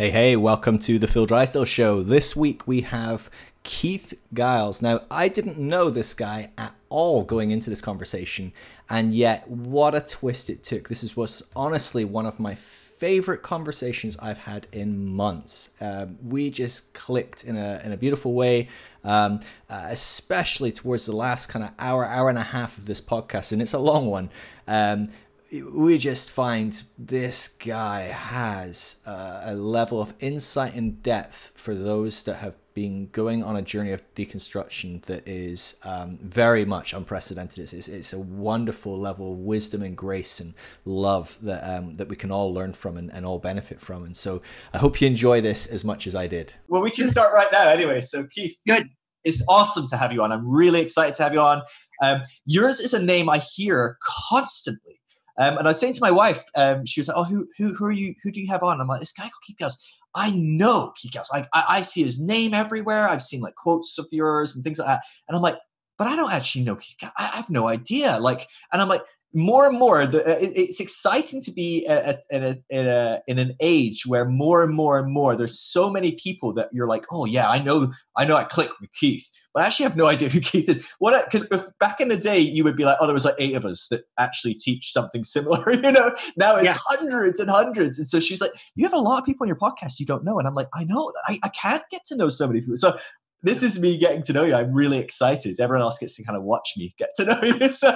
Hey, hey, welcome to the Phil Drysdale Show. This week we have Keith Giles. Now, I didn't know this guy at all going into this conversation, and yet what a twist it took. This is was honestly one of my favorite conversations I've had in months. Um, we just clicked in a in a beautiful way, um, uh, especially towards the last kind of hour, hour and a half of this podcast, and it's a long one. Um, we just find this guy has uh, a level of insight and depth for those that have been going on a journey of deconstruction that is um, very much unprecedented. It's, it's, it's, a wonderful level of wisdom and grace and love that um, that we can all learn from and, and all benefit from. And so I hope you enjoy this as much as I did. Well, we can start right now anyway. So Keith, good. It's awesome to have you on. I'm really excited to have you on. Um, yours is a name I hear constantly um, and I was saying to my wife, um, she was like, "Oh, who, who, who are you? Who do you have on?" I'm like, "This guy called Keith Giles. I know Keith Giles. Like, I, I see his name everywhere. I've seen like quotes of yours and things like that. And I'm like, but I don't actually know Keith Giles. I have no idea. Like, and I'm like, more and more, the, uh, it, it's exciting to be at, in, a, in, a, in an age where more and more and more, there's so many people that you're like, oh yeah, I know, I know, I click with Keith, but I actually have no idea who Keith is. What? Because back in the day, you would be like, oh, there was like eight of us that actually teach something similar. you know, now it's yeah. hundreds and hundreds. And so she's like, you have a lot of people on your podcast you don't know, and I'm like, I know, I, I can't get to know so many people. So this is me getting to know you. I'm really excited. Everyone else gets to kind of watch me get to know you. So,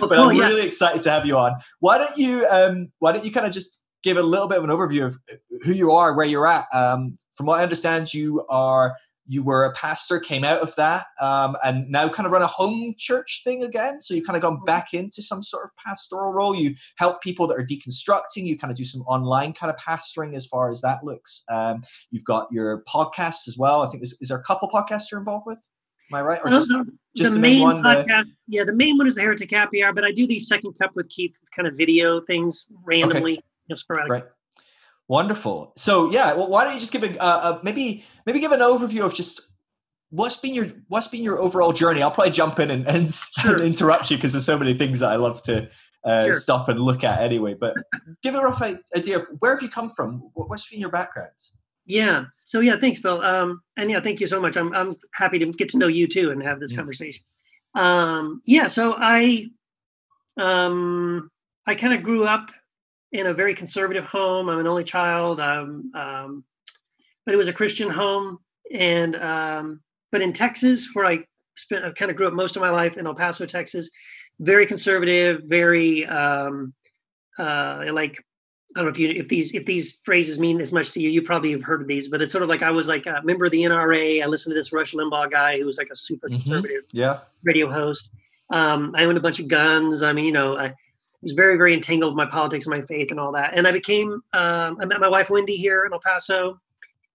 but oh, I'm yeah. really excited to have you on. Why don't you um, why don't you kind of just give a little bit of an overview of who you are, where you're at? Um, from what I understand, you are you were a pastor, came out of that, um, and now kind of run a home church thing again. So you kind of gone mm-hmm. back into some sort of pastoral role. You help people that are deconstructing. You kind of do some online kind of pastoring as far as that looks. Um, you've got your podcasts as well. I think is, is there a couple podcasts you're involved with? Am I right? Or just, just the, the, main, main one? Podcast, the... Yeah, the main one is the Heretic Happy Hour, but I do these second cup with Keith kind of video things randomly, okay. you know, sporadic. Right. Wonderful. So yeah, well, why don't you just give a uh, uh, maybe maybe give an overview of just what's been your what's been your overall journey? I'll probably jump in and, and, sure. and interrupt you because there's so many things that I love to uh, sure. stop and look at anyway. But give a rough idea of where have you come from? What's been your background? Yeah. So yeah, thanks, Phil. Um, and yeah, thank you so much. I'm I'm happy to get to know you too and have this yeah. conversation. Um, yeah. So I um I kind of grew up in a very conservative home. I'm an only child, um, um, but it was a Christian home. And um, but in Texas, where I spent, I kind of grew up most of my life in El Paso, Texas, very conservative, very um, uh, like I don't know if you if these if these phrases mean as much to you. You probably have heard of these, but it's sort of like I was like a member of the NRA. I listened to this Rush Limbaugh guy who was like a super mm-hmm. conservative yeah. radio host. Um, I owned a bunch of guns. I mean, you know, I, was very, very entangled with my politics and my faith and all that. And I became, um, I met my wife Wendy here in El Paso,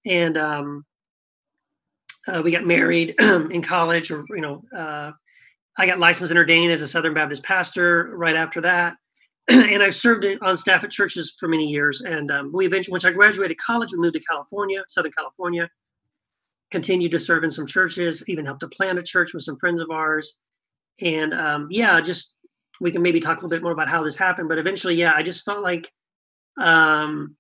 and um, uh, we got married in college. Or you know, uh, I got licensed and ordained as a Southern Baptist pastor right after that. and I served on staff at churches for many years. And um, we eventually, once I graduated college, we moved to California, Southern California. Continued to serve in some churches, even helped to plant a church with some friends of ours. And um, yeah, just we can maybe talk a little bit more about how this happened. But eventually, yeah, I just felt like um,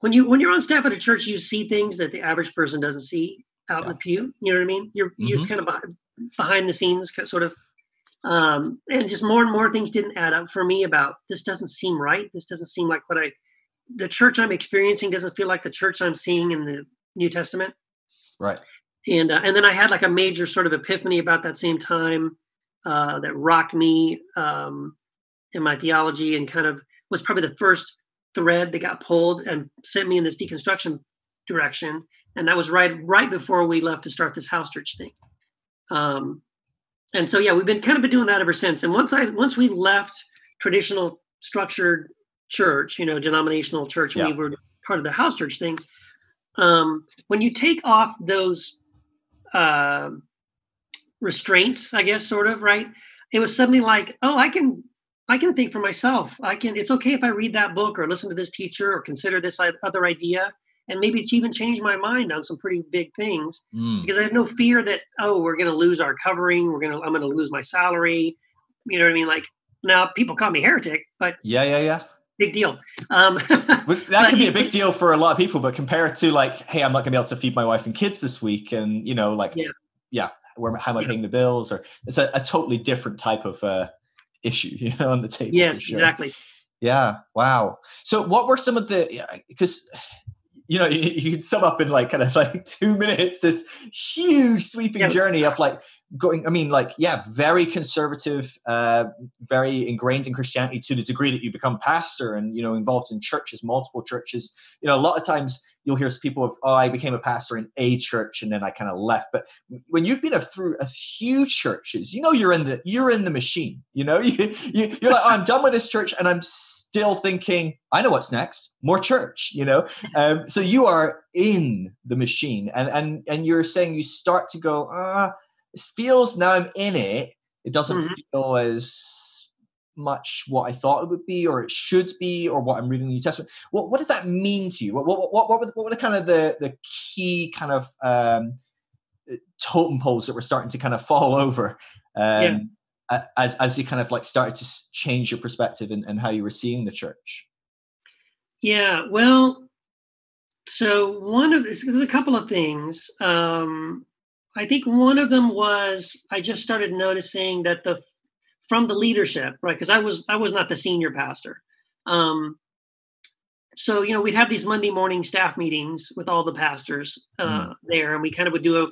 when you when you're on staff at a church, you see things that the average person doesn't see out yeah. in the pew. You know what I mean? You're mm-hmm. you're just kind of behind, behind the scenes, sort of. Um, and just more and more things didn't add up for me about this doesn't seem right. This doesn't seem like what I, the church I'm experiencing doesn't feel like the church I'm seeing in the New Testament. Right. And uh, and then I had like a major sort of epiphany about that same time uh, that rocked me um, in my theology and kind of was probably the first thread that got pulled and sent me in this deconstruction direction. And that was right right before we left to start this house church thing. Um, and so yeah, we've been kind of been doing that ever since. And once I once we left traditional structured church, you know, denominational church, yeah. we were part of the house church thing. Um, when you take off those uh, restraints, I guess, sort of, right? It was suddenly like, oh, I can I can think for myself. I can it's okay if I read that book or listen to this teacher or consider this other idea and maybe it's even changed my mind on some pretty big things mm. because I have no fear that oh, we're going to lose our covering, we're going to I'm going to lose my salary. You know what I mean? Like now people call me heretic, but Yeah, yeah, yeah. big deal. Um, that could be a big deal for a lot of people, but compared to like, hey, I'm not gonna be able to feed my wife and kids this week, and you know, like, yeah, yeah where how am I yeah. paying the bills? Or it's a, a totally different type of uh, issue, you know, on the table. Yeah, sure. exactly. Yeah. Wow. So, what were some of the because you know you, you could sum up in like kind of like two minutes this huge sweeping yeah. journey of like going i mean like yeah very conservative uh very ingrained in christianity to the degree that you become pastor and you know involved in churches multiple churches you know a lot of times you'll hear people of oh i became a pastor in a church and then i kind of left. But when you've been a, through a few churches you know you're in the you're in the machine you know? You, you you're like oh, i'm done with this church and i'm still thinking i know what's next more church you know? Um, so you are in the machine and and and you're saying you start to go ah it feels now I'm in it, it doesn't mm-hmm. feel as much what I thought it would be, or it should be, or what I'm reading the New Testament. What what does that mean to you? What what what what were, the, what were the kind of the the key kind of um, totem poles that were starting to kind of fall over um, yeah. as as you kind of like started to change your perspective and, and how you were seeing the church? Yeah, well, so one of there's a couple of things. Um, I think one of them was I just started noticing that the from the leadership, right? Because I was I was not the senior pastor. Um, so you know we'd have these Monday morning staff meetings with all the pastors uh, mm. there, and we kind of would do a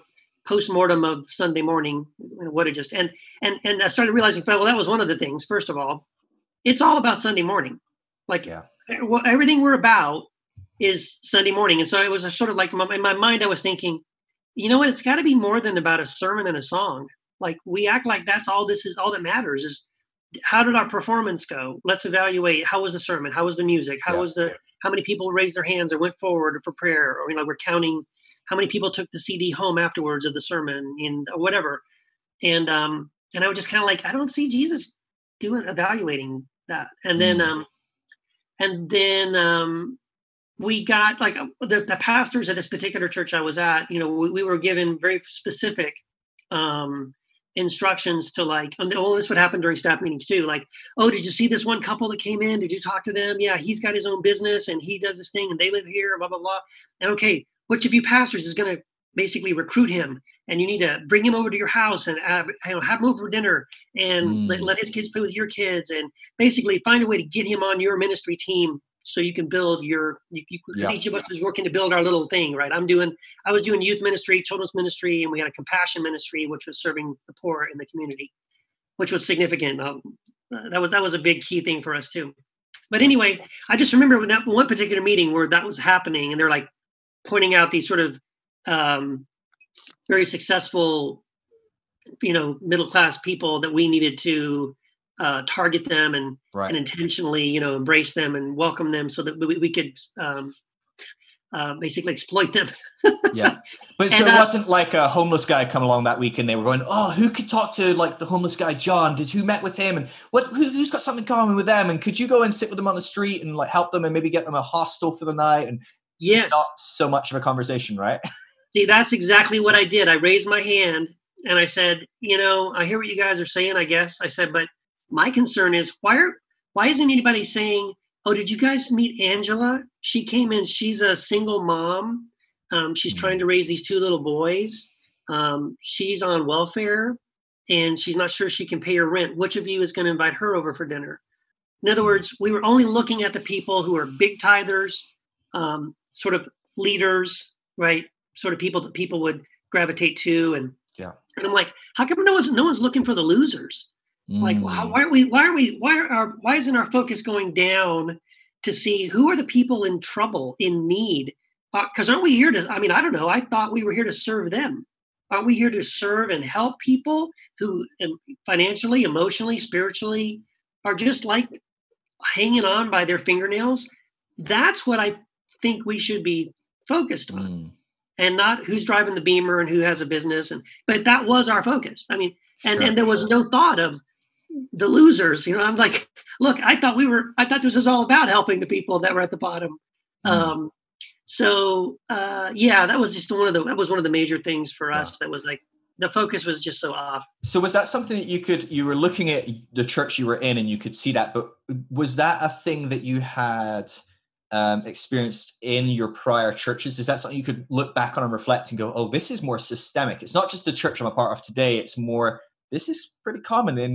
post mortem of Sunday morning. what it just and and and I started realizing, well, that was one of the things. First of all, it's all about Sunday morning. Like yeah. well, everything we're about is Sunday morning, and so it was a sort of like in my mind, I was thinking you know what? It's got to be more than about a sermon and a song. Like we act like that's all this is, all that matters is how did our performance go? Let's evaluate how was the sermon? How was the music? How yeah. was the, how many people raised their hands or went forward for prayer? Or, you know, we're counting how many people took the CD home afterwards of the sermon and whatever. And, um, and I was just kind of like, I don't see Jesus doing, evaluating that. And then, mm. um, and then, um, we got like the, the pastors at this particular church I was at, you know, we, we were given very specific um, instructions to like, well, this would happen during staff meetings too. Like, oh, did you see this one couple that came in? Did you talk to them? Yeah, he's got his own business and he does this thing and they live here, blah, blah, blah. And okay, which of you pastors is going to basically recruit him and you need to bring him over to your house and have, you know, have him over for dinner and mm. let, let his kids play with your kids and basically find a way to get him on your ministry team so you can build your you, you yeah. each of us is working to build our little thing right? I'm doing i was doing youth ministry children's ministry and we had a compassion ministry which was serving the poor in the community which was significant. Um, that was that was a big key thing for us too. But anyway i just remember that one particular meeting where that was happening and they're like pointing out these sort of um, very successful you know middle class people that we needed to uh, target them and right. and intentionally you know embrace them and welcome them so that we, we could um, uh, basically exploit them. yeah, but so and, it uh, wasn't like a homeless guy come along that week and they were going, "Oh, who could talk to like the homeless guy John? Did who met with him and what? Who, has got something common with them? And could you go and sit with them on the street and like help them and maybe get them a hostel for the night? And yes, not so much of a conversation, right? See, that's exactly what I did. I raised my hand and I said, you know, I hear what you guys are saying. I guess I said, but my concern is why are why isn't anybody saying, "Oh, did you guys meet Angela? She came in. She's a single mom. Um, she's mm-hmm. trying to raise these two little boys. Um, she's on welfare, and she's not sure she can pay her rent. Which of you is going to invite her over for dinner?" In other words, we were only looking at the people who are big tithers, um, sort of leaders, right? Sort of people that people would gravitate to, and yeah. And I'm like, how come no one's no one's looking for the losers? Like, why, why are we? Why are we? Why are our? Why isn't our focus going down to see who are the people in trouble, in need? Because uh, aren't we here to? I mean, I don't know. I thought we were here to serve them. Aren't we here to serve and help people who financially, emotionally, spiritually are just like hanging on by their fingernails? That's what I think we should be focused on. Mm. And not who's driving the beamer and who has a business and but that was our focus. I mean, and sure. and there was no thought of the losers. You know, I'm like, look, I thought we were, I thought this was all about helping the people that were at the bottom. Mm. Um, so uh, yeah, that was just one of the that was one of the major things for us. That was like the focus was just so off. So was that something that you could you were looking at the church you were in and you could see that, but was that a thing that you had um, experienced in your prior churches? Is that something you could look back on and reflect and go, "Oh, this is more systemic. It's not just the church I'm a part of today. It's more this is pretty common in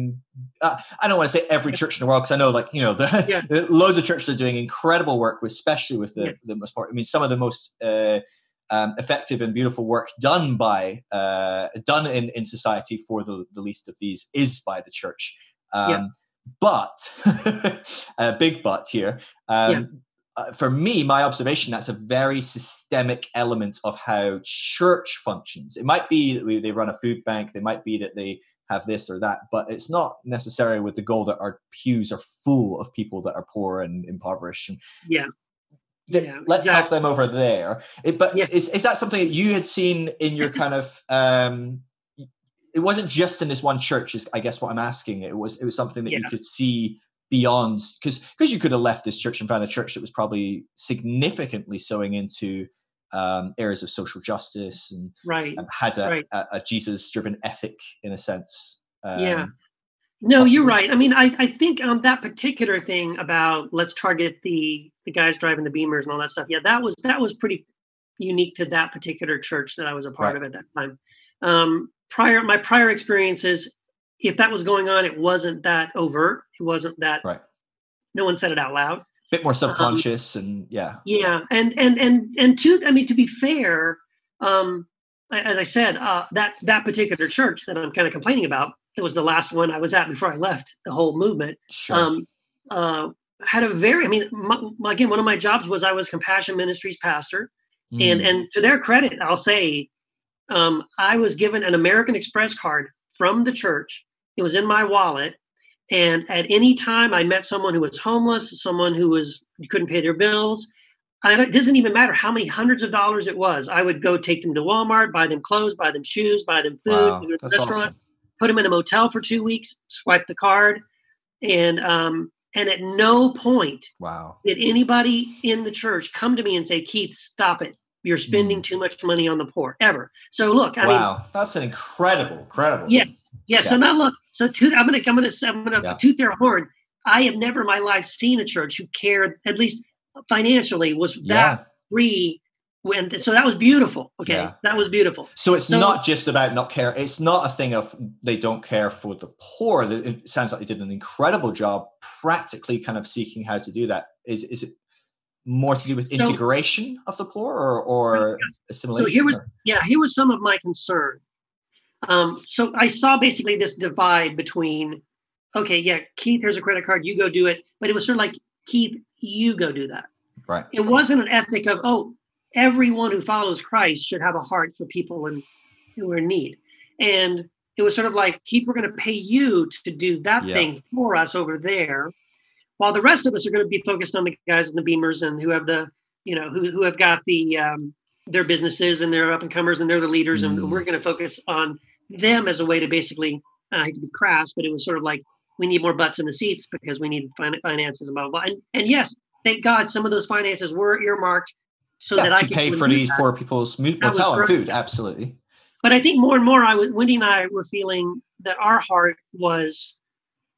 uh, i don't want to say every church in the world because i know like you know the, Yeah. the- loads of churches are doing incredible work with especially with the, Yes. the most part i mean some of the most uh, um, effective and beautiful work done by uh, done in, in society for the, the least of these is by the church um, Yeah. but a big but here um, Yeah. uh, for me, my observation, that's a very systemic element of how church functions. It might be that we, they run a food bank, it might be that they have this or that, but it's not necessarily with the goal that our pews are full of people that are poor and impoverished. And Yeah. th- Yeah, let's help them over there. It, but Yes. is, is that something that you had seen in your kind of? Um, it wasn't just in this one church. Is I guess what I'm asking. It was it was something that you could see beyond because because you could have left this church and found a church that was probably significantly sowing into um, areas of social justice and Right. um, had a, Right. a, a Jesus driven ethic in a sense. Um, Yeah. No, you're right. I mean, I, I think on that particular thing about let's target the the guys driving the beamers and all that stuff. Yeah, that was that was pretty unique to that particular church that I was a part Right. of at that time. Um, prior my prior experiences, if that was going on, it wasn't that overt. It wasn't that Right. no one said it out loud. Bit more subconscious and yeah. Yeah, and and and and to I mean to be fair, um, as I said, uh, that that particular church that I'm kind of complaining about, that was the last one I was at before I left the whole movement. Sure. Um, uh, had a very, I mean, my, my- again, one of my jobs was I was Compassion Ministries pastor, and Mm. and to their credit, I'll say, um, I was given an American Express card from the church. It was in my wallet, and at any time I met someone who was homeless, someone who was couldn't pay their bills. I, it doesn't even matter how many hundreds of dollars it was. I would go take them to Walmart, buy them clothes, buy them shoes, buy them food, wow, the restaurant, awesome. put them in a motel for two weeks, swipe the card, and um, and at no point Wow. did anybody in the church come to me and say, Keith, stop it. You're spending too much money on the poor ever. So look, I mean, Mm. wow, that's an incredible, incredible. yeah, yeah. So now look, so to, I'm gonna I'm gonna I'm gonna Yeah. toot their horn. I have never in my life seen a church who cared, at least financially, was Yeah. that free. When so that was beautiful. Okay, Yeah. that was beautiful. So it's So- not just about not care. It's not a thing of they don't care for the poor. It sounds like they did an incredible job practically kind of seeking how to do that. Is is it more to do with So- integration of the poor or, or assimilation? So here was- yeah, here was some of my concern. Um, so I saw basically this divide between, okay, yeah, Keith, here's a credit card, you go do it. But it was sort of like, Keith, you go do that. right. It wasn't an ethic of, oh, everyone who follows Christ should have a heart for people in, who are in need. And it was sort of like, Keith, we're going to pay you to do that Yeah. thing for us over there, while the rest of us are going to be focused on the guys in the beamers and who have the, you know, who, who have got the, um, their businesses and they're up and comers and they're the leaders. Mm. And we're going to focus on them as a way to basically, I hate to be crass, but it was sort of like, we need more butts in the seats because we need fin- finances and blah, blah, blah. And, and yes, thank God some of those finances were earmarked so Yeah, that I could pay for these that. poor people's mo- That was motel and food. Absolutely. But I think more and more, I was Wendy and I were feeling that our heart was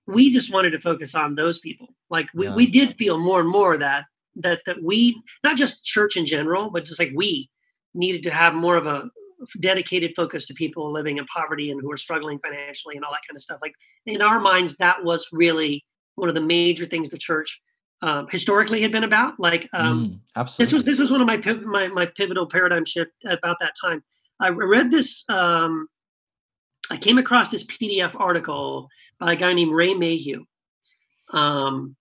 we just wanted to focus on those people. Like we, Yeah. we did feel more and more that that that we not just church in general, but just like we needed to have more of a dedicated focus to people living in poverty and who are struggling financially and all that kind of stuff. Like in our minds, that was really one of the major things the church um, historically had been about. Like um, Mm, absolutely. this was this was one of my my my pivotal paradigm shift about that time. I read this. Um, I came across this PDF article by a guy named Ray Mayhew. Um,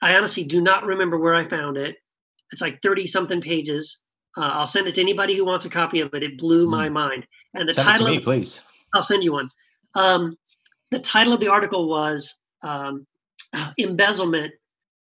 I honestly do not remember where I found it. It's like thirty something pages. Uh, I'll send it to anybody who wants a copy of it. It blew my mind. And the Send it to title me, of please. I'll send you one. Um, the title of the article was um, Embezzlement,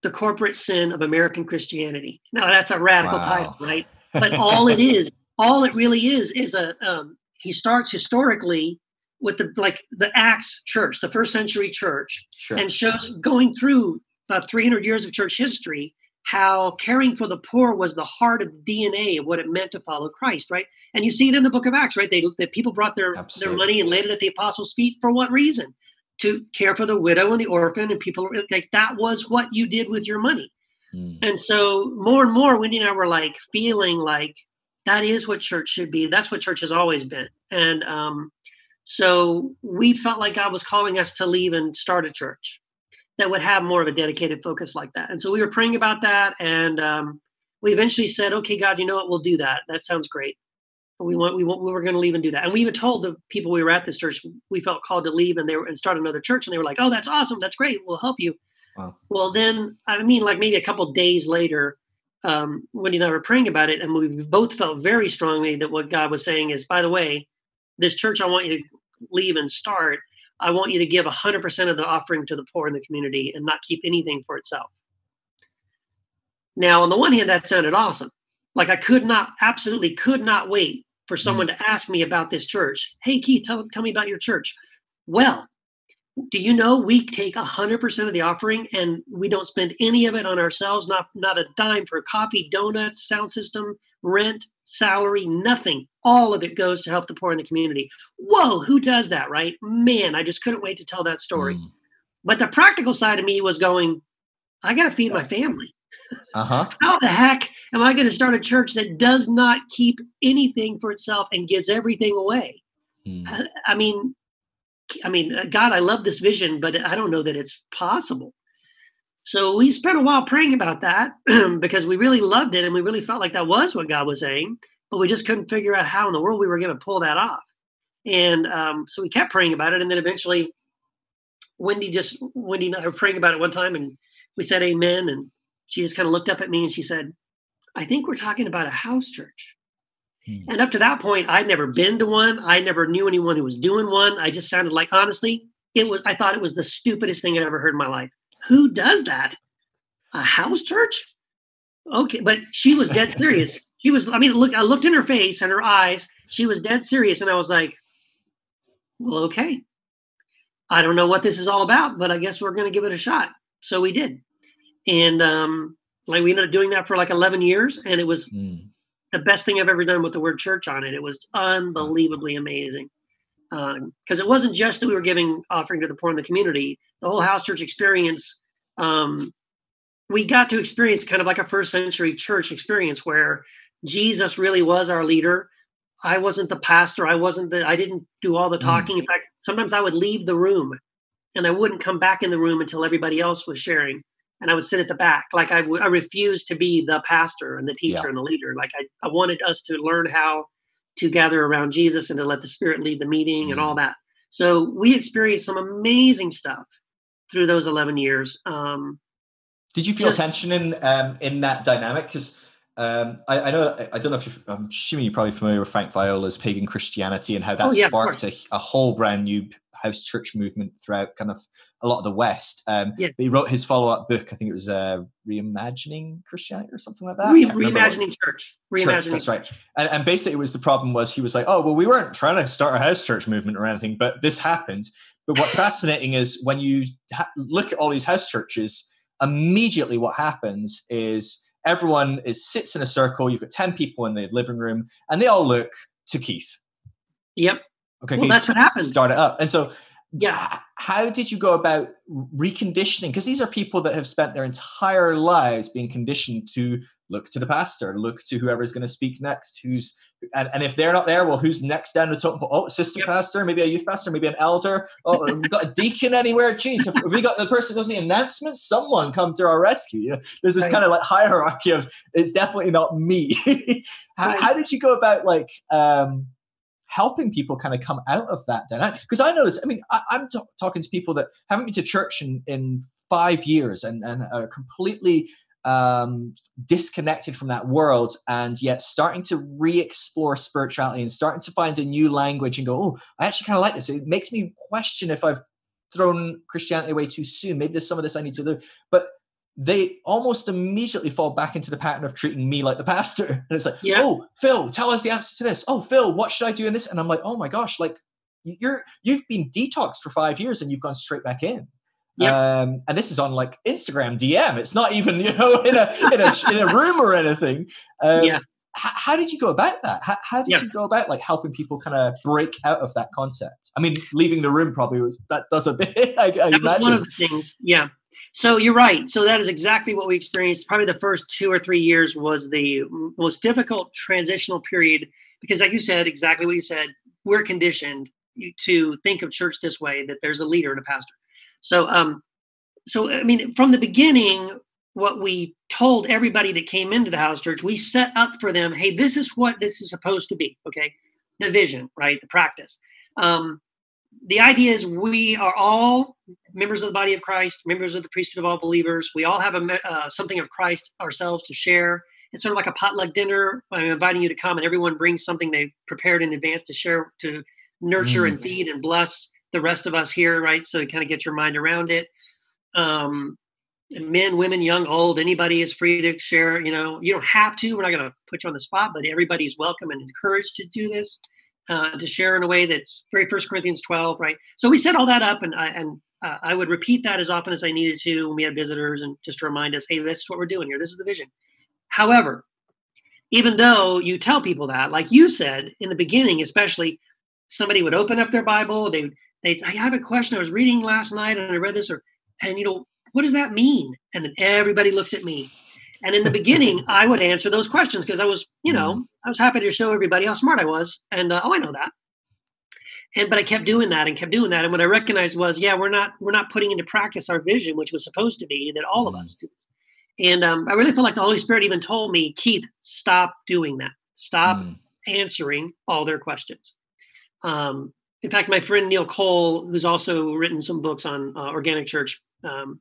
the Corporate Sin of American Christianity. Now, that's a radical Wow. title, right? But all it is, all it really is, is a, um, he starts historically with the, like the Acts church, the first century church, Sure. and shows going through about 300 years of church history how caring for the poor was the heart of the DNA of what it meant to follow Christ, right? And you see it in the book of Acts, right? They that people brought their Absolutely. their money and laid it at the apostles' feet for what reason? To care for the widow and the orphan and people like that was what you did with your money. Mm. And so more and more, Wendy and I were like feeling like that is what church should be. That's what church has always been. And um, so we felt like God was calling us to leave and start a church that would have more of a dedicated focus like that. And so we were praying about that, and um, we eventually said, "Okay, God, you know what? We'll do that. That sounds great." We want we want we were going to leave and do that. And we even told the people we were at this church we felt called to leave and they were and start another church, and they were like, "Oh, that's awesome. That's great. We'll help you." Wow. Well, then I mean, like maybe a couple days later, um, Wendy and I were praying about it, and we both felt very strongly that what God was saying is, by the way, this church I want you to leave and start. I want you to give 100% of the offering to the poor in the community and not keep anything for itself. Now, on the one hand, that sounded awesome. Like I could not, absolutely could not wait for mm-hmm. someone to ask me about this church. Hey, Keith, tell, tell me about your church. Well, do you know we take 100% of the offering and we don't spend any of it on ourselves, not, not a dime for coffee, donuts, sound system, rent, salary, nothing. All of it goes to help the poor in the community. Whoa, who does that, right? Man, I just couldn't wait to tell that story. Mm. But the practical side of me was going, I got to feed my family. Uh huh. How the heck am I going to start a church that does not keep anything for itself and gives everything away? Mm. I, I mean, I mean, uh, God, I love this vision, but I don't know that it's possible. So we spent a while praying about that because we really loved it and we really felt like that was what God was saying, but we just couldn't figure out how in the world we were going to pull that off. And um, so we kept praying about it, and then eventually, Wendy just Wendy and I were praying about it one time, and we said Amen, and she just kind of looked up at me and she said, "I think we're talking about a house church." Hmm. And up to that point, I'd never been to one. I never knew anyone who was doing one. I just sounded like, honestly, it was. I thought it was the stupidest thing I'd ever heard in my life. Who does that? A house church? Okay, but she was dead serious. She was. I mean, look. I looked in her face and her eyes. She was dead serious, and I was like, "Well, okay. I don't know what this is all about, but I guess we're going to give it a shot." So we did, and um, like we ended up doing that for like 11 years, and it was Mm. the best thing I've ever done with the word church on it. It was unbelievably amazing. Because it wasn't just that we were giving offering to the poor in the community, the whole house church experience, um, we got to experience kind of like a first century church experience where Jesus really was our leader. I wasn't the pastor. I wasn't the, I didn't do all the Mm. talking. In fact, sometimes I would leave the room and I wouldn't come back in the room until everybody else was sharing and I would sit at the back. Like I, w- I refused to be the pastor and the teacher Yeah. and the leader. Like I, I wanted us to learn how to gather around Jesus and to let the Spirit lead the meeting and all that. So we experienced some amazing stuff through those 11 years. Um, Did you feel Just- tension in um, in that dynamic? Because um, I, I know I don't know if you're, I'm assuming you're probably familiar with Frank Viola's pagan Christianity and how that Oh, yeah, sparked a, a whole brand new house church movement throughout kind of a lot of the West. Um, Yeah. but he wrote his follow up book. I think it was uh, Reimagining Christianity or something like that. re- I can't remember reimagining church. Church, Reimagining. that's right. And, and basically, it was the problem was he was like, oh, well, we weren't trying to start a house church movement or anything, but this happened. But what's fascinating is when you ha- look at all these house churches, immediately what happens is everyone is sits in a circle. You've got ten people in the living room, and they all look to Keith. Yep. Okay, Well, Keith, that's what happened. start it up. And so, Yeah. how did you go about reconditioning? Because these are people that have spent their entire lives being conditioned to look to the pastor, look to whoever's going to speak next, who's and, and if they're not there, well, who's next down the pole? Oh, assistant Yep. pastor, maybe a youth pastor, maybe an elder. Oh, have we got a deacon anywhere? Jeez, have we got the person who does the announcements? Someone come to our rescue. You know, there's this Right. kind of like hierarchy of it's definitely not me. how, Right. how did you go about like um helping people kind of come out of that dynamic because i notice i mean I, i'm t- talking to people that haven't been to church in, in five years and, and are completely um, disconnected from that world and yet starting to re-explore spirituality and starting to find a new language and go oh i actually kind of like this it makes me question if i've thrown christianity away too soon maybe there's some of this i need to do but they almost immediately fall back into the pattern of treating me like the pastor. And it's like, Yeah. oh, Phil, tell us the answer to this. Oh, Phil, what should I do in this? And I'm like, oh my gosh, like you're you've been detoxed for five years and you've gone straight back in. Yep. Um, and this is on like Instagram DM. It's not even you know in a in a, in a room or anything. Um, Yeah. How, how did you go about that? How, how did Yeah. you go about like helping people kind of break out of that concept? I mean, leaving the room probably was, that does a bit. I, I was one of the things. Yeah. So you're right. So that is exactly what we experienced. Probably the first two or three years was the most difficult transitional period because, like you said, exactly what you said, we're conditioned to think of church this way: that there's a leader and a pastor. So, um, so I mean, from the beginning, what we told everybody that came into the house church, we set up for them. Hey, this is what this is supposed to be. Okay, the vision, right? The practice. Um, the idea is we are all members of the body of Christ, members of the priesthood of all believers. We all have a uh, something of Christ ourselves to share. It's sort of like a potluck dinner. I'm inviting you to come, and everyone brings something they've prepared in advance to share, to nurture and feed and bless the rest of us here, right? So kind of get your mind around it. Um, men, women, young, old, anybody is free to share. You know, you don't have to. We're not going to put you on the spot, but everybody's welcome and encouraged to do this, uh, to share in a way that's very First Corinthians 12, right? So we set all that up, and I and uh, I would repeat that as often as I needed to when we had visitors, and just to remind us, hey, this is what we're doing here. This is the vision. However, even though you tell people that, like you said in the beginning, especially, somebody would open up their Bible, they they I have a question. I was reading last night and I read this, or and you know what does that mean? And then everybody looks at me. And in the beginning, I would answer those questions because I was, you know, I was happy to show everybody how smart I was. And uh, oh, I know that. And but I kept doing that and kept doing that. And what I recognized was, yeah, we're not we're not putting into practice our vision, which was supposed to be that all of us do. And um, I really felt like the Holy Spirit even told me, Keith, stop doing that. Stop Mm. answering all their questions. Um, in fact, my friend Neil Cole, who's also written some books on uh, organic church, um,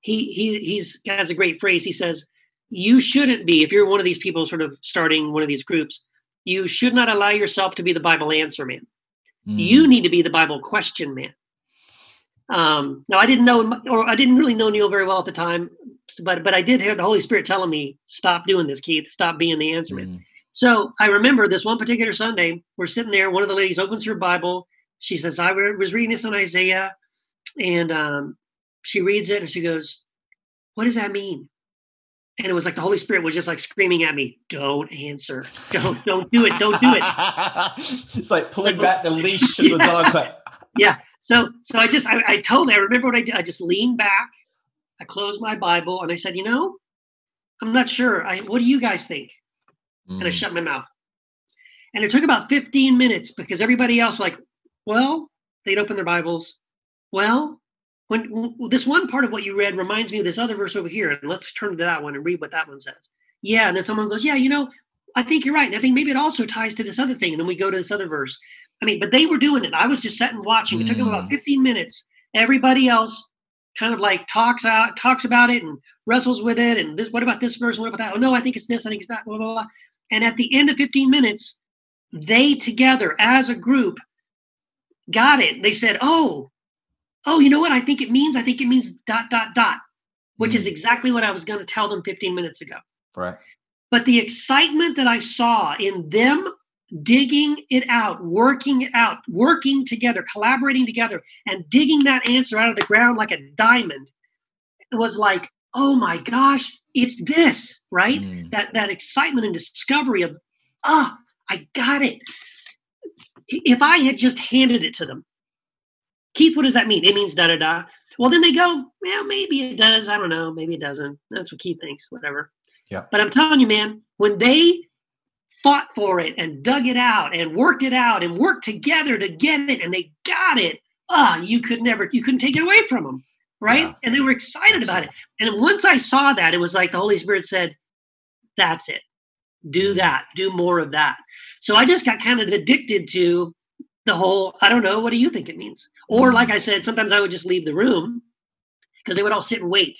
he he he's has a great phrase. He says, "You shouldn't be if you're one of these people, sort of starting one of these groups. You should not allow yourself to be the Bible answer man. Mm. You need to be the Bible question man." Um, now, I didn't know, or I didn't really know Neil very well at the time, but but I did hear the Holy Spirit telling me, "Stop doing this, Keith. Stop being the answer man." Mm. So I remember this one particular Sunday, we're sitting there. One of the ladies opens her Bible. She says, I was reading this on Isaiah. And um, she reads it and she goes, What does that mean? And it was like the Holy Spirit was just like screaming at me, Don't answer. Don't, don't do it. Don't do it. it's like pulling back the leash of the dog. Like, yeah. So, so I just, I, I totally, I remember what I did. I just leaned back, I closed my Bible, and I said, You know, I'm not sure. I, what do you guys think? and I Mm. shut my mouth. And it took about 15 minutes because everybody else was like, well, they'd open their Bibles. Well, when w- this one part of what you read reminds me of this other verse over here, and let's turn to that one and read what that one says. Yeah, and then someone goes, yeah, you know, I think you're right, and I think maybe it also ties to this other thing, and then we go to this other verse. I mean, but they were doing it. I was just sitting watching. It took them about Mm. 15 minutes. Everybody else kind of like talks out, talks about it, and wrestles with it. And this, what about this verse? What about that? Oh no, I think it's this. I think it's that. Blah blah blah. And at the end of 15 minutes, they together as a group got it. They said, "Oh, oh, you know what? I think it means. I think it means dot dot dot," which is Mm. exactly what I was going to tell them 15 minutes ago. right. But the excitement that I saw in them digging it out, working it out, working together, collaborating together, and digging that answer out of the ground like a diamond, it was like, oh my gosh, it's this, right? Mm. That that excitement and discovery of, ah, I got it. If I had just handed it to them, Keith, what does that mean? It means da da da. Well, then they go, well, maybe it does. I don't know. Maybe it doesn't. That's what Keith thinks. Whatever. Yeah. But I'm telling you, man, when they fought for it and dug it out and worked it out and worked together to get it and they got it, ah, you could never, you couldn't take it away from them, right? Yeah. And they were excited about it. And once I saw that, it was like the Holy Spirit said, "That's it. Do that. Do more of that." So I just got kind of addicted to the whole. I don't know. What do you think it means? Or Mm. like I said, sometimes I would just leave the room because they would all sit and wait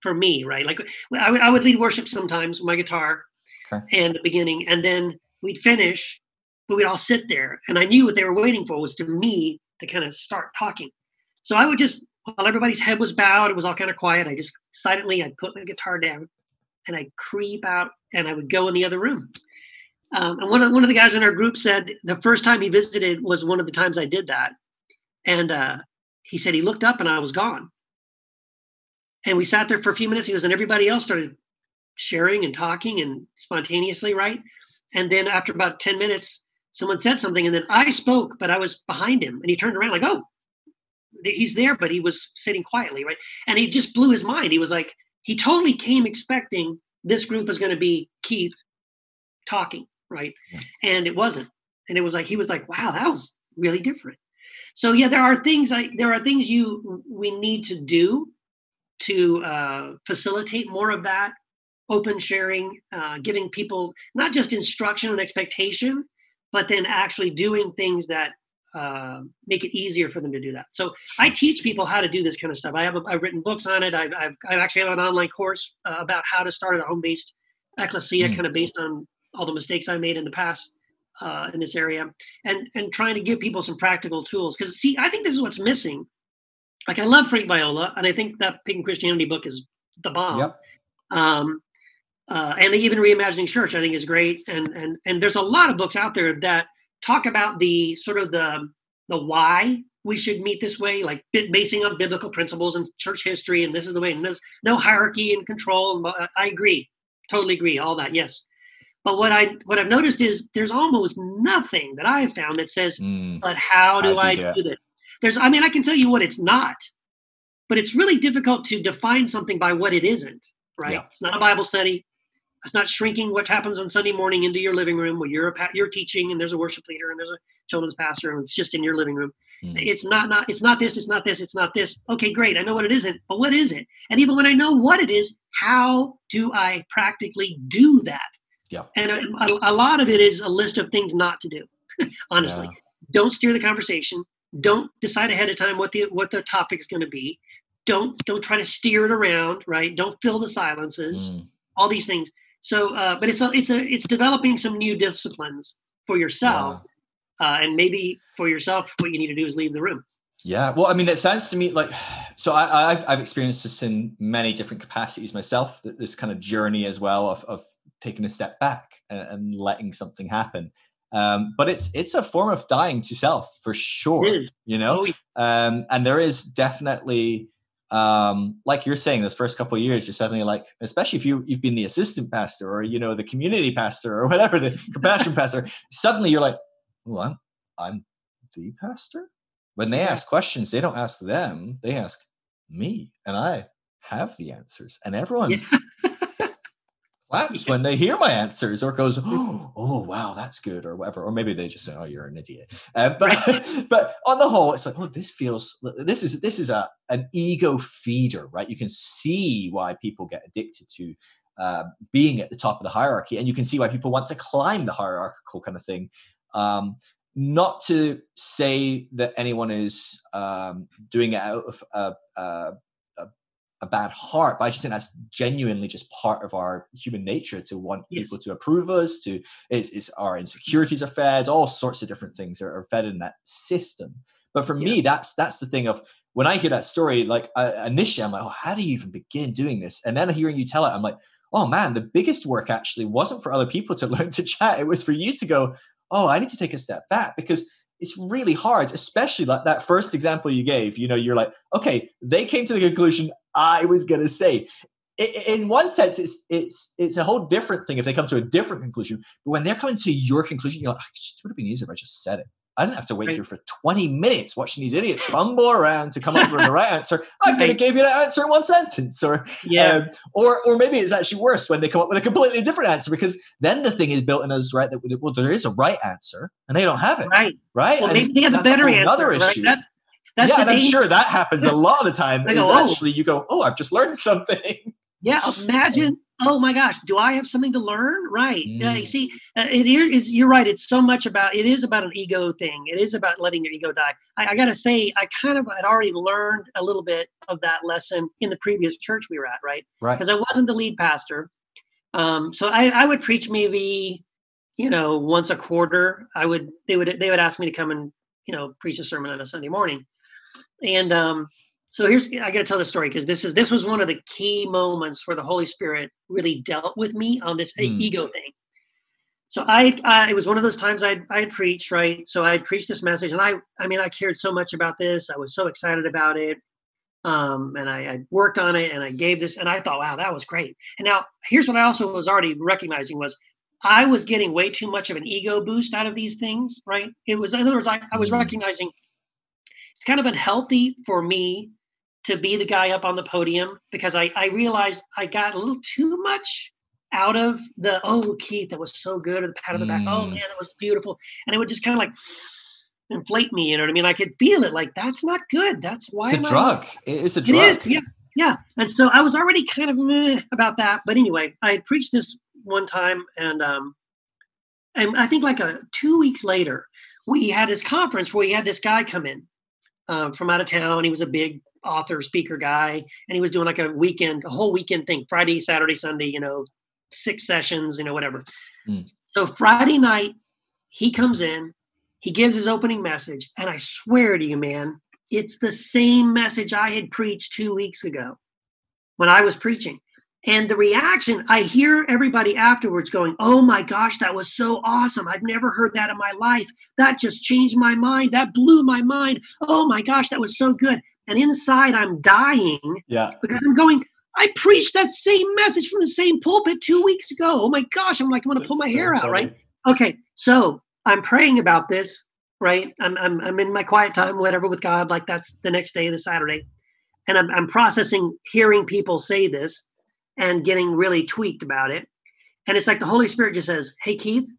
for me, right? Like I would, would lead worship sometimes with my guitar Okay. and the beginning, and then we'd finish, but we'd all sit there, and I knew what they were waiting for was to me to kind of start talking. So I would just, while everybody's head was bowed, it was all kind of quiet. I just silently, I'd put my guitar down, and I'd creep out, and I would go in the other room. Um, and one of one of the guys in our group said the first time he visited was one of the times I did that, and uh, he said he looked up and I was gone. And we sat there for a few minutes. He goes, and everybody else started sharing and talking and spontaneously, right? And then after about 10 minutes, someone said something, and then I spoke, but I was behind him. And he turned around like, oh, he's there, but he was sitting quietly, right? And he just blew his mind. He was like, he totally came expecting this group was going to be Keith talking, right? Yeah. And it wasn't. And it was like he was like, wow, that was really different. So yeah, there are things like there are things you we need to do to uh, facilitate more of that open sharing, uh, giving people not just instruction and expectation, but then actually doing things that uh, make it easier for them to do that. So I teach people how to do this kind of stuff. I have a, I've written books on it. I've, I've, I actually have an online course uh, about how to start a home-based ecclesia, mm. kind of based on all the mistakes I made in the past uh, in this area, and and trying to give people some practical tools. Because see, I think this is what's missing. Like I love Frank Viola, and I think that Pagan Christianity book is the bomb. Yep. Um, uh, and even reimagining church, I think is great. And and and there's a lot of books out there that talk about the sort of the the why we should meet this way, like basing on biblical principles and church history, and this is the way. And there's no hierarchy and control. I agree, totally agree, all that. Yes, but what I what I've noticed is there's almost nothing that I have found that says, mm, "But how do I, do, I do this?" There's, I mean, I can tell you what it's not, but it's really difficult to define something by what it isn't. Right? Yeah. It's not a Bible study. It's not shrinking what happens on Sunday morning into your living room where you're a, you're teaching and there's a worship leader and there's a children's pastor and it's just in your living room. Mm. It's not not it's not this. It's not this. It's not this. Okay, great. I know what it isn't, but what is it? And even when I know what it is, how do I practically do that? Yeah. And a, a lot of it is a list of things not to do. honestly, yeah. don't steer the conversation. Don't decide ahead of time what the what the topic is going to be. Don't don't try to steer it around. Right. Don't fill the silences. Mm. All these things. So, uh, but it's a, it's a, it's developing some new disciplines for yourself, yeah. uh, and maybe for yourself, what you need to do is leave the room. Yeah, well, I mean, it sounds to me like so. I, have I've experienced this in many different capacities myself. This kind of journey as well of of taking a step back and, and letting something happen. Um, but it's it's a form of dying to self for sure. You know, oh, um, and there is definitely um, like you're saying, those first couple of years, you're suddenly like, especially if you you've been the assistant pastor or you know the community pastor or whatever, the compassion pastor. Suddenly you're like, well, I'm I'm the pastor. When they ask questions, they don't ask them; they ask me, and I have the answers. And everyone yeah. claps when they hear my answers or goes, oh, oh, wow, that's good, or whatever. Or maybe they just say, oh, you're an idiot. Uh, but but on the whole, it's like, oh, this feels this is this is a an ego feeder, right? You can see why people get addicted to uh, being at the top of the hierarchy, and you can see why people want to climb the hierarchical kind of thing. Um, not to say that anyone is um, doing it out of a, a, bad heart, but I just think that's genuinely just part of our human nature to want yes. people to approve us. To is is our insecurities are fed, all sorts of different things are, are fed in that system. But for yeah. me, that's that's the thing of when I hear that story, like uh, initially I'm like, oh, how do you even begin doing this? And then hearing you tell it, I'm like, oh man, the biggest work actually wasn't for other people to learn to chat. It was for you to go, oh, I need to take a step back because it's really hard, especially like that first example you gave. You know, you're like, okay, they came to the conclusion I was going to say. In one sense, it's it's it's a whole different thing if they come to a different conclusion. But when they're coming to your conclusion, you're like, it would have been easier if I just said it. I didn't have to wait right. here for 20 minutes watching these idiots fumble around to come up with the right answer. I could have gave you that answer in one sentence, or yeah, um, or or maybe it's actually worse when they come up with a completely different answer because then the thing is built in us right that well there is a right answer and they don't have it, right? Right? Well, maybe they have a better answer. Another right? issue. That's, that's yeah, and I'm sure that happens a lot of the time. go, is oh. actually you go, oh, I've just learned something. Yeah, imagine. Oh my gosh, do I have something to learn? Right. Mm. Uh, you see, uh, it is. You're right. It's so much about. It is about an ego thing. It is about letting your ego die. I, I got to say, I kind of had already learned a little bit of that lesson in the previous church we were at. Right. Right. Because I wasn't the lead pastor. Um, so I, I would preach maybe, you know, once a quarter. I would. They would. They would ask me to come and you know preach a sermon on a Sunday morning and um, so here's I got to tell the story because this is this was one of the key moments where the Holy Spirit really dealt with me on this mm. ego thing. So I, I, it was one of those times I I preached right. So I preached this message, and I I mean I cared so much about this. I was so excited about it. Um, and I, I worked on it and I gave this and I thought, wow, that was great. And now here's what I also was already recognizing was I was getting way too much of an ego boost out of these things, right? It was, in other words, I, I was Mm. recognizing kind of unhealthy for me to be the guy up on the podium because I, I realized I got a little too much out of the, oh, Keith, that was so good, or the pat on the back, oh Mm. man, that was beautiful. And it would just kind of like inflate me, you know what I mean? I could feel it like, that's not good. That's why It's a I- drug. It is a it drug. is, yeah, yeah. And so I was already kind of about that. But anyway, I had preached this one time, and um, and I think like a two weeks later, we had this conference where we had this guy come in um, from out of town. He was a big author, speaker guy, and he was doing like a weekend, a whole weekend thing, Friday, Saturday, Sunday. You know, six sessions, you know, whatever. Mm. So Friday night, he comes in, he gives his opening message, and I swear to you, man, it's the same message I had preached two weeks ago when I was preaching. And the reaction, I hear everybody afterwards going, Oh my gosh, that was so awesome. I've never heard that in my life. That just changed my mind. That blew my mind. Oh my gosh, that was so good. And inside, I'm dying Yeah. because I'm going, I preached that same message from the same pulpit two weeks ago. Oh my gosh, I'm like, I'm going to pull my so hair out, funny. right? Okay, so I'm praying about this, right? I'm, I'm, I'm in my quiet time, whatever, with God. Like that's the next day, the Saturday. And I'm, I'm processing hearing people say this and getting really tweaked about it. And it's like the Holy Spirit just says, Hey, Keith,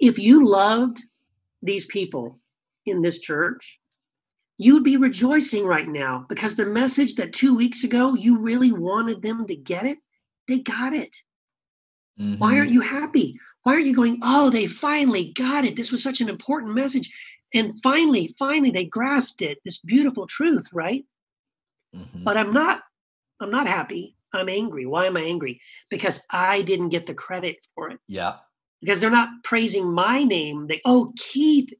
if you loved these people in this church, you'd be rejoicing right now because the message that two weeks ago you really wanted them to get it, they got it. Why Mhm. aren't you happy? Why aren't you going, oh, they finally got it? This was such an important message. And finally, finally, they grasped it, this beautiful truth, right? Mhm. But I'm not, I'm not happy. I'm angry. Why am I angry? Because I didn't get the credit for it. Yeah. Because they're not praising my name. They, oh, Keith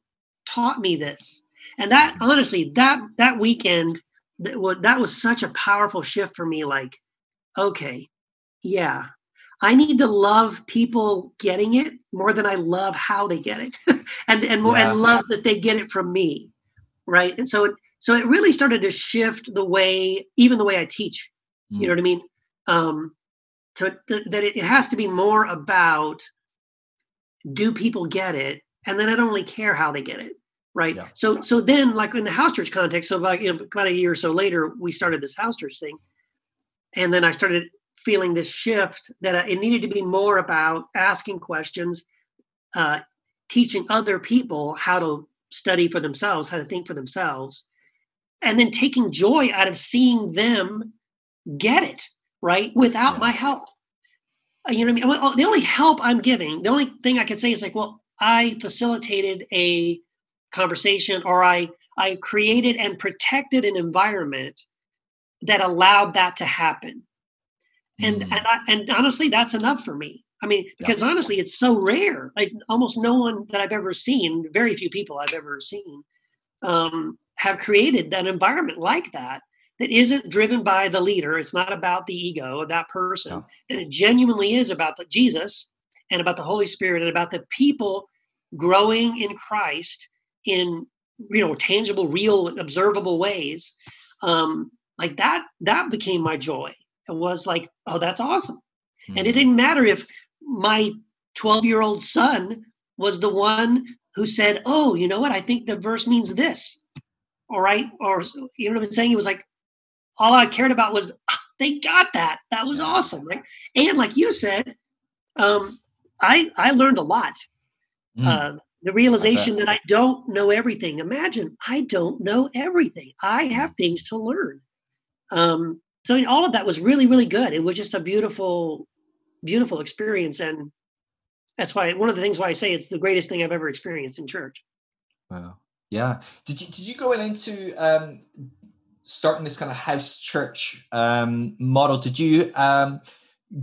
taught me this. And that honestly, that that weekend, that was, that was such a powerful shift for me. Like, okay, yeah, I need to love people getting it more than I love how they get it, and and more Yeah. and love that they get it from me, right? And so it so it really started to shift the way, even the way I teach. You know what I mean? Um, to th- that it, has to be more about do people get it, and then I don't really care how they get it, right? Yeah. So so then like in the house church context, so about you know about a year or so later, we started this house church thing, and then I started feeling this shift that it needed to be more about asking questions, uh, teaching other people how to study for themselves, how to think for themselves, and then taking joy out of seeing them get it right without Yeah. my help. Uh, You know what I mean? The only help I'm giving, the only thing I can say is like, well, I facilitated a conversation or I I created and protected an environment that allowed that to happen and Mm. and I, and honestly that's enough for me i mean Yeah. because honestly it's so rare like almost no one that i've ever seen very few people i've ever seen um, have created that environment like that that isn't driven by the leader. It's not about the ego of that person. Yeah. and it genuinely is about the jesus and about the holy spirit and about the people growing in christ in you know tangible real observable ways. Um, like that that became my joy. It was like oh that's awesome. And it Mhm. didn't matter if my 12 year old son was the one who said oh you know what? I think the verse means this. All right? Or you know what i'm saying? It was like all i cared about was "Ah, they got that that was awesome right and like you said um i i learned a lot Mm. uh, the realization that I don't know everything. Imagine I don't know everything. I have things to learn. Um, so all of that was really, really good. It was just a beautiful, beautiful experience, and that's why one of the things why I say it's the greatest thing I've ever experienced in church. Wow. Yeah. Did you did you go in into um starting this kind of house church um model? Did you um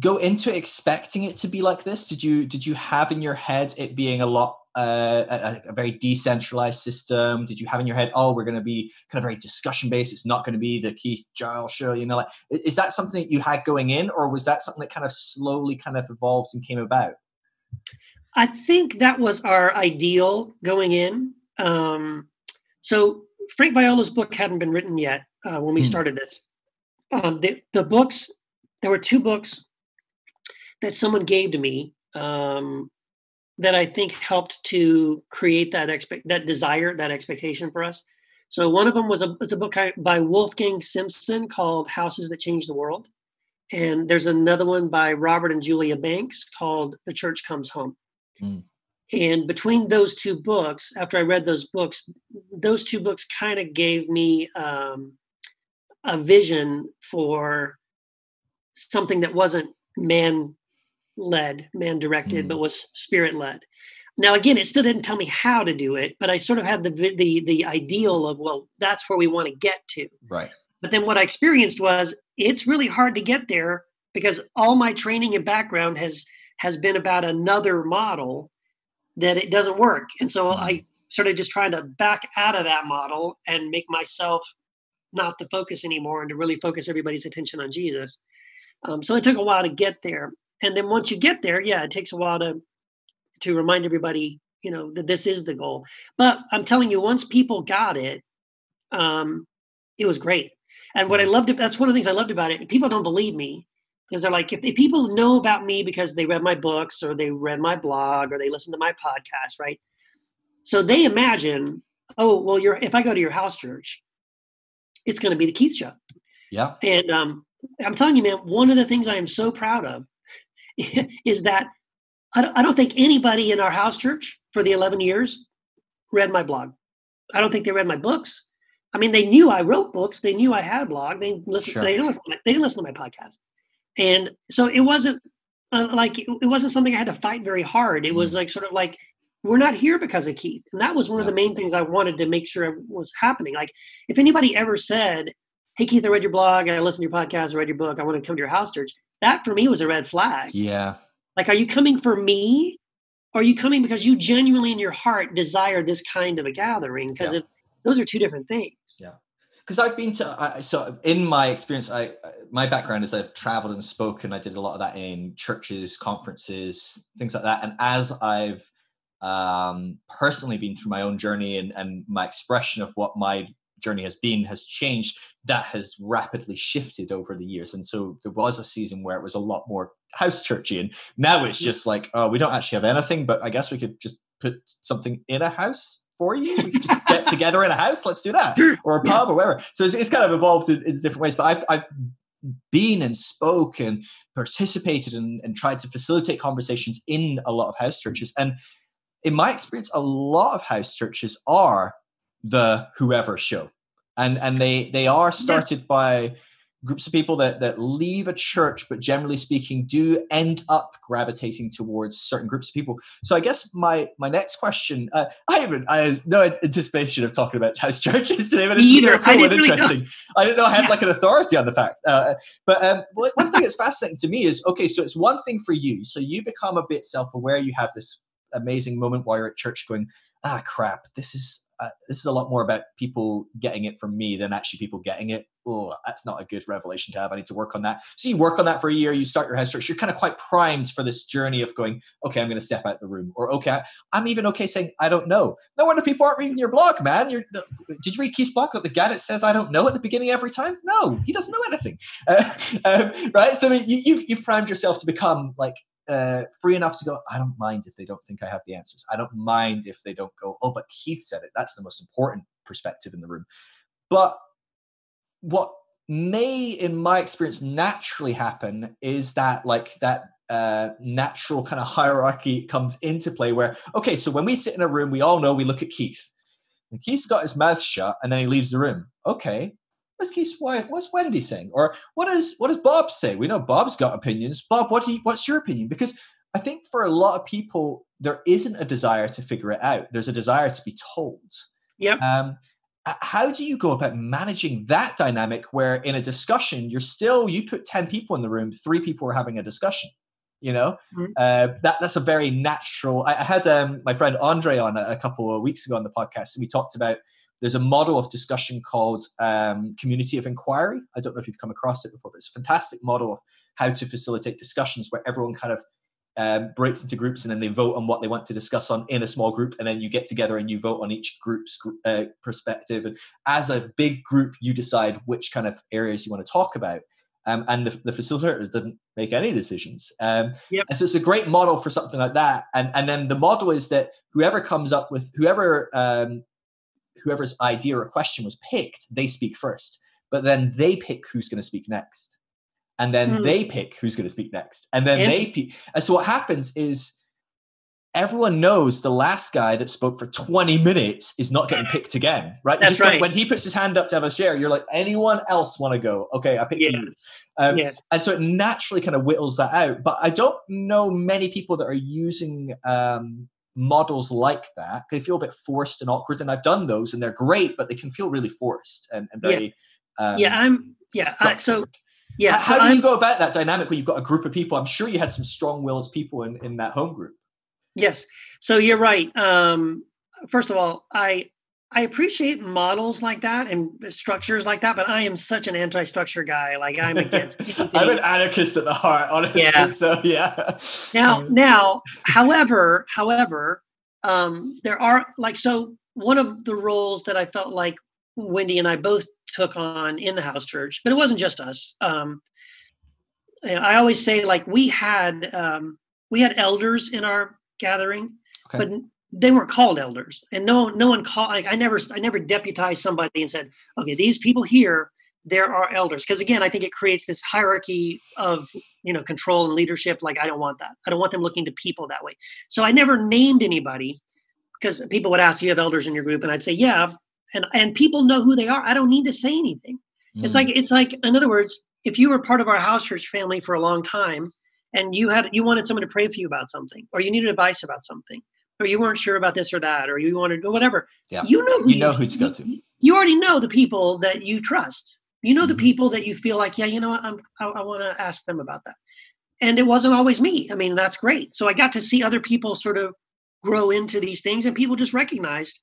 go into expecting it to be like this? Did you did you have in your head it being a lot uh, a, a very decentralized system? Did you have in your head, oh, we're going to be kind of very discussion based? It's not going to be the Keith Giles show, you know? Like, is that something that you had going in, or was that something that kind of slowly kind of evolved and came about? I think that was our ideal going in. Um, so Frank Viola's book hadn't been written yet uh, when we Hmm. started this. Um, the, the books, there were two books that someone gave to me um, that I think helped to create that expect that desire, that expectation for us. So one of them was a it's a book by Wolfgang Simson called Houses That Change the World, and there's another one by Robert and Julia Banks called The Church Comes Home. Mm. And between those two books, after I read those books, those two books kind of gave me um, a vision for something that wasn't man led, man directed, Mm. but was spirit led. Now, again, it still didn't tell me how to do it, but I sort of had the the the ideal of well, that's where we want to get to. Right. But then what I experienced was it's really hard to get there because all my training and background has has been about another model that it doesn't work. And so I started just trying to back out of that model and make myself not the focus anymore and to really focus everybody's attention on Jesus. Um, so it took a while to get there. And then once you get there, yeah, it takes a while to to remind everybody, you know, that this is the goal. But I'm telling you, once people got it, um, it was great. And what I loved, that's one of the things I loved about it. People don't believe me because they're like, if, if people know about me because they read my books or they read my blog or they listen to my podcast, right? So they imagine, oh, well, you're if I go to your house church, it's going to be the Keith show. Yeah. And um, I'm telling you, man, one of the things I am so proud of is that I don't, I don't think anybody in our house church for the 11 years read my blog. I don't think they read my books. I mean, they knew I wrote books. They knew I had a blog. They listened. Sure. They didn't listen. To my, they didn't listen to my podcast, and so it wasn't uh, like it, it wasn't something I had to fight very hard. It was like sort of like we're not here because of Keith, and that was one of the main things I wanted to make sure was happening. Like if anybody ever said, "Hey Keith, I read your blog. I listened to your podcast. I read your book. I want to come to your house church," that for me was a red flag. Yeah. Like, are you coming for me? Or are you coming because you genuinely in your heart desire this kind of a gathering? Because Yeah. if those are two different things. Because I've been to I, so in my experience, I my background is I've traveled and spoken. I did a lot of that in churches, conferences, things like that. And as I've um, personally been through my own journey and, and my expression of what my journey has been has changed, that has rapidly shifted over the years. And so there was a season where it was a lot more house churchy, and now it's just like, oh, we don't actually have anything, but I guess we could just put something in a house for you. We could just get together in a house. Let's do that or a pub or whatever. So it's, it's kind of evolved in, in different ways. But I've, I've been and spoke and participated and, and tried to facilitate conversations in a lot of house churches. And in my experience, a lot of house churches are the whoever show. And and they they are started by groups of people that that leave a church, but generally speaking, do end up gravitating towards certain groups of people. So I guess my my next question, uh, I haven't I have no anticipation of talking about house churches today, but it's so either. I cool and didn't really interesting. I didn't know I had Yeah. like an authority on the fact. Uh, but um, one thing that's fascinating to me is okay, so it's one thing for you. So you become a bit self aware. You have this amazing moment while you're at church going, ah, crap, this is. Uh, this is a lot more about people getting it from me than actually people getting it. Oh, that's not a good revelation to have. I need to work on that. So you work on that for a year. You start your head church. You're kind of quite primed for this journey of going, okay, I'm going to step out the room, or okay, I'm even okay saying I don't know. No wonder people aren't reading your blog, man. You're, did you read Keith's blog? The guy that says I don't know at the beginning every time? No, he doesn't know anything, uh, um, right? So you, you've you've primed yourself to become like uh, free enough to go. I don't mind if they don't think I have the answers. I don't mind if they don't go. Oh, but Keith said it. That's the most important perspective in the room. But what may, in my experience, naturally happen is that like that uh, natural kind of hierarchy comes into play. Where okay, so when we sit in a room, we all know we look at Keith. And Keith's got his mouth shut, and then he leaves the room. Okay, what's Keith's wife? What's Wendy saying? Or what, is, what does Bob say? We know Bob's got opinions. Bob, what do you, what's your opinion? Because I think for a lot of people, there isn't a desire to figure it out. There's a desire to be told. Yep. Um, how do you go about managing that dynamic where in a discussion you're still you put 10 people in the room three people are having a discussion you know Mhm. uh, that that's a very natural i, I had um, my friend andre on a, a couple of weeks ago on the podcast and we talked about there's a model of discussion called um, community of inquiry i don't know if you've come across it before but it's a fantastic model of how to facilitate discussions where everyone kind of um, breaks into groups and then they vote on what they want to discuss on in a small group. And then you get together and you vote on each group's uh, perspective. And as a big group you decide which kind of areas you want to talk about. Um, and the, the facilitator didn't make any decisions. Um, Yep. and so it's a great model for something like that. And and then the model is that whoever comes up with whoever um, whoever's idea or question was picked they speak first. But then they pick who's going to speak next and then Hmm. they pick who's going to speak next and then Yeah. they pick and so what happens is everyone knows the last guy that spoke for 20 minutes is not getting picked again right That's just right. when he puts his hand up to have a share you're like anyone else want to go okay i picked Yes. you um, yes. and so it naturally kind of whittles that out but i don't know many people that are using um, models like that they feel a bit forced and awkward and i've done those and they're great but they can feel really forced and, and Yeah. um, yeah. I'm. Yeah. I, so. Yeah. H- so how, do I'm- you go about that dynamic when you've got a group of people i'm sure you had some strong-willed people in, in that home group Yes. So you're right. Um, first of all, I I appreciate models like that and structures like that, but I am such an anti-structure guy. Like I'm against. i'm an anarchist at the heart honestly Yeah. so yeah now now however however um there are like so one of the roles that i felt like wendy and i both took on in the house church but it wasn't just us. Um i always say like we had um we had elders in our gathering Okay. but they weren't called elders. And no no one called like i never i never deputized somebody and said okay these people here there are elders. Because again i think it creates this hierarchy of you know control and leadership like i don't want that. I don't want them looking to people that way. So i never named anybody because people would ask do you have elders in your group? And i'd say yeah and and people know who they are i don't need to say anything it's Mm. like it's like in other words if you were part of our house church family for a long time and you had you wanted someone to pray for you about something or you needed advice about something or you weren't sure about this or that or you wanted or whatever Yeah. you know who You know who to go to. you already know the people that you trust you know the Mhm. people that you feel like yeah you know what i'm i, I want to ask them about that and it wasn't always me i mean that's great so i got to see other people sort of grow into these things and people just recognized "Uh,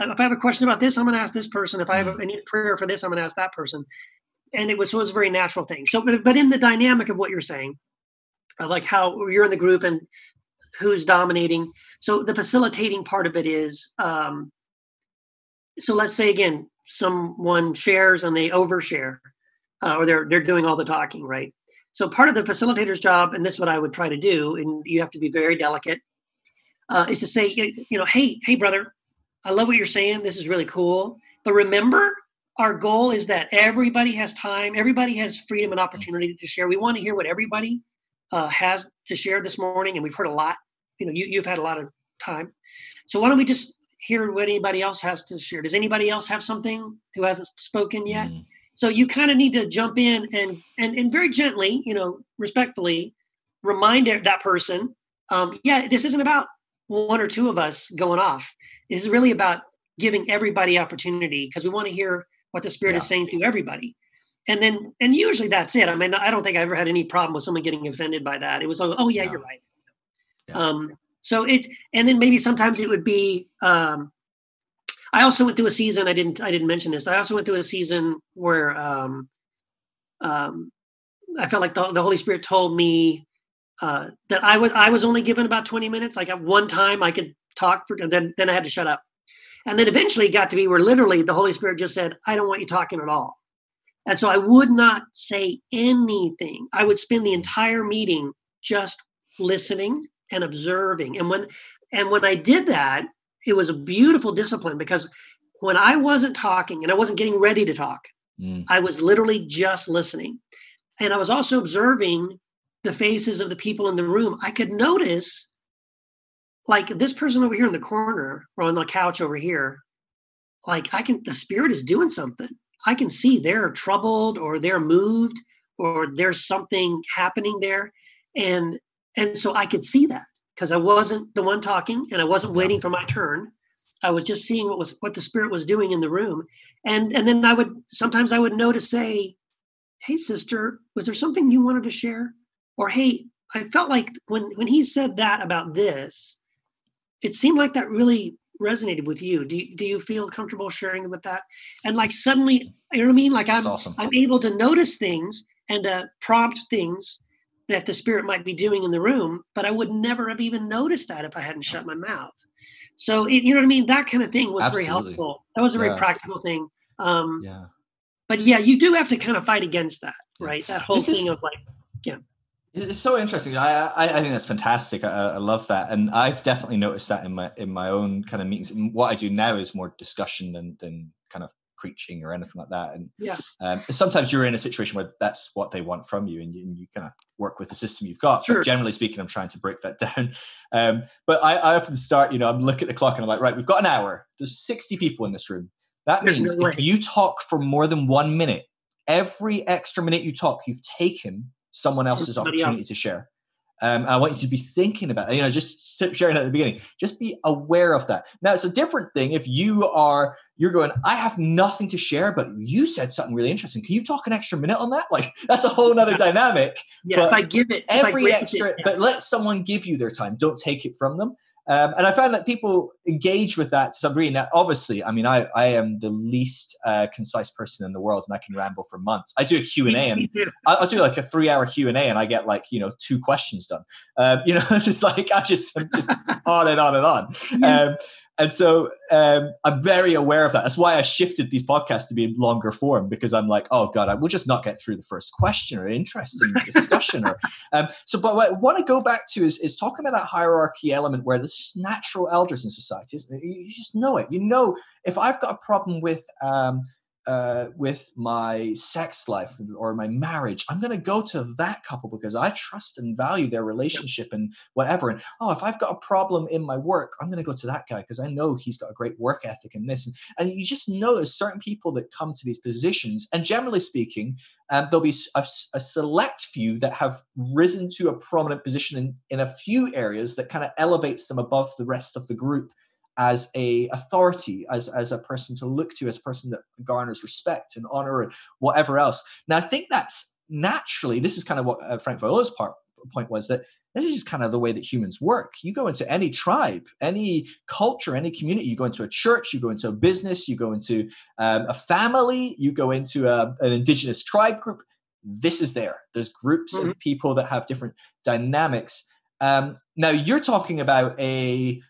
if i have a question about this i'm going to ask this person. If i have a, I need prayer for this i'm going to ask that person. And it was so it was a very natural thing. So but, but in the dynamic of what you're saying of like how you're in the group and who's dominating. So the facilitating part of it is um so let's say again someone shares and they overshare uh, or they're they're doing all the talking right? So part of the facilitator's job and this is what i would try to do and you have to be very delicate uh, is to say you know hey hey brother i love what you're saying. This is really cool. But remember our goal is that everybody has time everybody has freedom and opportunity to share. We want to hear what everybody uh, has to share this morning and we've heard a lot. You know you, you've had a lot of time. So why don't we just hear what anybody else has to share? Does anybody else have something who hasn't spoken yet? Mm. so you kind of need to jump in and and and very gently you know respectfully remind that person um yeah this isn't about one or two of us going off is really about giving everybody opportunity because we want to hear what the spirit is saying to everybody and then and usually that's it i mean i don't think i ever had any problem with someone getting offended by that it was like oh yeah No. you're right Yeah. um so it's and then maybe sometimes it would be um I also went through a season. I didn't. I didn't mention this. I also went through a season where um, um, I felt like the, the Holy Spirit told me uh, that I was I was only given about twenty minutes. Like at one time, I could talk for, and then then I had to shut up. And then eventually, it got to be where literally the Holy Spirit just said, "I don't want you talking at all." And so I would not say anything. I would spend the entire meeting just listening and observing. And when and when I did that, it was a beautiful discipline because when I wasn't talking and I wasn't getting ready to talk, Mm. I was literally just listening. And I was also observing the faces of the people in the room. I could notice, like this person over here in the corner or on the couch over here, like I can, the spirit is doing something. I can see they're troubled or they're moved or there's something happening there. And and so I could see that because I wasn't the one talking and I wasn't waiting for my turn. I was just seeing what was what the spirit was doing in the room. And and then I would sometimes I would know to say, Hey sister, was there something you wanted to share? Or hey, I felt like when when he said that about this, it seemed like that really resonated with you. Do you, do you feel comfortable sharing with that? And like suddenly, you know what I mean? Like I'm awesome. I'm able to notice things and uh, prompt things that the spirit might be doing in the room, but I would never have even noticed that if I hadn't shut my mouth. So it, you know what I mean? That kind of thing was Absolutely. very helpful. That was a Yeah. very practical thing. Um, Yeah. But yeah, you do have to kind of fight against that, Yeah. right? That whole This is- thing of like, It's so interesting. I, I I think that's fantastic. I, I love that, and I've definitely noticed that in my in my own kind of meetings. And what I do now is more discussion than than kind of preaching or anything like that. And Yeah. um, sometimes you're in a situation where that's what they want from you, and you, you kind of work with the system you've got. Sure. But generally speaking, I'm trying to break that down. Um, but I, I often start, you know, I'm looking at the clock and I'm like, right, we've got an hour. There's 60 people in this room. That There's means no if you talk for more than one minute, every extra minute you talk, you've taken someone else's opportunity else. to share. Um, I want you to be thinking about, it, you know, just sharing at the beginning. Just be aware of that. Now, it's a different thing if you are, you're going, I have nothing to share, but you said something really interesting. Can you talk an extra minute on that? Like, that's a whole nother dynamic. yeah, if I give it Every break it extra, but let someone give you their time. Don't take it from them. Um, and I found that people engage with that to some degree. Now, obviously, I mean, I, I am the least uh, concise person in the world, and I can ramble for months. I do a Q and A, and I'll, do like a three hour Q and A and I get like, you know, two questions done. Um, you know, just like, I just, I'm just on and on and on. Um, and so um, I'm very aware of that. That's why I shifted these podcasts to be in longer form because I'm like, oh God, I will just not get through the first question or interesting discussion. Or um, so, but what I want to go back to is, is talking about that hierarchy element where there's just natural elders in society. You you just know it. You know, if I've got a problem with um, uh, with my sex life or my marriage, I'm going to go to that couple because I trust and value their relationship and whatever. And oh, if I've got a problem in my work, I'm going to go to that guy because I know he's got a great work ethic and this. And, and you just know there's certain people that come to these positions. And generally speaking, um, there'll be a select few that have risen to a prominent position in, in a few areas that kind of elevates them above the rest of the group as a authority, as as a person to look to, as a person that garners respect and honor and whatever else. Now, I think that's naturally. This is kind of what uh, Frank Viola's part point was that this is just kind of the way that humans work. You go into any tribe, any culture, any community. You go into a church, you go into a business, you go into um, a family, you go into a, an indigenous tribe group. This is there. There's groups of people that have different dynamics. Um, now you're talking about a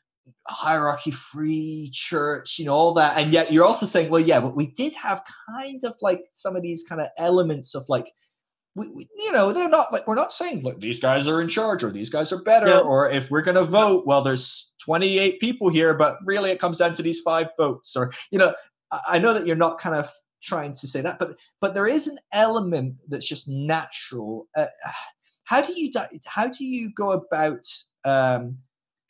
hierarchy free church you know all that and yet you're also saying well yeah but we did have kind of like some of these kind of elements of like we, we, you know they're not like we're not saying look these guys are in charge or these guys are better Yeah. or if we're going to vote well there's 28 people here but really it comes down to these five votes or you know I, I know that you're not kind of trying to say that but but there is an element that's just natural uh, how do you how do you go about um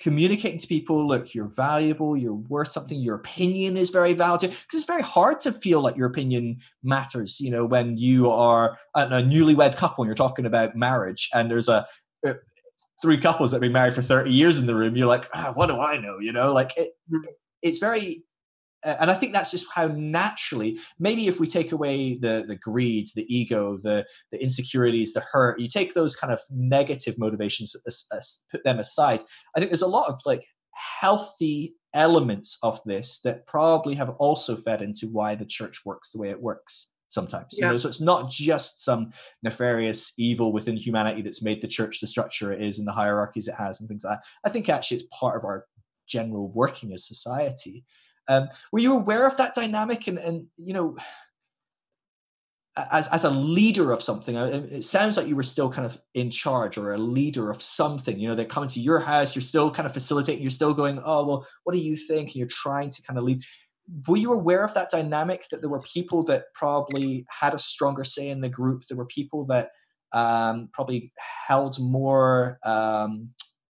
communicating to people look you're valuable you're worth something your opinion is very valuable because it's very hard to feel like your opinion matters you know when you are a newlywed couple and you're talking about marriage and there's a uh, three couples that have been married for 30 years in the room you're like ah, what do i know? You know like it, it's very and i think that's just how naturally maybe if we take away the the greed the ego the the insecurities the hurt you take those kind of negative motivations as, put them aside I think there's a lot of like healthy elements of this that probably have also fed into why the church works the way it works sometimes. You know, so it's not just some nefarious evil within humanity that's made the church the structure it is and the hierarchies it has and things like that. I think actually it's part of our general working as society. Um, were you aware of that dynamic and, and you know, as, as a leader of something, uh, it sounds like you were still kind of in charge or a leader of something. You know, they're coming to your house, you're still kind of facilitating, you're still going, oh, well, what do you think? And you're trying to kind of lead. Were you aware of that dynamic that there were people that probably had a stronger say in the group? There were people that um, probably held more um,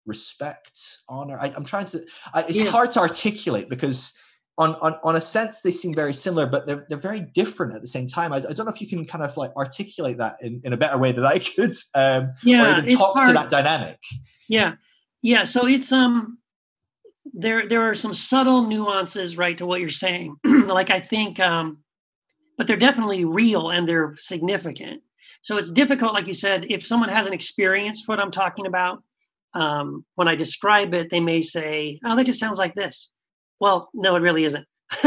respect, honor. I, I'm trying to, I, it's Yeah. hard to articulate because on, on on a sense they seem very similar but they're, they're very different at the same time I, I don't know if you can kind of like articulate that in, in a better way than i could um or Yeah, even it's talk to that dynamic Yeah, yeah. So it's um, there there are some subtle nuances, right, to what you're saying. like I think, um, but they're definitely real and they're significant. So it's difficult, like you said, if someone hasn't experienced what I'm talking about. Um, when I describe it, they may say, "Oh, that just sounds like this." Well, no, it really isn't.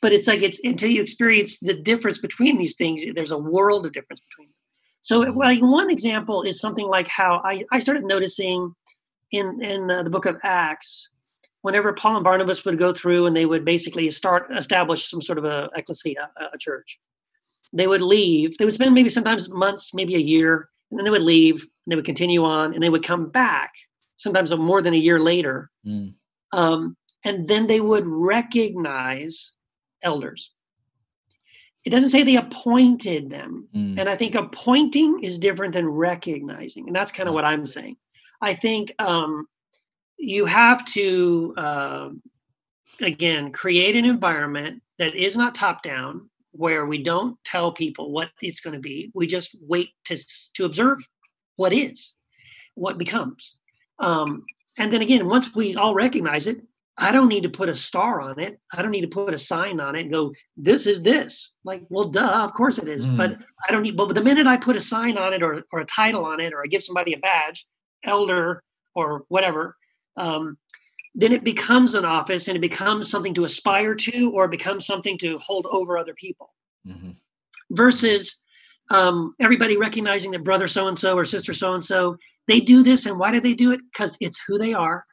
but it's like it's until you experience the difference between these things. There's a world of difference between them. So, like one example is something like how I, I started noticing in in uh, the book of Acts, whenever Paul and Barnabas would go through and they would basically start establish some sort of a ecclesia, a, a church, they would leave. They would spend maybe sometimes months, maybe a year, and then they would leave. And they would continue on, and they would come back sometimes more than a year later, Mm. um, and then they would recognize elders. It doesn't say they appointed them. Mm. And I think appointing is different than recognizing. And that's kind of what I'm saying. I think um, you have to, uh, again, create an environment that is not top down, where we don't tell people what it's going to be. We just wait to, to observe what is, what becomes. Um, and then again, once we all recognize it, I don't need to put a star on it. I don't need to put a sign on it and go, this is this. Like, well, duh, of course it is. Mm. But I don't need, but the minute I put a sign on it or, or a title on it, or I give somebody a badge, elder or whatever, um, then it becomes an office and it becomes something to aspire to or it becomes something to hold over other people Mhm. versus um, everybody recognizing that brother so and so or sister so and so they do this and why do they do it because it's who they are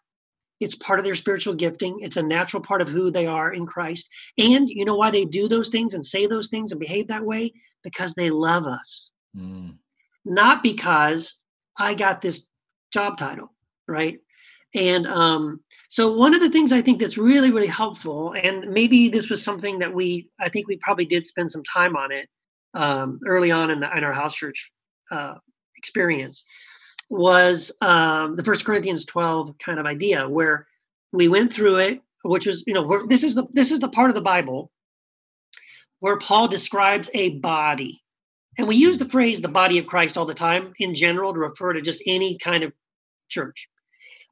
it's part of their spiritual gifting. It's a natural part of who they are in christ. And you know why they do those things and say those things and behave that way? Because they love us. Mm. not because i got this job title right? And um, so one of the things i think that's really really helpful and maybe this was something that we i think we probably did spend some time on it um, early on in, the, in our house church uh, experience was um, the first corinthians 12 kind of idea where we went through it which was you know this is the this is the part of the bible where paul describes a body. And we use the phrase the body of christ all the time in general to refer to just any kind of church.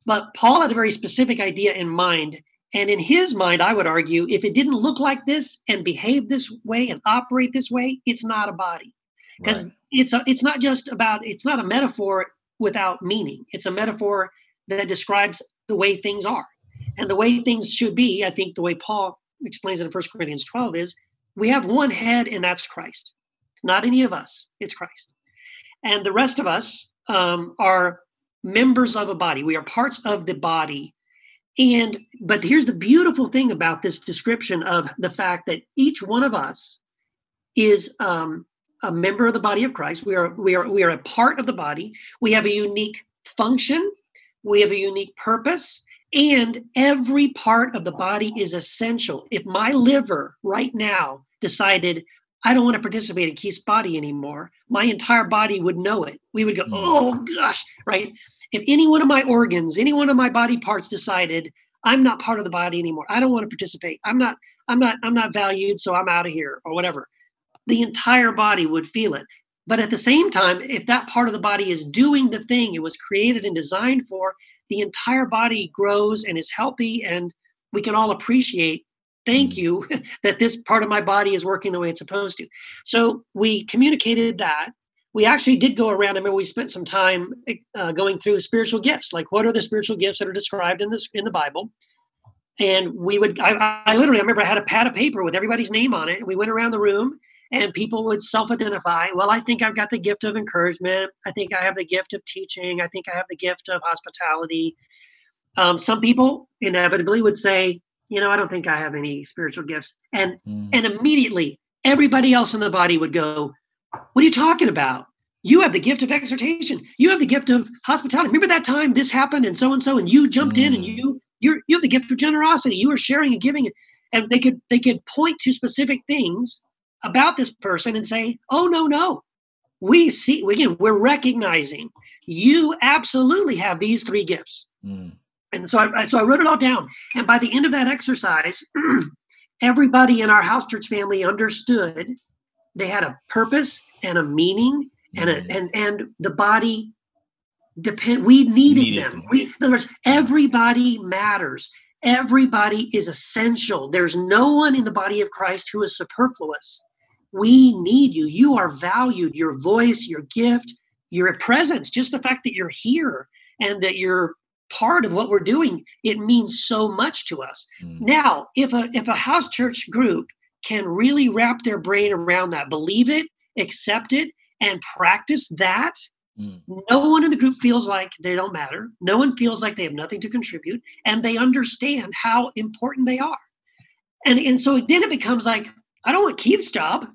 But paul had a very specific idea in mind. And in his mind i would argue if it didn't look like this and behave this way and operate this way it's not a body. Because Right. it's a, it's not just about it's not a metaphor without meaning. It's a metaphor that describes the way things are. And the way things should be i think the way paul explains it in 1 corinthians 12 is we have one head and that's christ. It's not any of us it's christ. And the rest of us um, are members of a body. We are parts of the body. And but here's the beautiful thing about this description of the fact that each one of us is um, a member of the body of Christ. We are we are we are a part of the body. We have a unique function. We have a unique purpose, and every part of the body is essential. If my liver right now decided I don't want to participate in Keith's body anymore, my entire body would know it. We would go, Mm. oh gosh, right? If any one of my organs, any one of my body parts decided I'm not part of the body anymore, I don't want to participate. I'm not, I'm not, I'm not valued, so I'm out of here or whatever. The entire body would feel it. But at the same time, if that part of the body is doing the thing it was created and designed for, the entire body grows and is healthy, and we can all appreciate. Thank Mm. you that this part of my body is working the way it's supposed to. So we communicated that. We actually did go around. I remember we spent some time uh, going through spiritual gifts, like what are the spiritual gifts that are described in this in the Bible. And we would, I, I literally, I remember I had a pad of paper with everybody's name on it. And we went around the room and people would self-identify well i think i've got the gift of encouragement. I think i have the gift of teaching. I think i have the gift of hospitality. Um, some people inevitably would say you know i don't think i have any spiritual gifts. And Mm. and immediately everybody else in the body would go what are you talking about? You have the gift of exhortation. You have the gift of hospitality. Remember that time this happened and so and so and you jumped in and Mm. you you're you have the gift of generosity. You were sharing and giving. And they could they could point to specific things about this person and say, "Oh no, no, we see again. We're recognizing you absolutely have these three gifts." Mm. And so I so I wrote it all down. And by the end of that exercise, everybody in our house church family understood they had a purpose and a meaning and a, Mm. and and the body depend we needed, Needed them. them. We, in other words, everybody matters. Everybody is essential. There's no one in the body of Christ who is superfluous. We need you. You are valued. Your voice, your gift, your presence, just the fact that you're here and that you're part of what we're doing, it means so much to us. Mm. Now, if a if a house church group can really wrap their brain around that, believe it, accept it, and practice that, Mm. no one in the group feels like they don't matter. No one feels like they have nothing to contribute, and they understand how important they are. And and so then it becomes like I don't want Keith's job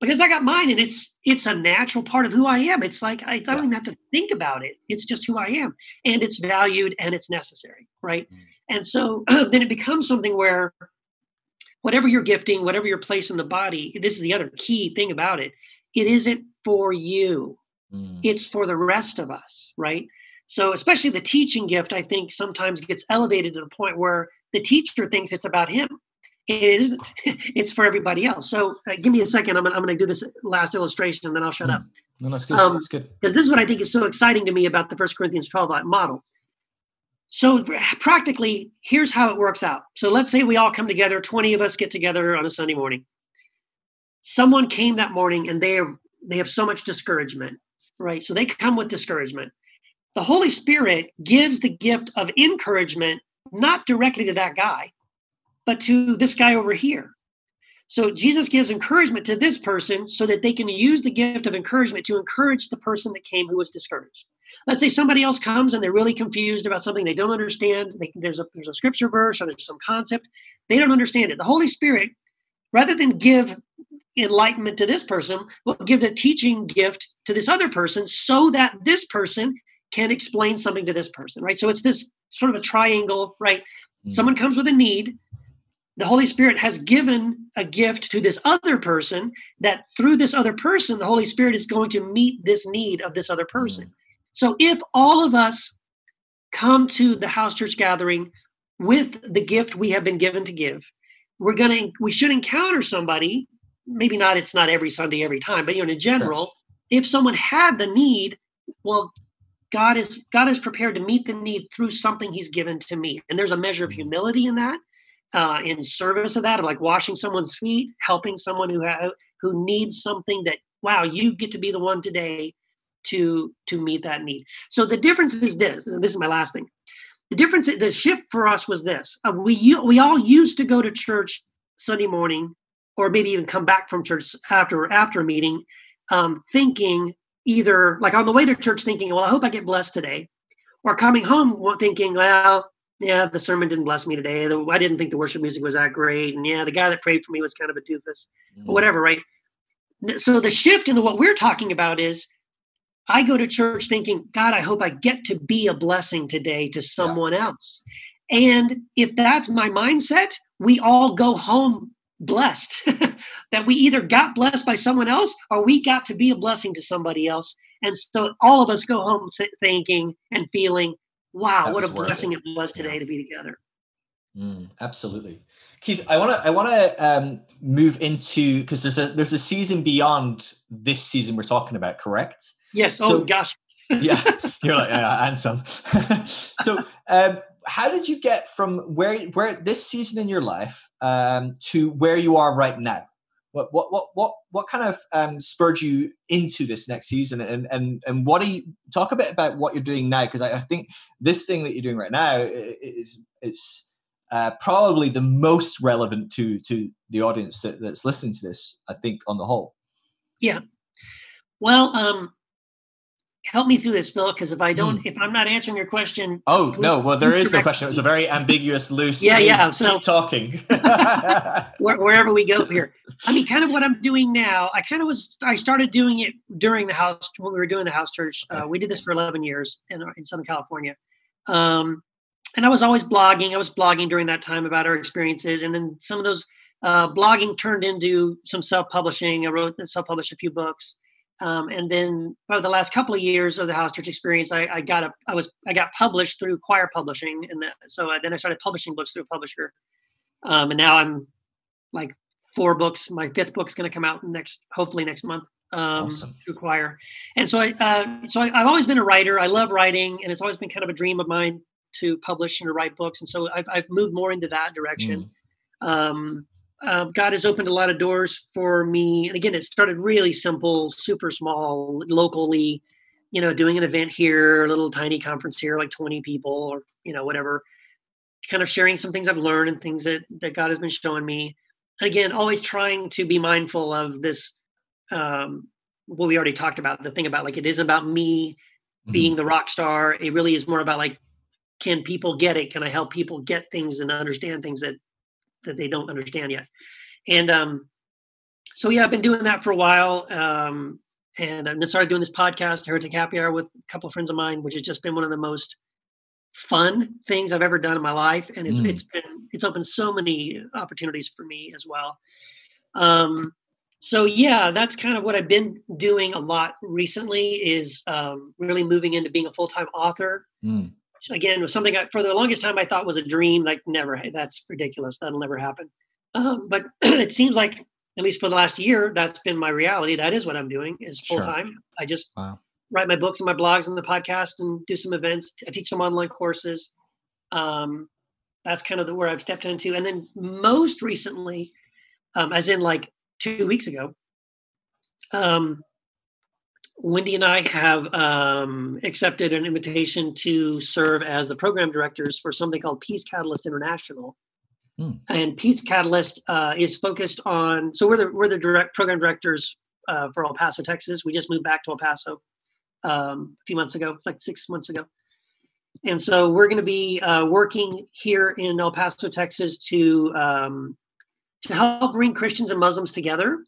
because I got mine, and it's it's a natural part of who I am. It's like I don't Yeah. even have to think about it. It's just who I am, and it's valued and it's necessary, right? Mm. And so then it becomes something where whatever you're gifting, whatever your place in the body, this is the other key thing about it. It isn't for you Mm. it's for the rest of us, right? So, especially the teaching gift, I think sometimes gets elevated to the point where the teacher thinks it's about him. It isn't, it's for everybody else. So, uh, give me a second. I'm, I'm going to do this last illustration and then I'll shut up. No, no, it's good. Um, it's good. Because this is what I think is so exciting to me about the First Corinthians 12 model. So, practically, here's how it works out. So, let's say we all come together, 20 of us get together on a Sunday morning. Someone came that morning and they are, they have so much discouragement, right? So, they come with discouragement. The Holy Spirit gives the gift of encouragement not directly to that guy, but to this guy over here. So Jesus gives encouragement to this person so that they can use the gift of encouragement to encourage the person that came who was discouraged. Let's say somebody else comes and they're really confused about something they don't understand. They, there's a there's a scripture verse or there's some concept they don't understand it. The Holy Spirit, rather than give enlightenment to this person, will give the teaching gift to this other person so that this person can explain something to this person. Right. So it's this sort of a triangle. Right. Mm. Someone comes with a need the Holy Spirit has given a gift to this other person that through this other person, the Holy Spirit is going to meet this need of this other person. Mm. So if all of us come to the house church gathering with the gift we have been given to give, we're gonna we should encounter somebody, maybe not it's not every Sunday, every time, but you know, in general, if someone had the need, well, God is God is prepared to meet the need through something He's given to me. And there's a measure of Mhm. humility in that uh, in service of that, of like washing someone's feet, helping someone who ha- who needs something that wow, you get to be the one today to to meet that need. So the difference is this. This is my last thing. The difference, the shift for us was this: uh, we we all used to go to church Sunday morning, or maybe even come back from church after after a meeting, um, thinking either like on the way to church, thinking, well, I hope I get blessed today, or coming home thinking, well, yeah, the sermon didn't bless me today. I didn't think the worship music was that great. And yeah, the guy that prayed for me was kind of a doofus, Mm. or whatever, right? So the shift into what we're talking about is I go to church thinking, God, I hope I get to be a blessing today to someone else. And if that's my mindset, we all go home blessed that we either got blessed by someone else or we got to be a blessing to somebody else. And so all of us go home thinking and feeling, wow, That what a blessing it. it was today to be together. Mm, absolutely, Keith. I want to I want to um, move into because there's a there's a season beyond this season we're talking about, correct? Yes. So- oh gosh. yeah, you're like yeah, and some. so, um, how did you get from where where this season in your life um, to where you are right now? What what what what what kind of um, spurred you into this next season, and and and what do you talk a bit about what you're doing now? Because I, I think this thing that you're doing right now is it's uh, probably the most relevant to to the audience that, that's listening to this. I think on the whole. Yeah. Well, um, help me through this, Phil, because if I don't, if I'm not answering your question, Oh no! Well, there is no question. It was a very ambiguous, loose. Yeah, yeah, so- talking. wherever we go here. I mean, kind of what I'm doing now. I kind of was. I started doing it during the house when we were doing the house church. Uh, we did this for 11 years in in Southern California, um, and I was always blogging. I was blogging during that time about our experiences, and then some of those uh, blogging turned into some self-publishing. I wrote self-published a few books. Um, and then for the last couple of years of the house church experience, I, I got a, I was, I got published through Quoir Publishing, and that, so I, then I started publishing books through a publisher, um, and now I'm like four books. My fifth book's going to come out next, hopefully next month, um, Awesome. through Quoir. And so I, uh, so I, I've always been a writer. I love writing, and it's always been kind of a dream of mine to publish and to write books. And so I've, I've moved more into that direction. Um, uh, God has opened a lot of doors for me. And again, it started really simple, super small, locally, you know, doing an event here, a little tiny conference here, like 20 people or, you know, whatever, kind of sharing some things I've learned and things that, that God has been showing me. And again, always trying to be mindful of this, um, what we already talked about the thing about like it isn't about me Mhm. being the rock star it really is more about like can people get it can i help people get things and understand things that that they don't understand yet and um so yeah i've been doing that for a while um and i started doing this podcast heretic happy hour with a couple of friends of mine which has just been one of the most fun things i've ever done in my life and it's Mm. it's been it's opened so many opportunities for me as well um so yeah that's kind of what i've been doing a lot recently is um, really moving into being a full-time author Mm. Again was something I, for the longest time I thought was a dream. Like never, that's ridiculous. That'll never happen. Um, but it seems like at least for the last year, that's been my reality. That is what I'm doing is full time. I just Wow. write my books and my blogs and the podcast and do some events. I teach some online courses. Um, that's kind of the, where I've stepped into. And then most recently, um, as in like two weeks ago, um, Wendy and I have um, accepted an invitation to serve as the program directors for something called Peace Catalyst International. Hmm. And Peace Catalyst uh, is focused on. So we're the we're the direct program directors uh, for El Paso, Texas. We just moved back to El Paso um, a few months ago, like six months ago. And so we're going to be uh, working here in El Paso, Texas, to um, to help bring Christians and Muslims together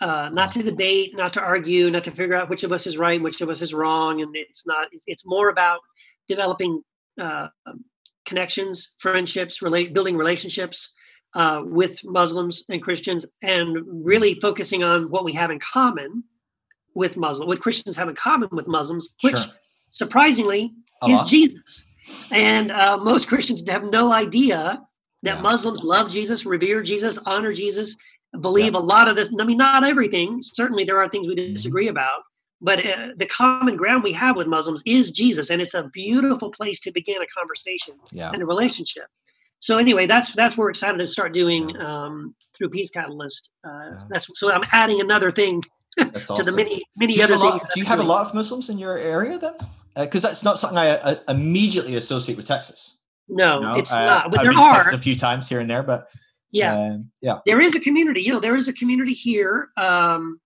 uh, not to debate, not to argue, not to figure out which of us is right, which of us is wrong, and it's not. it's- more about developing uh, um, connections, friendships, relate, building relationships uh, with Muslims and Christians, and really focusing on what we have in common with Muslim, what Christians have in common with Muslims, which Sure. surprisingly Allah. is Jesus. And uh, most Christians have no idea that Yeah. Muslims love Jesus, revere Jesus, honor Jesus, believe a lot of this. I mean, not everything. Certainly, there are things we disagree about. But uh, the common ground we have with Muslims is Jesus, and it's a beautiful place to begin a conversation Yeah. and a relationship. So anyway, that's that's what we're excited to start doing um, through Peace Catalyst. Uh, Yeah. That's so I'm adding another thing That's to awesome. the many many do you have a other things. lot? that Do you have a lot of Muslims in your area then? Because that's not something I, uh immediately associate with Texas. No, know? it's Uh, not. But I've there been are. Texas a few times here and there, but Yeah. um, yeah, there is a community you know there is a community here um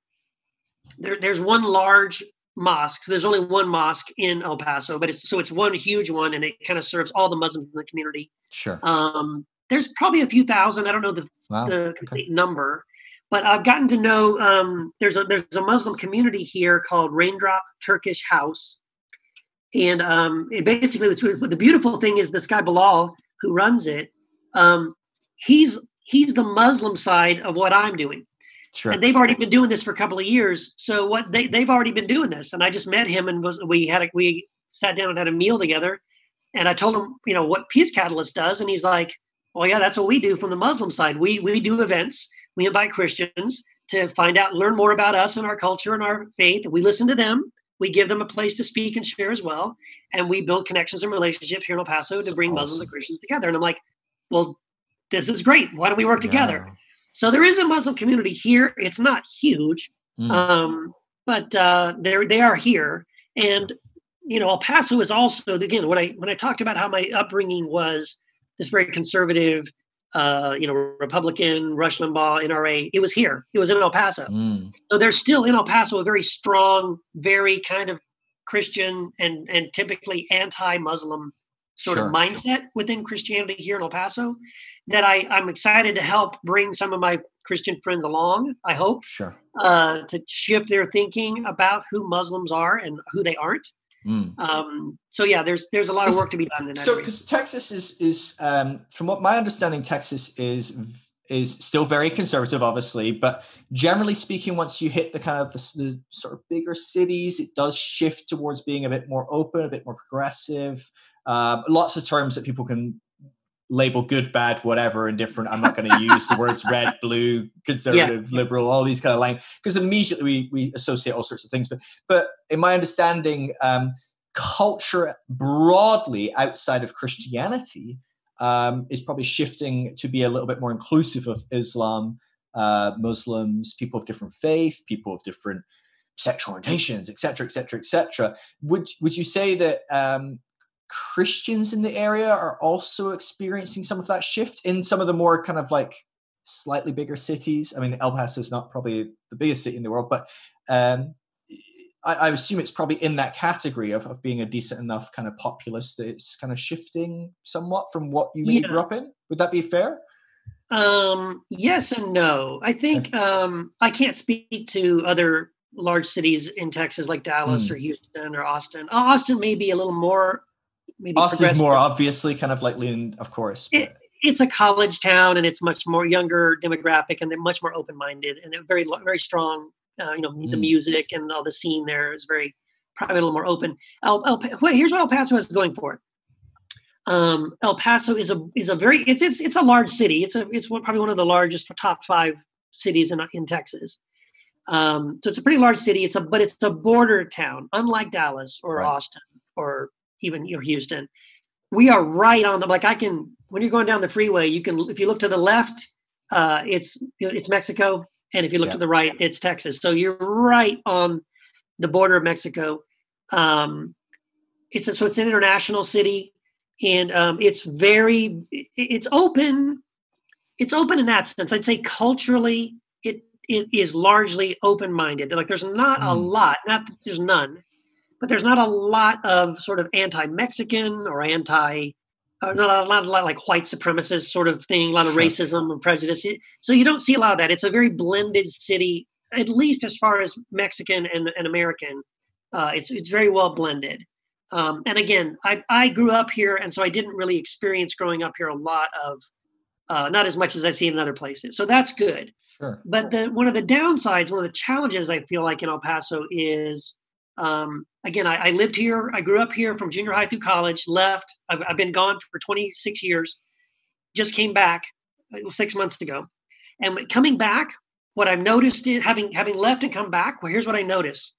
there, there's one large mosque there's only one mosque in el paso but it's so it's one huge one and it kind of serves all the muslims in the community Sure. um there's probably a few thousand i don't know the, Wow. the complete number but i've gotten to know um there's a there's a muslim community here called raindrop turkish house and um it basically it's, the beautiful thing is this guy bilal who runs it um he's he's the muslim side of what i'm doing sure. and they've already been doing this for a couple of years. So what they they've already been doing this, and I just met him and was we had a, we sat down and had a meal together, and I told him you know what Peace Catalyst does, and he's like, well yeah, that's what we do from the Muslim side. We we do events. We invite Christians to find out, learn more about us and our culture and our faith. We listen to them. We give them a place to speak and share as well, and we build connections and relationships here in El Paso to That's bring Muslims and Christians together. And I'm like, well, this is great. Why don't we work together? Yeah. So there is a Muslim community here. It's not huge, Mm. um, but uh, they they are here, and you know El Paso is also again when I when I talked about how my upbringing was this very conservative, uh, you know Republican Rush Limbaugh NRA. It was here. It was in El Paso. Mm. So there's still in El Paso a very strong, very kind of Christian and and typically anti-Muslim sort Sure. of mindset within Christianity here in El Paso that I, I'm excited to help bring some of my Christian friends along, I hope, Sure. uh, to shift their thinking about who Muslims are and who they aren't. Mm. Um, so yeah, there's there's a lot of work to be done in that So, because Texas is is um, from what my understanding, Texas is is still very conservative, obviously, but generally speaking, once you hit the kind of the, the sort of bigger cities, it does shift towards being a bit more open, a bit more progressive. Um, lots of terms that people can label good, bad, whatever, and different. I'm not going to use the words red, blue, conservative, liberal, all these kind of lines because immediately we we associate all sorts of things. But but in my understanding, um, culture broadly outside of Christianity um, is probably shifting to be a little bit more inclusive of Islam, uh, Muslims, people of different faith, people of different sexual orientations, etc., etc., etc. Would would you say that um, Christians in the area are also experiencing some of that shift in some of the more kind of like slightly bigger cities? I mean, El Paso is not probably the biggest city in the world, but um, I, I, assume it's probably in that category of, of being a decent enough kind of populace that it's kind of shifting somewhat from what you yeah. grew up in. Would that be fair? Um, yes and no. I think um, I can't speak to other large cities in Texas like Dallas mm. or Houston or Austin. Austin may be a little more. Maybe Austin's more obviously kind of like lean, of course. It, it's a college town and it's much more younger demographic and they're much more open-minded and they're very very strong uh, you know mm. the music and all the scene there is very probably a little more open El, El, here's what el paso is going for um, el paso is a is a very it's it's it's a large city it's a it's probably one of the largest top five cities in in texas um, so it's a pretty large city it's a but it's a border town unlike dallas or right. austin or even you know, houston we are right on the like i can when you're going down the freeway you can if you look to the left uh, it's it's mexico and if you look yeah. to the right, it's Texas. So you're right on the border of Mexico. Um, it's a, so it's an international city, and um, it's very it's open. It's open in that sense. I'd say culturally, it it is largely open minded. Like there's not mm. a lot, not there's none, but there's not a lot of sort of anti Mexican or anti uh, not a lot, a lot like white supremacist sort of thing, a lot of racism and prejudice. So you don't see a lot of that. It's a very blended city, at least as far as Mexican and, and American. Uh, it's it's very well blended. Um, and again, I, I grew up here, and so I didn't really experience growing up here a lot of, uh, not as much as I've seen in other places. So that's good. Sure. But the one of the downsides, one of the challenges I feel like in El Paso is um, again, I, I, lived here. I grew up here from junior high through college. Left. I've, I've been gone for 26 years. Just came back uh, six months ago, and coming back, what I've noticed is having having left and come back. Well, here's what I notice.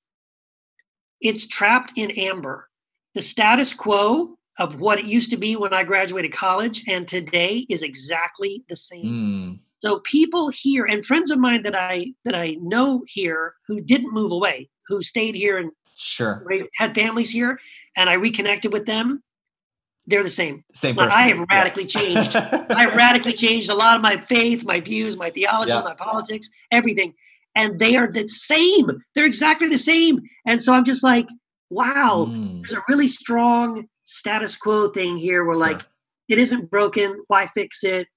It's trapped in amber. The status quo of what it used to be when I graduated college and today is exactly the same. Mm. So people here and friends of mine that I that I know here who didn't move away, who stayed here and Sure. Raised, had families here, and I reconnected with them. They're the same. Same person. I have radically yeah. changed. I radically changed a lot of my faith, my views, my theology, yeah. my politics, everything. And they are the same. They're exactly the same. And so I'm just like, wow, mm. there's a really strong status quo thing here where like it isn't broken. Why fix it?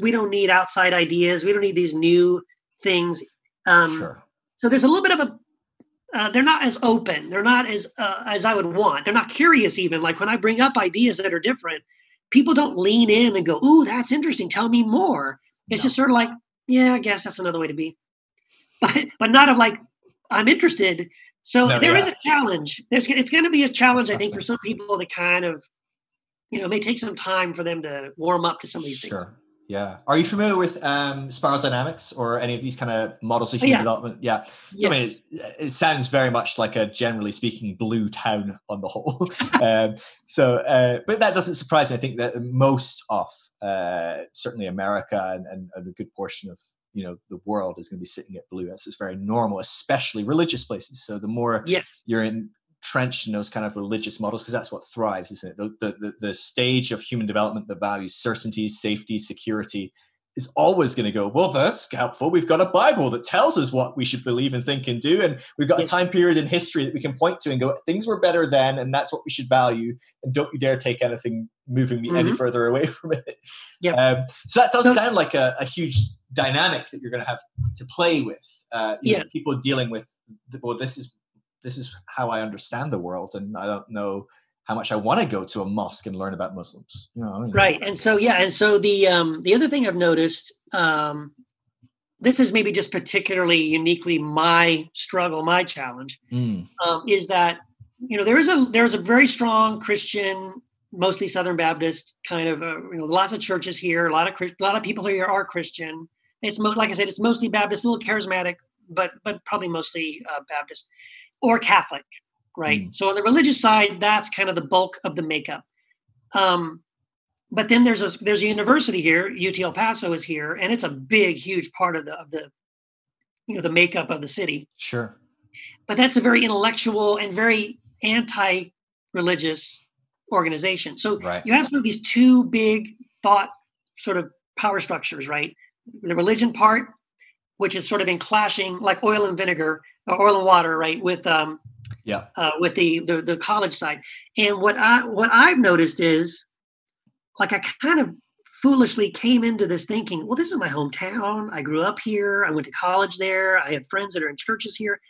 We don't need outside ideas. We don't need these new things. Um, sure. So there's a little bit of a uh, they're not as open. They're not as uh, as I would want. They're not curious even. Like when I bring up ideas that are different, people don't lean in and go, "Ooh, that's interesting. Tell me more." It's no. just sort of like, "Yeah, I guess that's another way to be," but but not of like, "I'm interested." So no, there yeah. is a challenge. There's it's going to be a challenge, I think, for some people to kind of, you know, it may take some time for them to warm up to some of these sure. things. Yeah. Are you familiar with um, spiral dynamics or any of these kind of models of human yeah. development? Yeah. Yes. I mean, it, it, sounds very much like a generally speaking blue town on the whole. um, so, uh, but that doesn't surprise me. I think that most of uh, certainly America and, and, and, a good portion of you know the world is going to be sitting at blue. That's it's very normal, especially religious places. So the more yeah. you're in entrenched in those kind of religious models because that's what thrives, isn't it? The, the, the stage of human development that values certainty, safety, security is always going to go, well, that's helpful. We've got a Bible that tells us what we should believe and think and do. And we've got a time period in history that we can point to and go, things were better then, and that's what we should value. And don't you dare take anything moving me mm-hmm. any further away from it. Yeah. Um, so that does so, sound like a, a, huge dynamic that you're going to have to play with. Uh, yeah. Know, people dealing with, well, this is this is how I understand the world, and I don't know how much I want to go to a mosque and learn about Muslims. You know, right. And so yeah, and so the um, the other thing I've noticed, um, this is maybe just particularly uniquely my struggle, my challenge, mm. um, is that you know there is a there is a very strong Christian, mostly Southern Baptist kind of uh, you know lots of churches here, a lot of a lot of people here are Christian. It's mo- like I said, it's mostly Baptist, a little charismatic, but but probably mostly uh, Baptist or Catholic, right? Mm. So on the religious side, that's kind of the bulk of the makeup. Um, but then there's a there's a university here, UT El Paso is here, and it's a big, huge part of the of the you know the makeup of the city. Sure. But that's a very intellectual and very anti-religious organization. So right. you have sort of these two big thought sort of power structures, right? The religion part, which is sort of in clashing like oil and vinegar oil and water, right? With um, yeah, uh, with the, the the college side. And what I what I've noticed is, like, I kind of foolishly came into this thinking, well, this is my hometown. I grew up here. I went to college there. I have friends that are in churches here.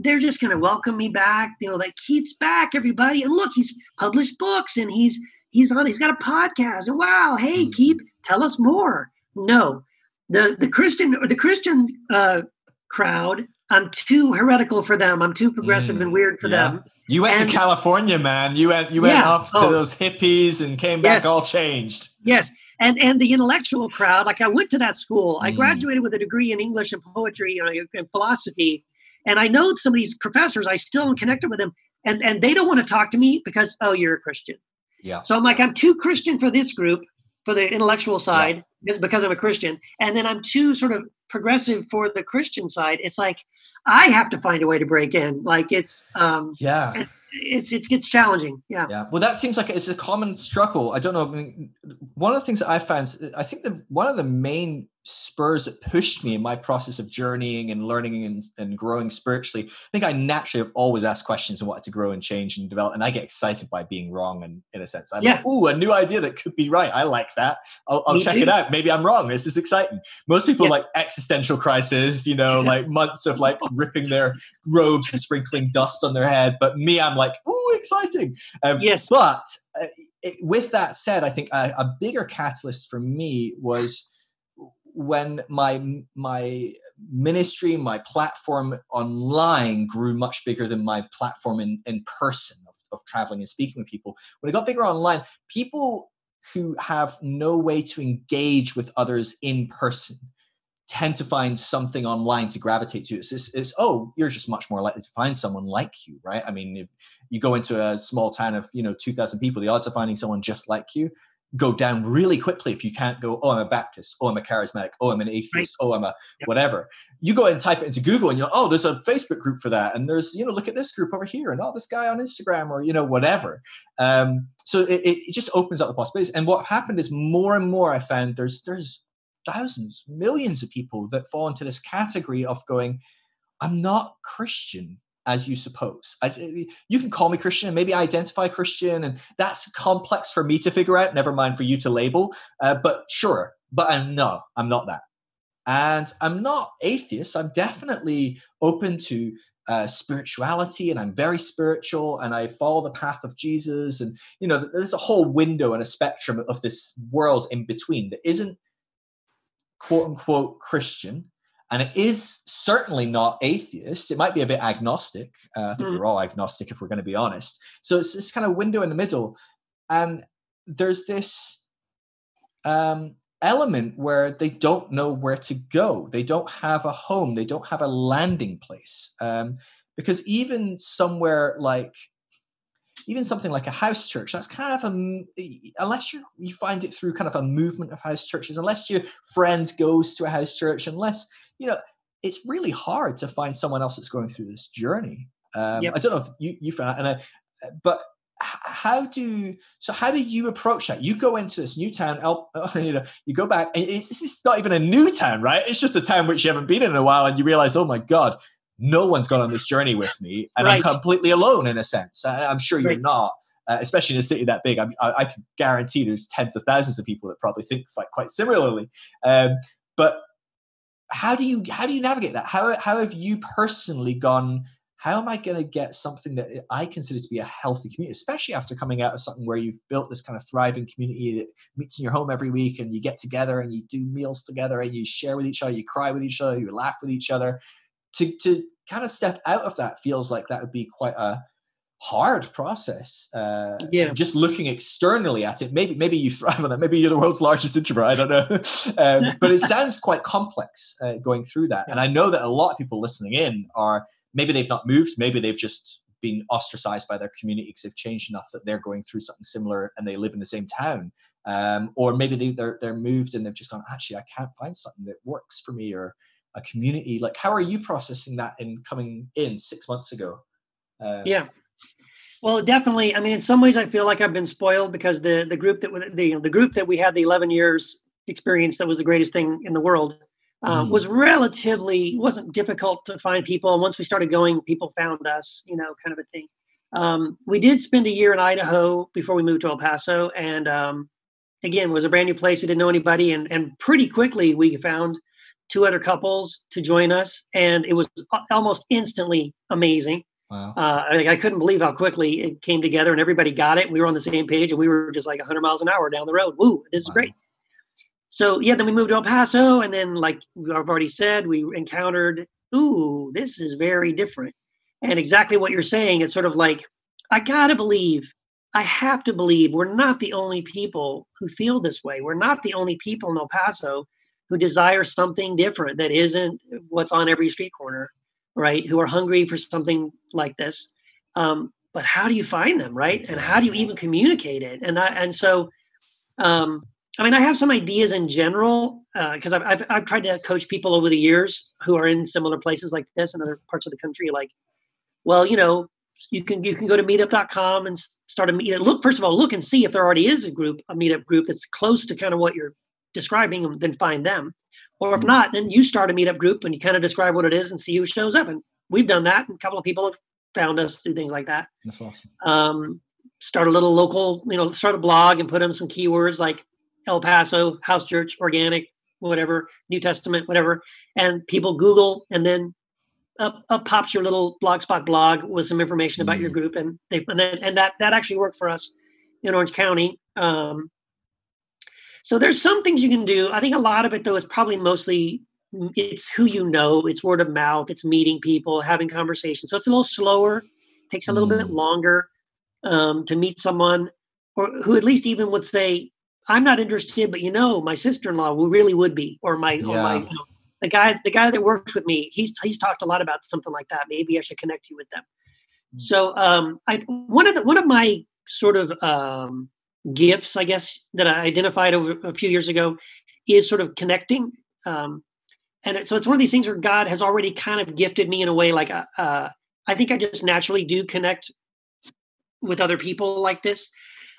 They're just going to welcome me back. You know, like Keith's back, everybody. And look, he's published books and he's he's on. He's got a podcast. And wow, hey mm-hmm. Keith, tell us more. No, the the Christian the Christian uh, crowd. I'm too heretical for them. I'm too progressive mm, and weird for yeah. them. You went and, to California, man. You went you went yeah, off to oh, those hippies and came back yes, all changed. Yes, and and the intellectual crowd. Like I went to that school. I mm. graduated with a degree in English and poetry, you know, and philosophy. And I know some of these professors. I still am connected with them, and and they don't want to talk to me because oh, you're a Christian. Yeah. So I'm like I'm too Christian for this group for the intellectual side yeah. because I'm a Christian, and then I'm too sort of progressive for the Christian side. It's like I have to find a way to break in. Like it's um yeah it's it gets challenging. Yeah. Yeah. Well, that seems like it's a common struggle. I don't know. I mean, one of the things that I found, I think that one of the main spurs that pushed me in my process of journeying and learning and, and growing spiritually. I think I naturally have always asked questions and wanted to grow and change and develop. And I get excited by being wrong. And in a sense, I'm yeah. like, ooh, a new idea that could be right. I like that. I'll, I'll check too. it out. Maybe I'm wrong. This is exciting. Most people yeah. like existential crisis, you know, like months of like ripping their robes and sprinkling dust on their head. But me, I'm like, ooh, exciting. Um, yes. But uh, it, with that said, I think a, a bigger catalyst for me was when my my ministry my platform online grew much bigger than my platform in, in person of, of traveling and speaking with people when it got bigger online people who have no way to engage with others in person tend to find something online to gravitate to. It's, it's, it's, oh you're just much more likely to find someone like you right? I mean if you go into a small town of you know 2000 people the odds of finding someone just like you go down really quickly if you can't go, oh, I'm a Baptist, oh, I'm a charismatic, oh, I'm an atheist, right. oh, I'm a yep. whatever. You go and type it into Google and you're, oh, there's a Facebook group for that. And there's, you know, look at this group over here and oh, this guy on Instagram or, you know, whatever. Um, so it, it just opens up the possibilities. And what happened is more and more I found there's, there's thousands, millions of people that fall into this category of going, I'm not Christian as you suppose. I, you can call me Christian and maybe I identify Christian, and that's complex for me to figure out. Never mind for you to label. Uh, but sure, but I'm no, I'm not that, and I'm not atheist. I'm definitely open to uh, spirituality, and I'm very spiritual, and I follow the path of Jesus, and you know, there's a whole window and a spectrum of this world in between that isn't quote unquote Christian and it is certainly not atheist. It might be a bit agnostic. Uh, I think mm. we're all agnostic if we're going to be honest. So it's this kind of window in the middle, and there's this um, element where they don't know where to go. They don't have a home. They don't have a landing place. Um, because even somewhere like even something like a house church that's kind of a unless you you find it through kind of a movement of house churches unless your friend goes to a house church unless you know, it's really hard to find someone else that's going through this journey. Um, yep. I don't know if you, you found, and I, but how do so how do you approach that you go into this new town you know you go back and it's, it's not even a new town right it's just a town which you haven't been in a while and you realize oh my god no one's gone on this journey with me and right. i'm completely alone in a sense i'm sure you're not uh, especially in a city that big I, I, I, can guarantee there's tens of thousands of people that probably think quite, quite similarly um, but how do you how do you navigate that? How how have you personally gone? How am I going to get something that I consider to be a healthy community, especially after coming out of something where you've built this kind of thriving community that meets in your home every week and you get together and you do meals together and you share with each other, you cry with each other, you laugh with each other. To to kind of step out of that feels like that would be quite a hard process. Uh, yeah. Just looking externally at it, maybe maybe you thrive on that. Maybe you're the world's largest introvert. I don't know, um, but it sounds quite complex uh, going through that. And I know that a lot of people listening in are maybe they've not moved, maybe they've just been ostracized by their community because they've changed enough that they're going through something similar and they live in the same town. Um, or maybe they, they're they're moved and they've just gone. Actually, I can't find something that works for me or a community. Like, how are you processing that in coming in six months ago? Um, yeah, well, definitely. I mean, in some ways, I feel like I've been spoiled because the the group that the the group that we had the 11 years experience that was the greatest thing in the world uh, Mm. was relatively wasn't difficult to find people. And once we started going, people found us, you know, kind of a thing. Um, we did spend a year in Idaho before we moved to El Paso, and um, again, it was a brand new place. We didn't know anybody, and and pretty quickly we found two other couples to join us, and it was almost instantly amazing. Wow. Uh, I, I couldn't believe how quickly it came together, and everybody got it. We were on the same page, and we were just like 100 miles an hour down the road. Woo, this is Wow. great. So yeah, then we moved to El Paso, and then like I've already said, we encountered, ooh, this is very different. And exactly what you're saying, it's sort of like, I gotta believe, I have to believe we're not the only people who feel this way. We're not the only people in El Paso who desire something different that isn't what's on every street corner, right? Who are hungry for something like this. Um, but how do you find them, right? And how do you even communicate it? And I, and so, um, I mean, I have some ideas in general because I've, I've I've tried to coach people over the years who are in similar places like this in other parts of the country. Like, well, you know, you can you can go to meetup.com and start a meet. Look, first of all, look and see if there already is a group, a meetup group that's close to kind of what you're describing, and then find them. Or if not, then you start a meetup group and you kind of describe what it is and see who shows up. And we've done that. And a couple of people have found us through things like that That's awesome. um, start a little local, you know, start a blog and put in some keywords like El Paso, house church, organic, whatever, New Testament, whatever, and people Google and then up, up pops your little blogspot blog with some information about your Mm. group and they and, then, and that that actually worked for us in Orange County. Um, so there's some things you can do. I think a lot of it though is probably mostly mm, it's who you know, it's word of mouth, it's meeting people, having conversations. So it's a little slower, takes a little bit Mm. longer um, to meet someone or who at least even would say, I'm not interested, but you know, my sister-in-law really would be, or my, or my, you know, the guy, the guy that works with me, he's, he's talked a lot about something like that. Maybe I should connect you with them. Mm. So, um, I, one of the, one of my sort of, um, gifts, I guess, that I identified over a few years ago is sort of connecting. Um, and it, so it's one of these things where God has already kind of gifted me in a way, like, uh, uh, I think I just naturally do connect with other people like this.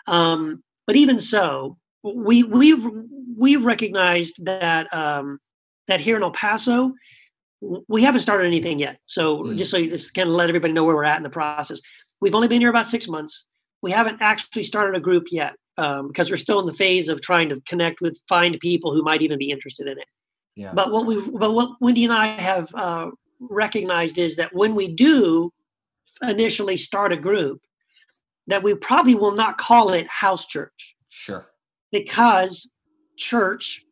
Um, but even so, we we've we've recognized that um, that here in El Paso, we haven't started anything yet. So Mm. just so you just kind of let everybody know where we're at in the process. We've only been here about six months. We haven't actually started a group yet um, because we're still in the phase of trying to connect with find people who might even be interested in it. Yeah. But what we but what Wendy and I have uh, recognized is that when we do initially start a group, that we probably will not call it house church Sure. because church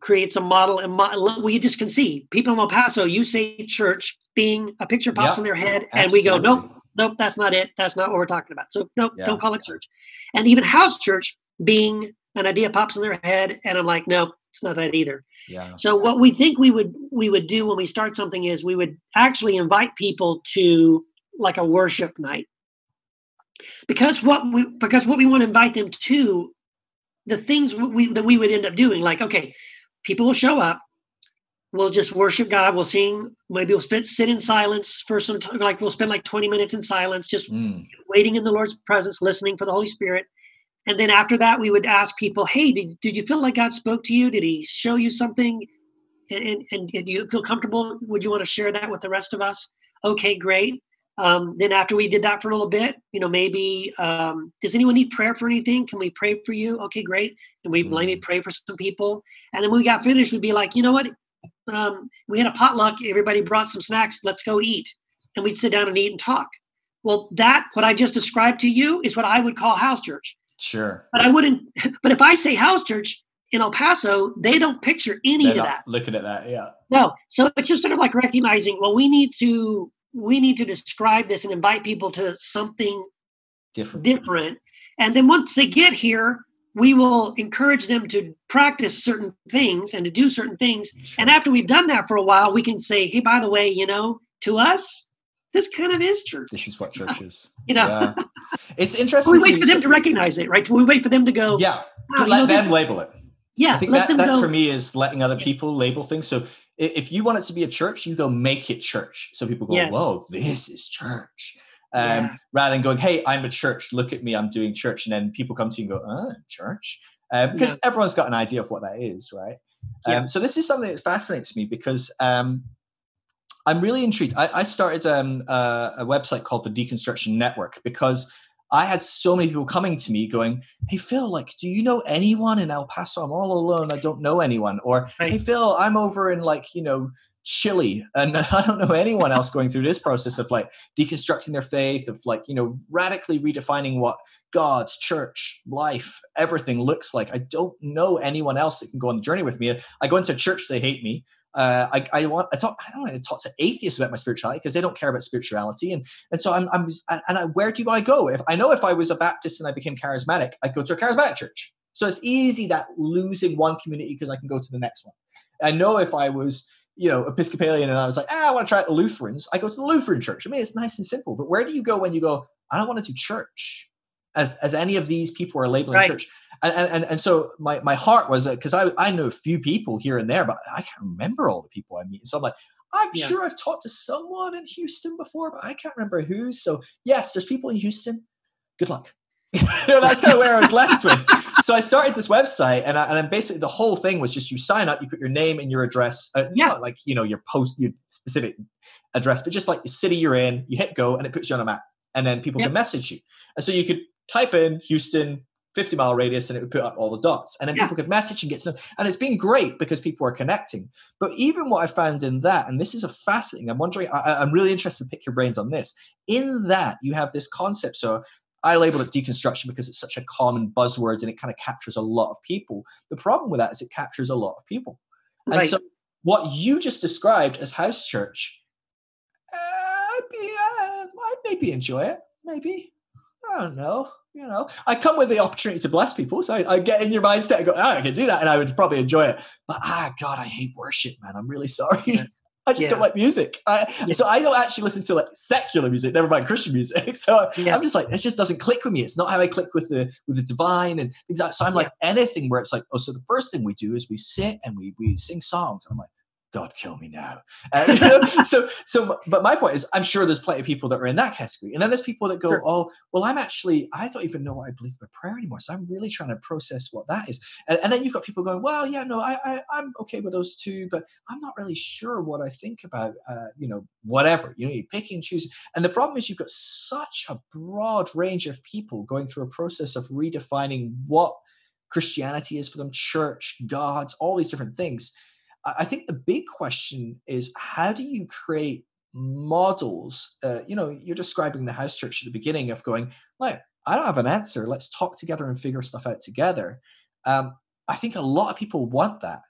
creates a model and mo- we just can see people in El Paso. You say church, being a picture pops Yeah, in their head, and we go, absolutely. nope, nope, that's not it. That's not what we're talking about. So nope, Yeah. don't call it church. And even house church being an idea pops in their head, and I'm like, no, it's not that either. Yeah. So what we think we would we would do when we start something is we would actually invite people to like a worship night. Because what we because what we want to invite them to, the things we that we would end up doing, like okay, people will show up, we'll just worship God, we'll sing, maybe we'll spend, sit in silence for some time, like we'll spend like 20 minutes in silence, just Mm. waiting in the Lord's presence, listening for the Holy Spirit. And then after that, we would ask people, hey, did, did you feel like God spoke to you? Did he show you something? And, and, and, and you feel comfortable? Would you want to share that with the rest of us? Okay, great. Um, then after we did that for a little bit, you know, maybe, um, does anyone need prayer for anything? Can we pray for you? Okay, great. And we maybe pray for some people. And then when we got finished, we'd be like, you know what? Um, we had a potluck. Everybody brought some snacks. Let's go eat. And we'd sit down and eat and talk. Well, that, what I just described to you, is what I would call house church. Sure. But I wouldn't, but if I say house church in El Paso, they don't picture any They're of that. looking at that. Yeah. No. So it's just sort of like recognizing, well, we need to, we need to describe this and invite people to something Different. different. And then once they get here, we will encourage them to practice certain things and to do certain things. Sure. And after we've done that for a while, we can say, hey, by the way, you know, to us, this kind of is church. This is what church is. You know, Yeah. It's interesting. we wait for them so- to recognize it, right? We wait for them to go, yeah. "Wow, To you let know, them label it. yeah, I think let that, that go. for me is letting other people label things. So if you want it to be a church, you go make it church. So people go, Yes. whoa, this is church. Um, Yeah. Rather than going, hey, I'm a church, look at me, I'm doing church. And then people come to you and go, oh, church. Uh, because everyone's got an idea of what that is, right? Um, So this is something that fascinates me because um, I'm really intrigued. I, I started um, uh, a website called the Deconstruction Network because I had so many people coming to me going, "Hey Phil, like, do you know anyone in El Paso? I'm all alone. I don't know anyone." Or, Right. "Hey Phil, I'm over in like you know Chile, and I don't know anyone else going through this process of like deconstructing their faith, of like you know radically redefining what God's church, life, everything looks like. I don't know anyone else that can go on the journey with me. I go into a church, they hate me. Uh, I, I want I talk I don't want to talk to atheists about my spirituality because they don't care about spirituality and and so I'm I'm and I, where do I go if I know if I was a Baptist and I became charismatic I'd go to a charismatic church so it's easy that losing one community because I can go to the next one I know if I was you know Episcopalian and I was like ah, I want to try out the Lutherans I go to the Lutheran church I mean it's nice and simple but where do you go when you go I don't want to do church as as any of these people are labeling Right. church and, and and so my my heart was because I I know a few people here and there, but I can't remember all the people I meet. So I'm like, I'm Yeah. sure I've talked to someone in Houston before, but I can't remember who. So yes, there's people in Houston. Good luck. you know, that's kind of where I was left with. So I started this website, and I, and then basically the whole thing was just you sign up, you put your name and your address, uh, Yeah. not like you know your post your specific address, but just like the city you're in. You hit go, and it puts you on a map, and then people Yep. can message you. And so you could type in Houston 50 mile radius and it would put up all the dots and then Yeah. people could message and get to know and it's been great because people are connecting but even what i found in that and this is a fascinating i'm wondering I- i'm really interested to pick your brains on this in that you have this concept so i labeled it deconstruction because it's such a common buzzword and it kind of captures a lot of people the problem with that is it captures a lot of people and Right. so what you just described as house church uh, I'd be, uh, I'd maybe enjoy it. Maybe. I don't know. You know, I come with the opportunity to bless people. So I, I get in your mindset and go, oh, I can do that. And I would probably enjoy it. But ah, God, I hate worship, man. I'm really sorry. Yeah. I just don't like music. I, Yeah. So I don't actually listen to like secular music, never mind Christian music. So Yeah. I'm just like, it just doesn't click with me. It's not how I click with the with the divine and things like that. So I'm Yeah. like anything where it's like, oh, so the first thing we do is we sit and we we sing songs. And I'm like, God, kill me now. You know? so, so, but my point is, I'm sure there's plenty of people that are in that category, and then there's people that go, Sure. "Oh, well, I'm actually, I don't even know what I believe about prayer anymore, so I'm really trying to process what that is." And, and then you've got people going, "Well, yeah, no, I, I, I'm okay with those two, but I'm not really sure what I think about, uh, you know, whatever." You know, you pick and choose, and the problem is you've got such a broad range of people going through a process of redefining what Christianity is for them, church, gods, all these different things. I think the big question is how do you create models? Uh, you know, you're describing the house church at the beginning of going, like, I don't have an answer. Let's talk together and figure stuff out together. Um, I think a lot of people want that.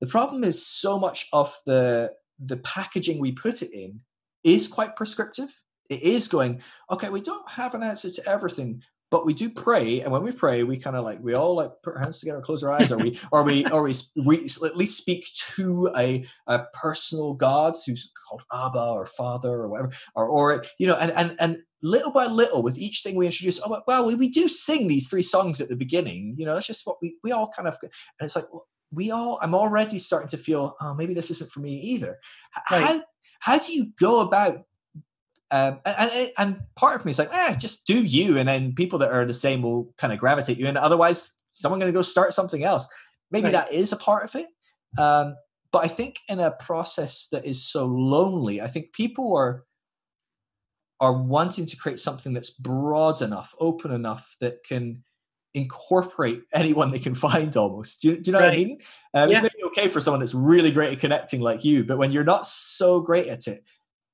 The problem is so much of the the packaging we put it in is quite prescriptive. It is going, okay, we don't have an answer to everything, but we do pray and when we pray we kind of like we all like put our hands together close our eyes or we or we or we, we at least speak to a, a personal god who's called abba or father or whatever or or you know and and and little by little with each thing we introduce oh well we, we do sing these three songs at the beginning you know that's just what we we all kind of and it's like we all i'm already starting to feel oh maybe this isn't for me either Right. how how do you go about um, and, and part of me is like, eh, just do you, and then people that are the same will kind of gravitate you, and otherwise, someone going to go start something else. Maybe Right. that is a part of it, um, but I think in a process that is so lonely, I think people are are wanting to create something that's broad enough, open enough that can incorporate anyone they can find almost. Do you, do you know what I mean? Um, Yeah. It's maybe okay for someone that's really great at connecting like you, but when you're not so great at it,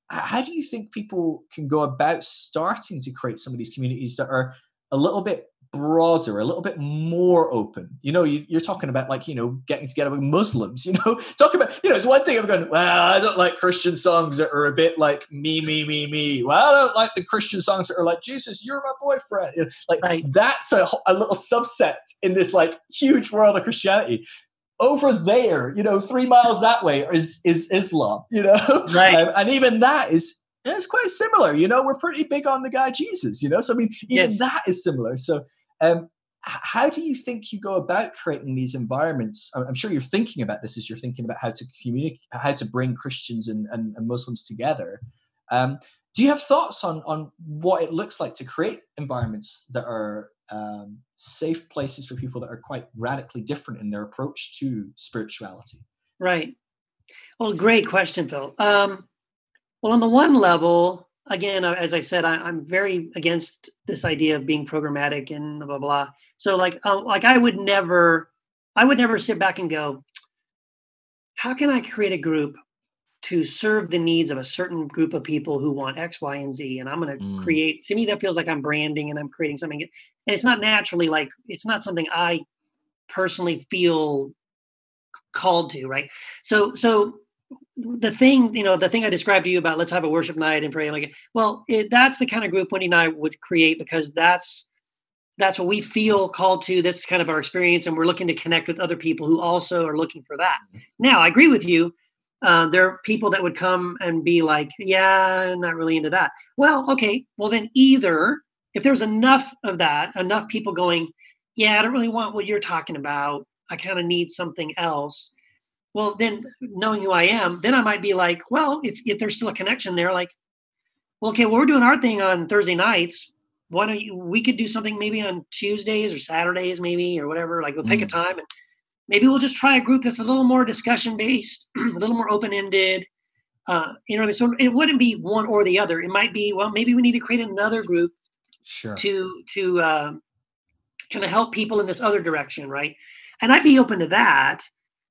how do you think people can go about starting to create some of these communities that are a little bit broader, a little bit more open? You know, you, you're talking about like, you know, getting together with Muslims, you know, talking about, you know, it's one thing I'm going, well, I don't like Christian songs that are a bit like me, me, me, me. Well, I don't like the Christian songs that are like, Jesus, you're my boyfriend. Like Right. that's a, a little subset in this like huge world of Christianity. Over there, you know, three miles that way is is Islam, you know, Right. Um, and even that is it's quite similar. You know, we're pretty big on the guy Jesus. You know, so I mean, even Yes. that is similar. So, um, how do you think you go about creating these environments? I'm I'm sure you're thinking about this as you're thinking about how to communicate, how to bring Christians and, and, and Muslims together. Um, do you have thoughts on on what it looks like to create environments that are um, safe places for people that are quite radically different in their approach to spirituality? Right. Well, great question, Phil. Um, well, on the one level, again, uh, as I said, I, am very against this idea of being programmatic and blah blah blah. So, like, um, like I would never, I would never sit back and go, how can I create a group to serve the needs of a certain group of people who want X, Y, and Z. And I'm going to mm. create, to me, that feels like I'm branding and I'm creating something. And it's not naturally like, it's not something I personally feel called to, right? So, so the thing, you know, the thing I described to you about let's have a worship night and pray, like, well, it, that's the kind of group Wendy and I would create because that's, that's what we feel called to. That's kind of our experience. And we're looking to connect with other people who also are looking for that. Mm-hmm. Now, I agree with you uh, there are people that would come and be like, yeah, I'm not really into that. Well, okay, well, then either if there's enough of that, enough people going, yeah, I don't really want what you're talking about. I kind of need something else. Well, then knowing who I am, then I might be like, well, if, if there's still a connection there, like, well, okay, well, we're doing our thing on Thursday nights. Why don't you, we could do something maybe on Tuesdays or Saturdays, maybe, or whatever. Like we'll pick mm. a time and maybe we'll just try a group that's a little more discussion based, a little more open ended. Uh, you know, I mean? so it wouldn't be one or the other. It might be well, maybe we need to create another group sure. to to uh, kind of help people in this other direction, right? And I'd be open to that,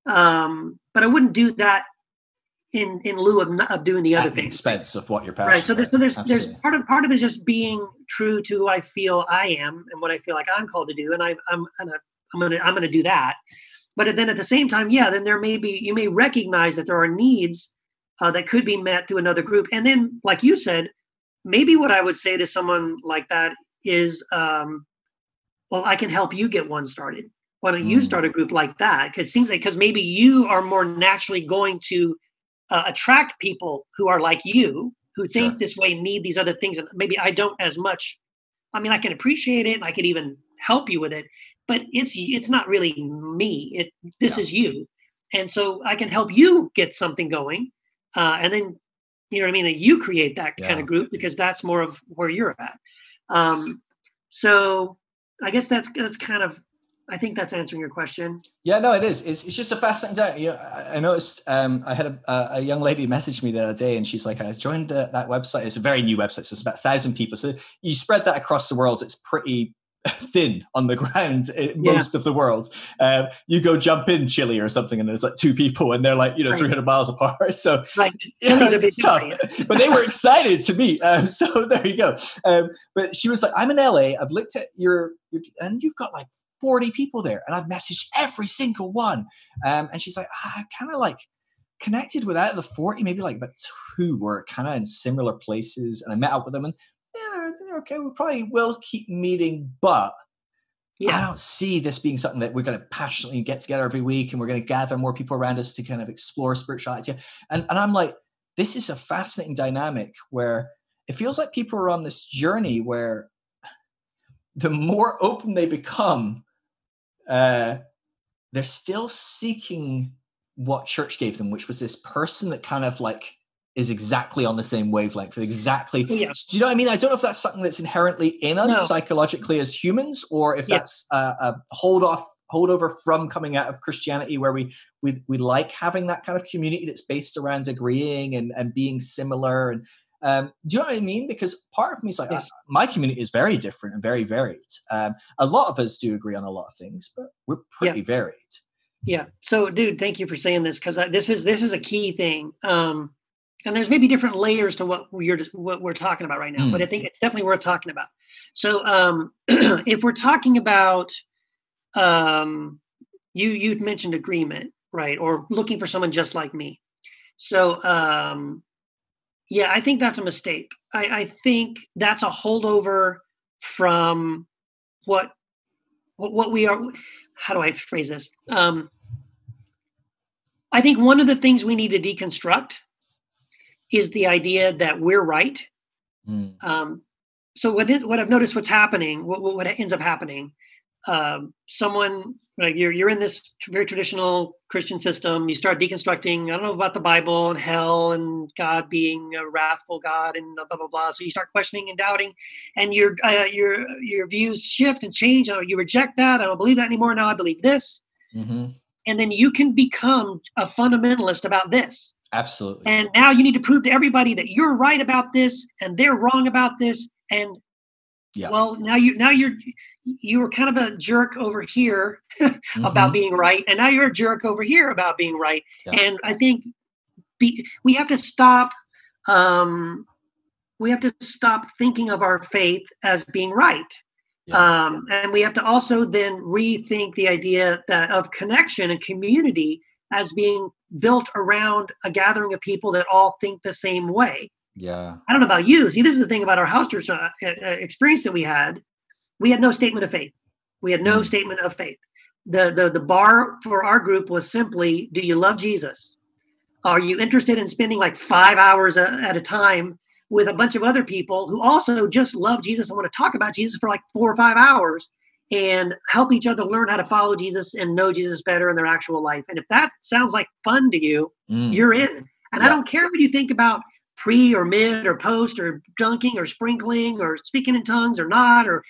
um, but I wouldn't do that in in lieu of, of doing the other At the expense of what you're passionate. Right. So there's so there's, there's part of part of it is just being true to who I feel I am and what I feel like I'm called to do, and I, I'm and I'm gonna I'm gonna do that. But then at the same time, yeah, then there may be, you may recognize that there are needs uh, that could be met through another group. And then, like you said, maybe what I would say to someone like that is, um, well, I can help you get one started. Why don't you mm. start a group like that? Because it seems like, because maybe you are more naturally going to uh, attract people who are like you, who think sure. this way, need these other things. And maybe I don't as much. I mean, I can appreciate it and I could even help you with it but it's it's not really me it this yeah. is you and so i can help you get something going uh, and then you know what i mean that you create that yeah. kind of group because that's more of where you're at um, so i guess that's that's kind of I think that's answering your question. Yeah, no, it is. It's, it's just a fascinating day. Yeah, I noticed. Um, I had a, a young lady message me the other day, and she's like, "I joined uh, that website. It's a very new website, so it's about a thousand people. So you spread that across the world. It's pretty thin on the ground in yeah. most of the world. Um, you go jump in Chile or something, and there's like two people, and they're like you know right. 300 miles apart. So right, yeah, it's tough. but they were excited to meet. Um, so there you go. Um, but she was like, "I'm in LA. I've looked at your, your and you've got like 40 people there, and I've messaged every single one." Um, and she's like, "I kind of like." connected with out of the 40 maybe like about two were kind of in similar places and i met up with them and okay, we probably will keep meeting, but yeah. I don't see this being something that we're going to passionately get together every week and we're going to gather more people around us to kind of explore spirituality. And, and I'm like, this is a fascinating dynamic where it feels like people are on this journey where the more open they become, uh, they're still seeking what church gave them, which was this person that kind of like is exactly on the same wavelength. Exactly. Yeah. Do you know what I mean? I don't know if that's something that's inherently in us no. psychologically as humans, or if yeah. that's a, a, hold off, holdover from coming out of Christianity, where we we we like having that kind of community that's based around agreeing and and being similar. And um, do you know what I mean? Because part of me is like, yes. uh, my community is very different and very varied. Um, a lot of us do agree on a lot of things, but we're pretty yeah. varied. Yeah. So, dude, thank you for saying this because this is this is a key thing. Um, and there's maybe different layers to what we're what we're talking about right now mm. but i think it's definitely worth talking about. So um, if we're talking about um, you you mentioned agreement right or looking for someone just like me. So um, yeah i think that's a mistake. I, I think that's a holdover from what what, what we are how do i phrase this? Um, i think one of the things we need to deconstruct is the idea that we're right. Mm. Um, so what, is, what I've noticed what's happening, what, what ends up happening, um, someone like you're you're in this very traditional Christian system. You start deconstructing. I don't know about the Bible and hell and God being a wrathful God and blah blah blah. So you start questioning and doubting, and your uh, your your views shift and change. Oh, you reject that. I don't believe that anymore. Now I believe this. Mm-hmm. And then you can become a fundamentalist about this. Absolutely. And now you need to prove to everybody that you're right about this and they're wrong about this. And yeah. Well, now you now you're you were kind of a jerk over here mm-hmm. about being right, and now you're a jerk over here about being right. Yeah. And I think be, we have to stop. Um, we have to stop thinking of our faith as being right. Yeah. Um, and we have to also then rethink the idea that of connection and community as being built around a gathering of people that all think the same way. Yeah. I don't know about you. See, this is the thing about our house church uh, uh, experience that we had. We had no statement of faith. We had no mm. statement of faith. The, the the bar for our group was simply, do you love Jesus? Are you interested in spending like five hours a, at a time with a bunch of other people who also just love Jesus and want to talk about Jesus for like four or five hours and help each other learn how to follow Jesus and know Jesus better in their actual life? And if that sounds like fun to you, mm. you're in. And yeah. I don't care what you think about pre or mid or post or dunking or sprinkling or speaking in tongues or not or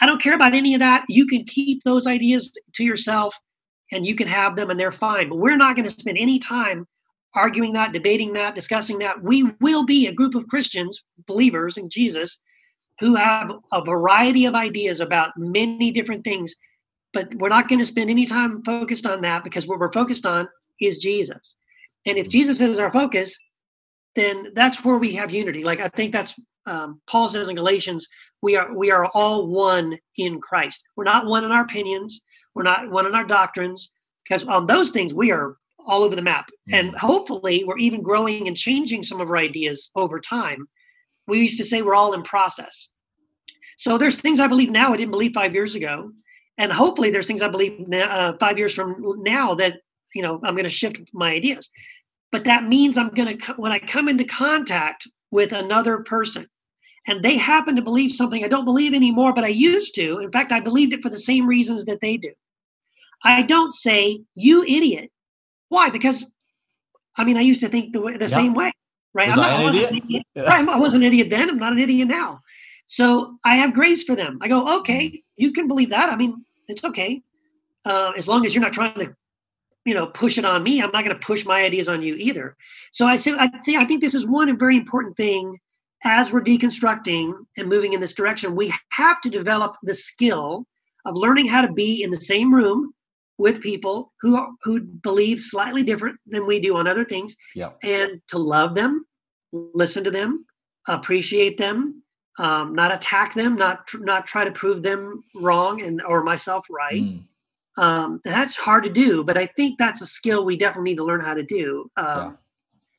I don't care about any of that. You can keep those ideas to yourself and you can have them and they're fine. But we're not going to spend any time arguing that, debating that, discussing that. We will be a group of Christians, believers in Jesus, who have a variety of ideas about many different things. But we're not going to spend any time focused on that because what we're focused on is Jesus. And if Jesus is our focus, then that's where we have unity. Like I think that's um, Paul says in Galatians, we are we are all one in Christ. We're not one in our opinions. We're not one in our doctrines, because on those things we are all over the map. Mm-hmm. And hopefully, we're even growing and changing some of our ideas over time. We used to say we're all in process. So there's things I believe now I didn't believe five years ago, and hopefully there's things I believe now, uh, five years from now that you know I'm going to shift my ideas. But that means i'm going to when i come into contact with another person and they happen to believe something i don't believe anymore but i used to. In fact i believed it for the same reasons that they do. I don't say you idiot. Why? Because i mean i used to think the, way, the same way right Was I'm not, I an idiot? An idiot. Yeah. right i wasn't an idiot then i'm not an idiot now so i have grace for them i go okay mm. you can believe that i mean it's okay uh, as long as you're not trying to you know push it on me i'm not going to push my ideas on you either so i say i think i think this is one very important thing as we're deconstructing and moving in this direction we have to develop the skill of learning how to be in the same room with people who who believe slightly different than we do on other things yeah. and to love them listen to them appreciate them um, not attack them not not try to prove them wrong and or myself right mm um, that's hard to do, but I think that's a skill we definitely need to learn how to do. Um, yeah.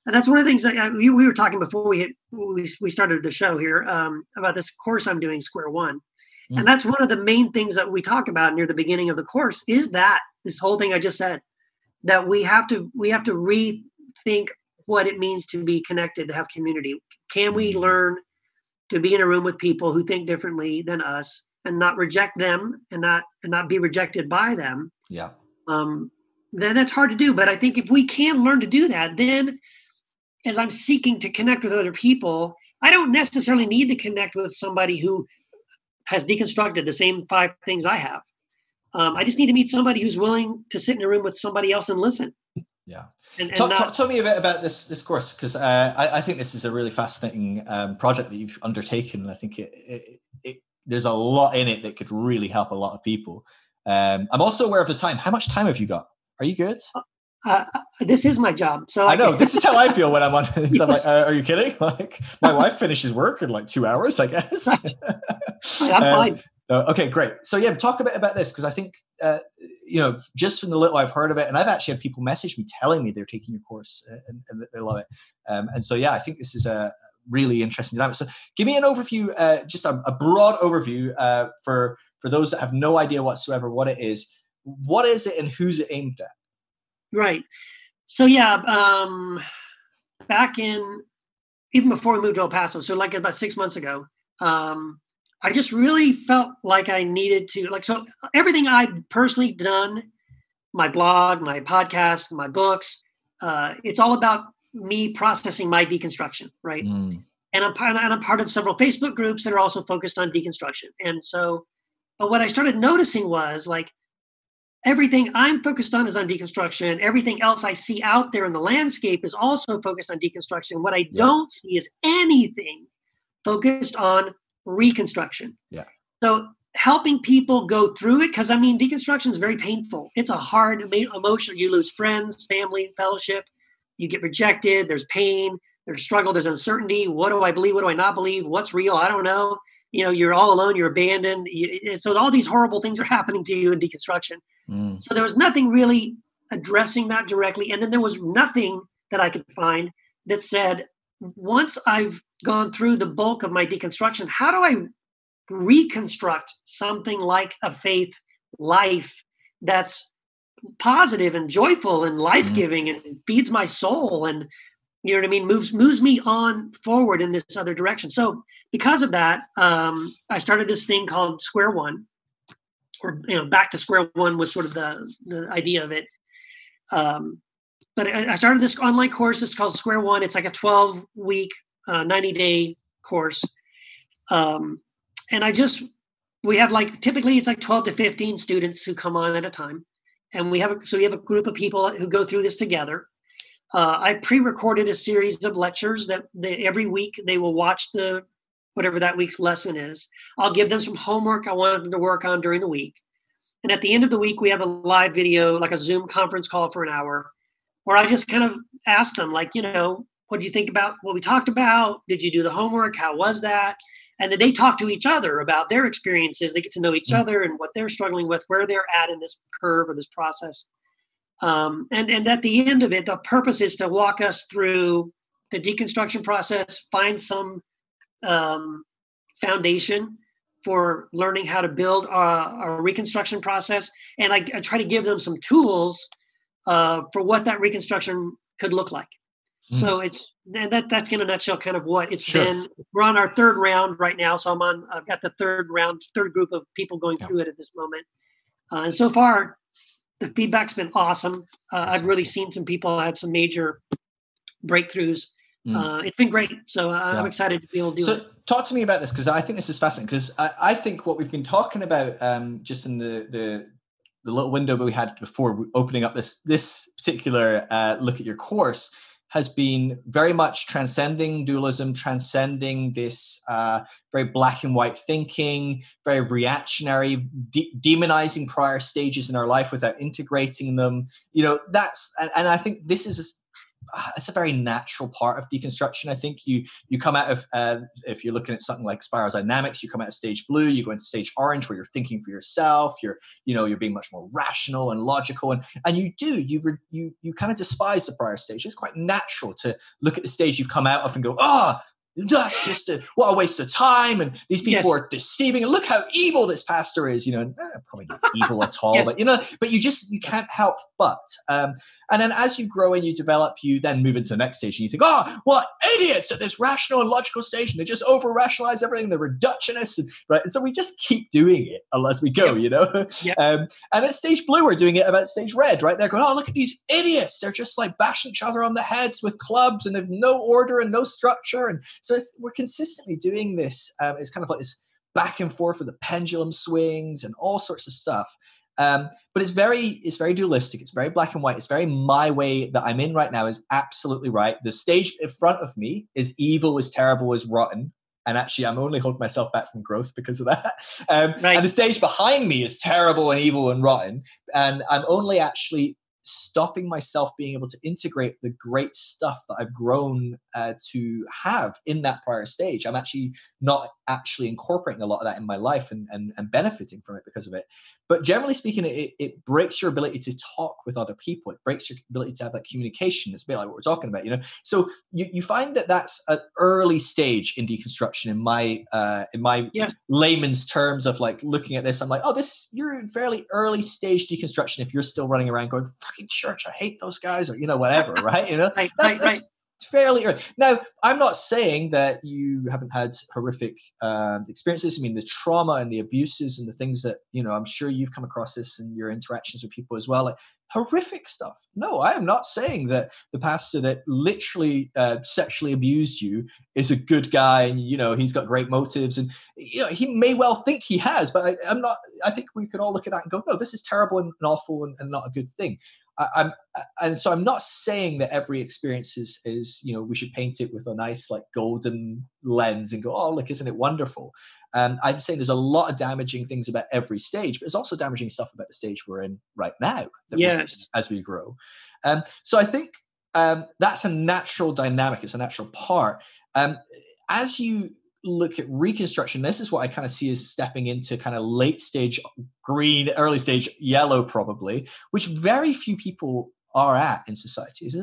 And that's one of the things that uh, we, we were talking before we hit, we, we started the show here um, about this course I'm doing, Square One. Mm. And that's one of the main things that we talk about near the beginning of the course is that this whole thing I just said that we have to we have to rethink what it means to be connected to have community. Can we mm. learn to be in a room with people who think differently than us and not reject them and not and not be rejected by them yeah um then that's hard to do but i think if we can learn to do that then as i'm seeking to connect with other people i don't necessarily need to connect with somebody who has deconstructed the same five things i have um, i just need to meet somebody who's willing to sit in a room with somebody else and listen yeah and, and talk, not, talk, talk, me a bit about this this course because uh, I, I, think this is a really fascinating um, project that you've undertaken. And I think it, it, it there's a lot in it that could really help a lot of people. Um, I'm also aware of the time. How much time have you got? Are you good? Uh, uh this is my job. So I know this is how I feel when I'm on. yes. I'm like, uh, are you kidding? Like my wife finishes work in like two hours, I guess. Right. I'm um, fine. Uh, okay, great. So yeah, talk a bit about this because I think uh, you know just from the little I've heard of it, and I've actually had people message me telling me they're taking your course uh, and, and they love it. Um, and so yeah, I think this is a, really interesting dynamic. So, give me an overview, uh, just a, a, broad overview uh, for for those that have no idea whatsoever what it is. What is it, and who's it aimed at? Right. So yeah, um, back in even before we moved to El Paso, so like about six months ago, um, I just really felt like I needed to like so everything I personally done, my blog, my podcast, my books, uh, it's all about me processing my deconstruction, right? Mm. And I'm part and I'm part of several Facebook groups that are also focused on deconstruction. And so, but what I started noticing was like everything I'm focused on is on deconstruction. Everything else I see out there in the landscape is also focused on deconstruction. What I yeah. don't see is anything focused on reconstruction. Yeah. So helping people go through it, because I mean, deconstruction is very painful. It's a hard emotion. You lose friends, family, fellowship. You get rejected. There's pain. There's struggle. There's uncertainty. What do I believe? What do I not believe? What's real? I don't know. You know, you're all alone. You're abandoned. You, so all these horrible things are happening to you in deconstruction. Mm. So there was nothing really addressing that directly, and then there was nothing that I could find that said once I've gone through the bulk of my deconstruction, how do I reconstruct something like a faith life that's positive and joyful and life-giving mm-hmm. and feeds my soul and you know what I mean moves moves me on forward in this other direction. So because of that, um, I started this thing called Square One, or you know, back to square one was sort of the the idea of it. Um, but I started this online course. It's called Square One. It's like a 12 week, uh, 90 day course. Um, and I just, we have like, typically it's like 12 to 15 students who come on at a time. And we have, a, so we have a group of people who go through this together. Uh, I pre-recorded a series of lectures that they, every week they will watch the, whatever that week's lesson is. I'll give them some homework I want them to work on during the week. And at the end of the week, we have a live video, like a Zoom conference call for an hour where I just kind of ask them, like, you know, what do you think about what we talked about? Did you do the homework? How was that? And then they talk to each other about their experiences. They get to know each mm-hmm. other and what they're struggling with, where they're at in this curve or this process. Um, and and at the end of it, the purpose is to walk us through the deconstruction process, find some um, foundation for learning how to build a, a reconstruction process, and I, I, try to give them some tools uh, for what that reconstruction could look like. Mm. So it's that that's in a nutshell kind of what it's sure. been. We're on our third round right now, so I'm on. I've got the third round, third group of people going yeah. through it at this moment, uh, and so far, the feedback's been awesome. Uh, I've really seen some people have some major breakthroughs. Mm. Uh, it's been great, so uh. I'm excited to be able to do it. so, it. Talk to me about this because I think this is fascinating. Because I, I, think what we've been talking about, um, just in the the the little window we had before opening up this this particular uh, look at your course has been very much transcending dualism, transcending this uh, very black and white thinking, very reactionary, de- demonizing prior stages in our life without integrating them. You know, that's and, and I think this is it's a very natural part of deconstruction. I think you you come out of uh, if you're looking at something like spiral dynamics, you come out of stage blue, you go into stage orange where you're thinking for yourself. You're you know you're being much more rational and logical, and and you do you you you kind of despise the prior stage. It's quite natural to look at the stage you've come out of and go, ah, oh, that's just a, what a waste of time and these people yes. are deceiving and look how evil this pastor is you know eh, probably not evil at all yes. but you know but you just you can't help but um, and then as you grow and you develop you then move into the next stage and you think oh what idiots at this rational and logical station they just over rationalize everything they're reductionists and, right and so we just keep doing it unless we go yep. you know yep. um, and at stage blue we're doing it about stage red right they're going oh look at these idiots they're just like bashing each other on the heads with clubs and they've no order and no structure and so we're consistently doing this. Um, it's kind of like this back and forth with the pendulum swings and all sorts of stuff. Um, but it's very it's very dualistic. It's very black and white. It's very my way that I'm in right now is absolutely right. The stage in front of me is evil, is terrible, is rotten. And actually, I'm only holding myself back from growth because of that. Um, right. And the stage behind me is terrible and evil and rotten. And I'm only actually stopping myself being able to integrate the great stuff that I've grown uh, to have in that prior stage. I'm actually not actually incorporating a lot of that in my life and, and, and benefiting from it because of it. But generally speaking, it, it breaks your ability to talk with other people. It breaks your ability to have that communication. It's a bit like what we're talking about, you know. So you, you find that that's an early stage in deconstruction. In my uh, in my yes. layman's terms of like looking at this, I'm like, oh, this you're in fairly early stage deconstruction. If you're still running around going, "Fucking church, I hate those guys," or you know, whatever, right? You know, right, that's, right, that's, right fairly early. Now, I'm not saying that you haven't had horrific um, experiences. I mean, the trauma and the abuses and the things that you know. I'm sure you've come across this in your interactions with people as well. Like horrific stuff. No, I am not saying that the pastor that literally uh, sexually abused you is a good guy and you know he's got great motives and you know he may well think he has, but I, am not. I think we could all look at that and go, no, this is terrible and, and awful and, and not a good thing. I, am and so I'm not saying that every experience is is you know we should paint it with a nice like golden lens and go oh look isn't it wonderful. Um, I'm saying there's a lot of damaging things about every stage, but there's also damaging stuff about the stage we're in right now. yes. as we grow. Um, so I think um, that's a natural dynamic. It's a natural part. Um, as you look at reconstruction, this is what I kind of see as stepping into kind of late stage green, early stage yellow, probably, which very few people are at in society. It's,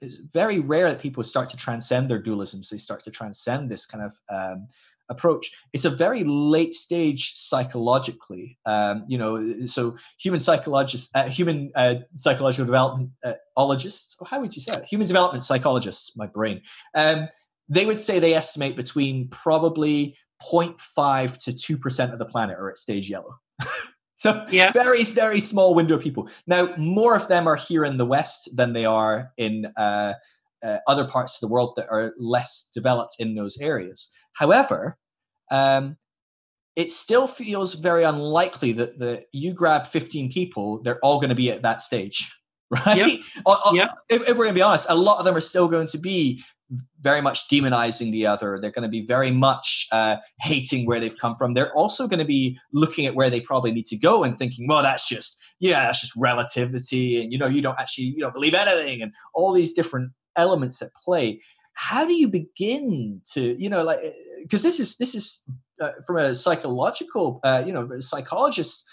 it's very rare that people start to transcend their dualisms. They start to transcend this kind of um, approach. It's a very late stage psychologically. Um, you know, so human psychologists, uh, human uh, psychological development uh. How would you say it? Human development psychologists. My brain. Um, they would say they estimate between probably 0.5 to 2% of the planet are at stage yellow. so yeah. very, very small window of people. Now, more of them are here in the West than they are in uh, uh, other parts of the world that are less developed in those areas. However, um, it still feels very unlikely that the you grab 15 people, they're all going to be at that stage right? Yep. yep. If, if, we're going to be honest, a lot of them are still going to be very much demonizing the other. They're going to be very much uh, hating where they've come from. They're also going to be looking at where they probably need to go and thinking, well, that's just yeah, that's just relativity, and you know, you don't actually you don't believe anything, and all these different elements at play. How do you begin to you know like because this is this is uh, from a psychological uh, you know psychologist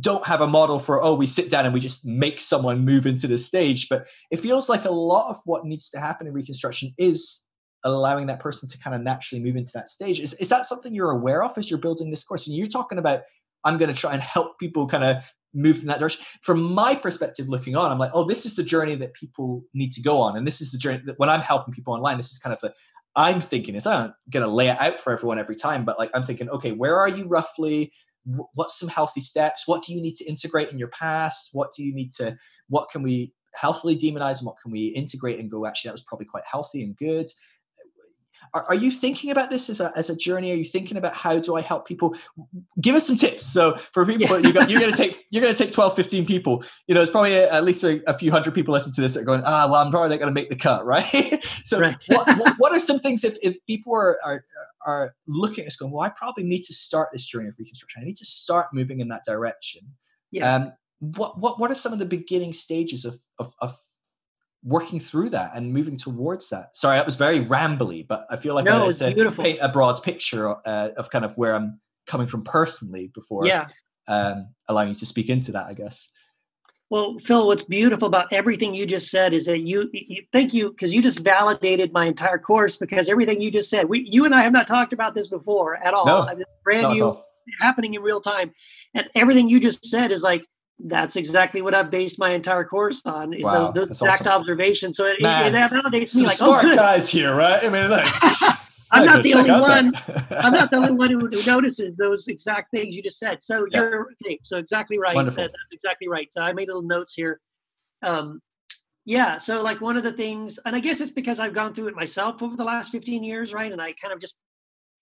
don't have a model for oh we sit down and we just make someone move into the stage but it feels like a lot of what needs to happen in reconstruction is allowing that person to kind of naturally move into that stage. Is, is that something you're aware of as you're building this course? And you're talking about i'm going to try and help people kind of move in that direction. From my perspective looking on i'm like oh this is the journey that people need to go on and this is the journey that when i'm helping people online this is kind of the i'm thinking is i'm going to lay it out for everyone every time but like i'm thinking okay where are you roughly what's some healthy steps? What do you need to integrate in your past? What do you need to what can we healthily demonize and what can we integrate and go actually that was probably quite healthy and good are, are, you thinking about this as a, as a journey are you thinking about how do i help people give us some tips so for people yeah. you got, you're going to take you're going to take 12 15 people you know there's probably a, at least a, a, few hundred people listen to this that are going ah well i'm probably not going to make the cut right so right. what, what, what, are some things if, if people are, are are looking at us going, well, I probably need to start this journey of reconstruction. I need to start moving in that direction. Yeah. Um, what, what, what are some of the beginning stages of, of, of working through that and moving towards that? Sorry, that was very rambly, but I feel like no, I need to beautiful. paint a broad picture uh, of kind of where I'm coming from personally before yeah. um, allowing you to speak into that, I guess. Well, Phil, what's beautiful about everything you just said is that you, you thank you because you just validated my entire course because everything you just said, we, you and I have not talked about this before at all. No, brand new, happening in real time, and everything you just said is like that's exactly what I've based my entire course on. Is wow, those, those exact awesome. observations. So it, it, it validates me. Like, oh, smart oh, guys here, right? I mean, like. I'm not the only one. I'm not the only one who, who, notices those exact things you just said. So yeah. you're okay. So exactly right. Wonderful. That, that's exactly right. So I made little notes here. Um, yeah. So like one of the things, and I guess it's because I've gone through it myself over the last 15 years, right? And I kind of just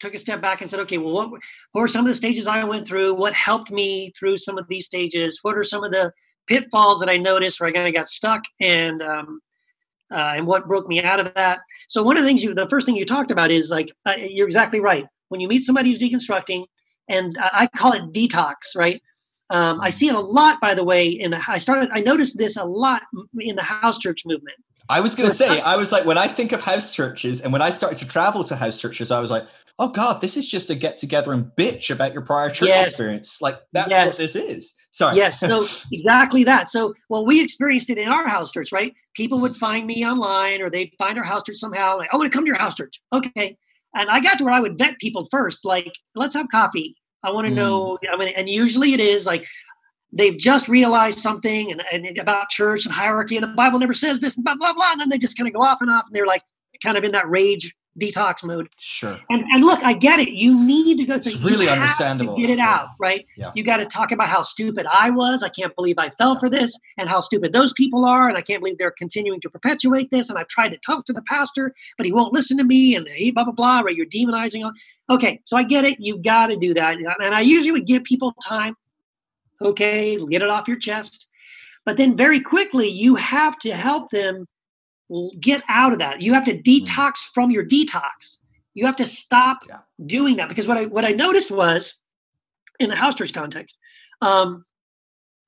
took a step back and said, okay, well, what, what were some of the stages I went through? What helped me through some of these stages? What are some of the pitfalls that I noticed where I kind of got stuck? And um, uh, and what broke me out of that. So one of the things you, the first thing you talked about is like uh, you're exactly right. When you meet somebody who's deconstructing, and I call it detox, right? Um, I see it a lot, by the way. In the I started, I noticed this a lot in the house church movement. I was going to so say, I was like, when I think of house churches, and when I started to travel to house churches, I was like, oh god this is just a get together and bitch about your prior church yes. experience. Like that's yes. what this is. Sorry. Yes. So exactly that. So well we experienced it in our house church right? People would find me online or they'd find our house church somehow like i want to come to your house church. Okay. And i got to where i would vet people first like let's have coffee. I want to mm. know i mean and usually it is like they've just realized something and, and about church and hierarchy and the bible never says this and blah blah blah and then they just kind of go off and off and they're like kind of in that rage detox mode Sure. and and look i get it you need to go It's through really have to understandable. get it Yeah. out right Yeah. you got to talk about how stupid i was i can't believe i fell for this and how stupid those people are and i can't believe they're continuing to perpetuate this and i've tried to talk to the pastor but he won't listen to me and he blah blah blah right you're demonizing all okay so i get it you got to do that and i usually would give people time okay get it off your chest but then very quickly you have to help them get out of that. You have to detox from your detox. You have to stop Yeah. doing that. Because what i what i noticed was in the house church context um,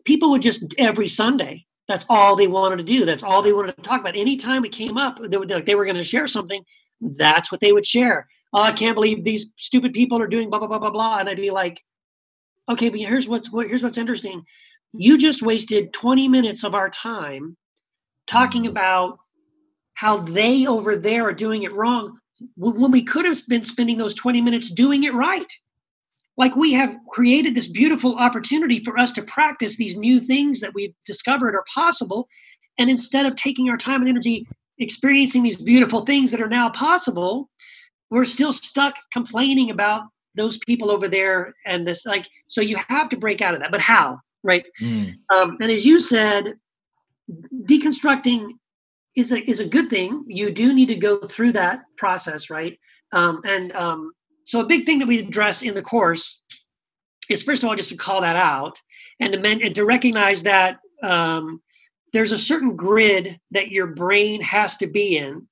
people would just every sunday that's all they wanted to do. That's all they wanted to talk about. Anytime it came up they, would, like, they were going to share something that's what they would share. Oh i can't believe these stupid people are doing blah blah blah blah blah. And i'd be like okay but here's what's what, here's what's interesting. You just wasted 20 minutes of our time talking Mhm. about how they over there are doing it wrong when we could have been spending those 20 minutes doing it right. Like we have created this beautiful opportunity for us to practice these new things that we've discovered are possible and instead of taking our time and energy experiencing these beautiful things that are now possible we're still stuck complaining about those people over there and this like so you have to break out of that. But how? Right? Mm. um, and as you said deconstructing is a is a good thing. You do need to go through that process right? Um, and um, so a big thing that we address in the course is first of all just to call that out and to, men- and to recognize that um, there's a certain grid that your brain has to be in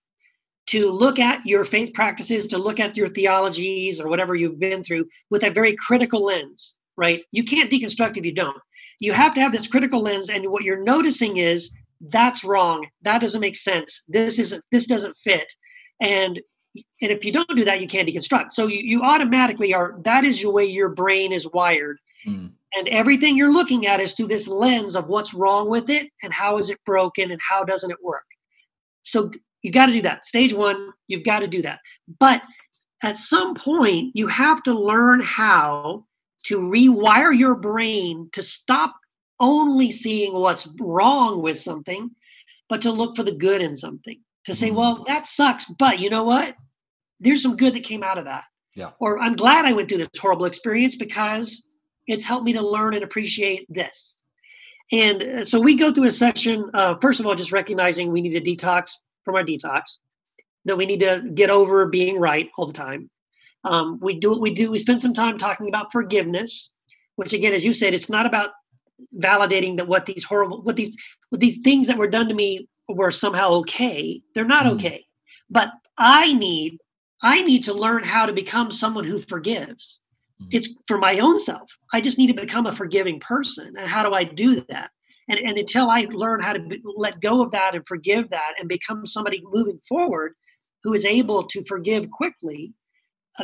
to look at your faith practices to look at your theologies or whatever you've been through with a very critical lens right? You can't deconstruct if you don't. You have to have this critical lens and what you're noticing is that's wrong. That doesn't make sense. This isn't this doesn't fit. And and if you don't do that you can't deconstruct. So you, you automatically are that is the way your brain is wired. Mm. and everything you're looking at is through this lens of what's wrong with it and how is it broken and how doesn't it work. So you got to do that. Stage one you've got to do that. But at some point you have to learn how to rewire your brain to stop only seeing what's wrong with something but to look for the good in something. To say Mhm. well that sucks but you know what? There's some good that came out of that. Yeah. or i'm glad i went through this horrible experience because it's helped me to learn and appreciate this. And uh, so we go through a section uh, first of all just recognizing we need to detox from our detox that we need to get over being right all the time. Um, we do what we do we spend some time talking about forgiveness which again as you said it's not about validating that what these horrible what these what these things that were done to me were somehow okay. They're not Mm. okay. But i need i need to learn how to become someone who forgives. Mm. it's for my own self. I just need to become a forgiving person. And how do i do that? And, and until i learn how to be, let go of that and forgive that and become somebody moving forward who is able to forgive quickly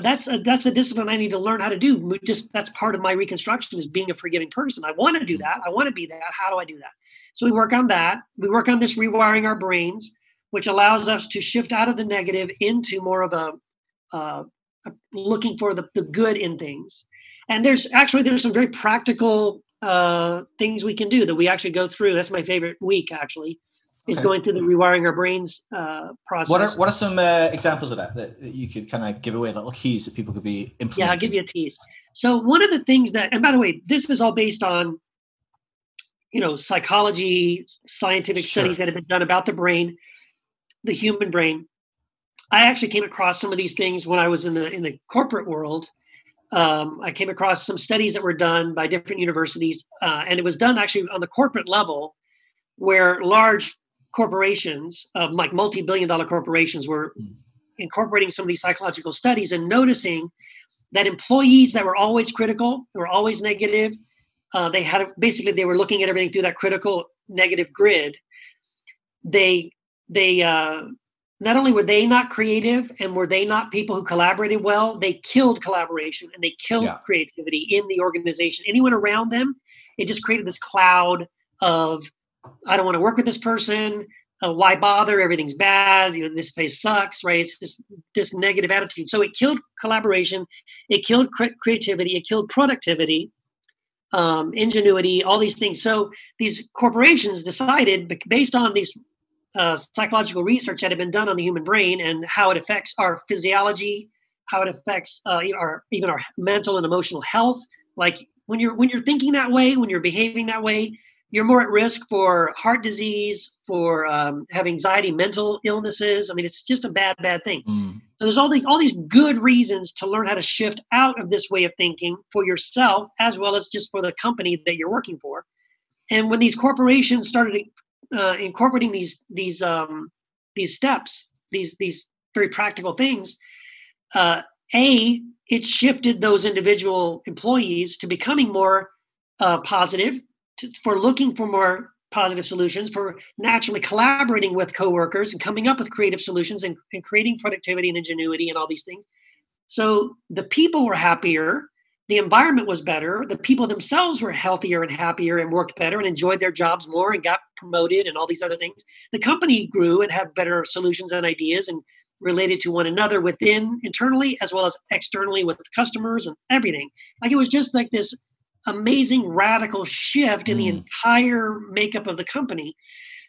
that's a, that's a discipline I need to learn how to do. Just that's part of my reconstruction is being a forgiving person. I want to do that. I want to be that. How do I do that? So we work on that. We work on this rewiring our brains, which allows us to shift out of the negative into more of a, uh, a looking for the, the good in things. And there's actually there's some very practical uh, things we can do that we actually go through. That's my favorite week actually, is Okay. going through the rewiring our brains uh, process. What are what are some uh, examples of that, that that you could kind of give away little keys that people could be implementing? Yeah, I'll give you a tease. So one of the things that, and by the way, this is all based on, you know, psychology, scientific Sure. studies that have been done about the brain, the human brain. I actually came across some of these things when I was in the in the corporate world. Um, I came across some studies that were done by different universities, uh, and it was done actually on the corporate level, where large corporations, uh, like multi-billion-dollar corporations, were Mm. incorporating some of these psychological studies and noticing that employees that were always critical, were always negative, uh, they had basically they were looking at everything through that critical negative grid. They they uh, not only were they not creative and were they not people who collaborated well, they killed collaboration and they killed Yeah. creativity in the organization. Anyone around them, it just created this cloud of I don't want to work with this person. Uh, why bother? Everything's bad. You know, this place sucks, right? It's just this negative attitude. So it killed collaboration. It killed cre- creativity. It killed productivity. um, ingenuity, all these things. So these corporations decided, based on these uh, psychological research that had been done on the human brain and how it affects our physiology, how it affects uh, our even our mental and emotional health. Like when you're when you're thinking that way, when you're behaving that way, you're more at risk for heart disease, for um, have anxiety, mental illnesses. I mean, it's just a bad, bad thing. Mm. So there's all these all these good reasons to learn how to shift out of this way of thinking for yourself as well as just for the company that you're working for. And when these corporations started uh, incorporating these these um, these steps, these these very practical things, uh, a it shifted those individual employees to becoming more uh, positive, to, for looking for more positive solutions, for naturally collaborating with coworkers and coming up with creative solutions and, and creating productivity and ingenuity and all these things. So the people were happier, the environment was better, the people themselves were healthier and happier and worked better and enjoyed their jobs more and got promoted and all these other things. The company grew and had better solutions and ideas and related to one another within internally as well as externally with customers and everything. Like it was just like this amazing radical shift in mm. the entire makeup of the company.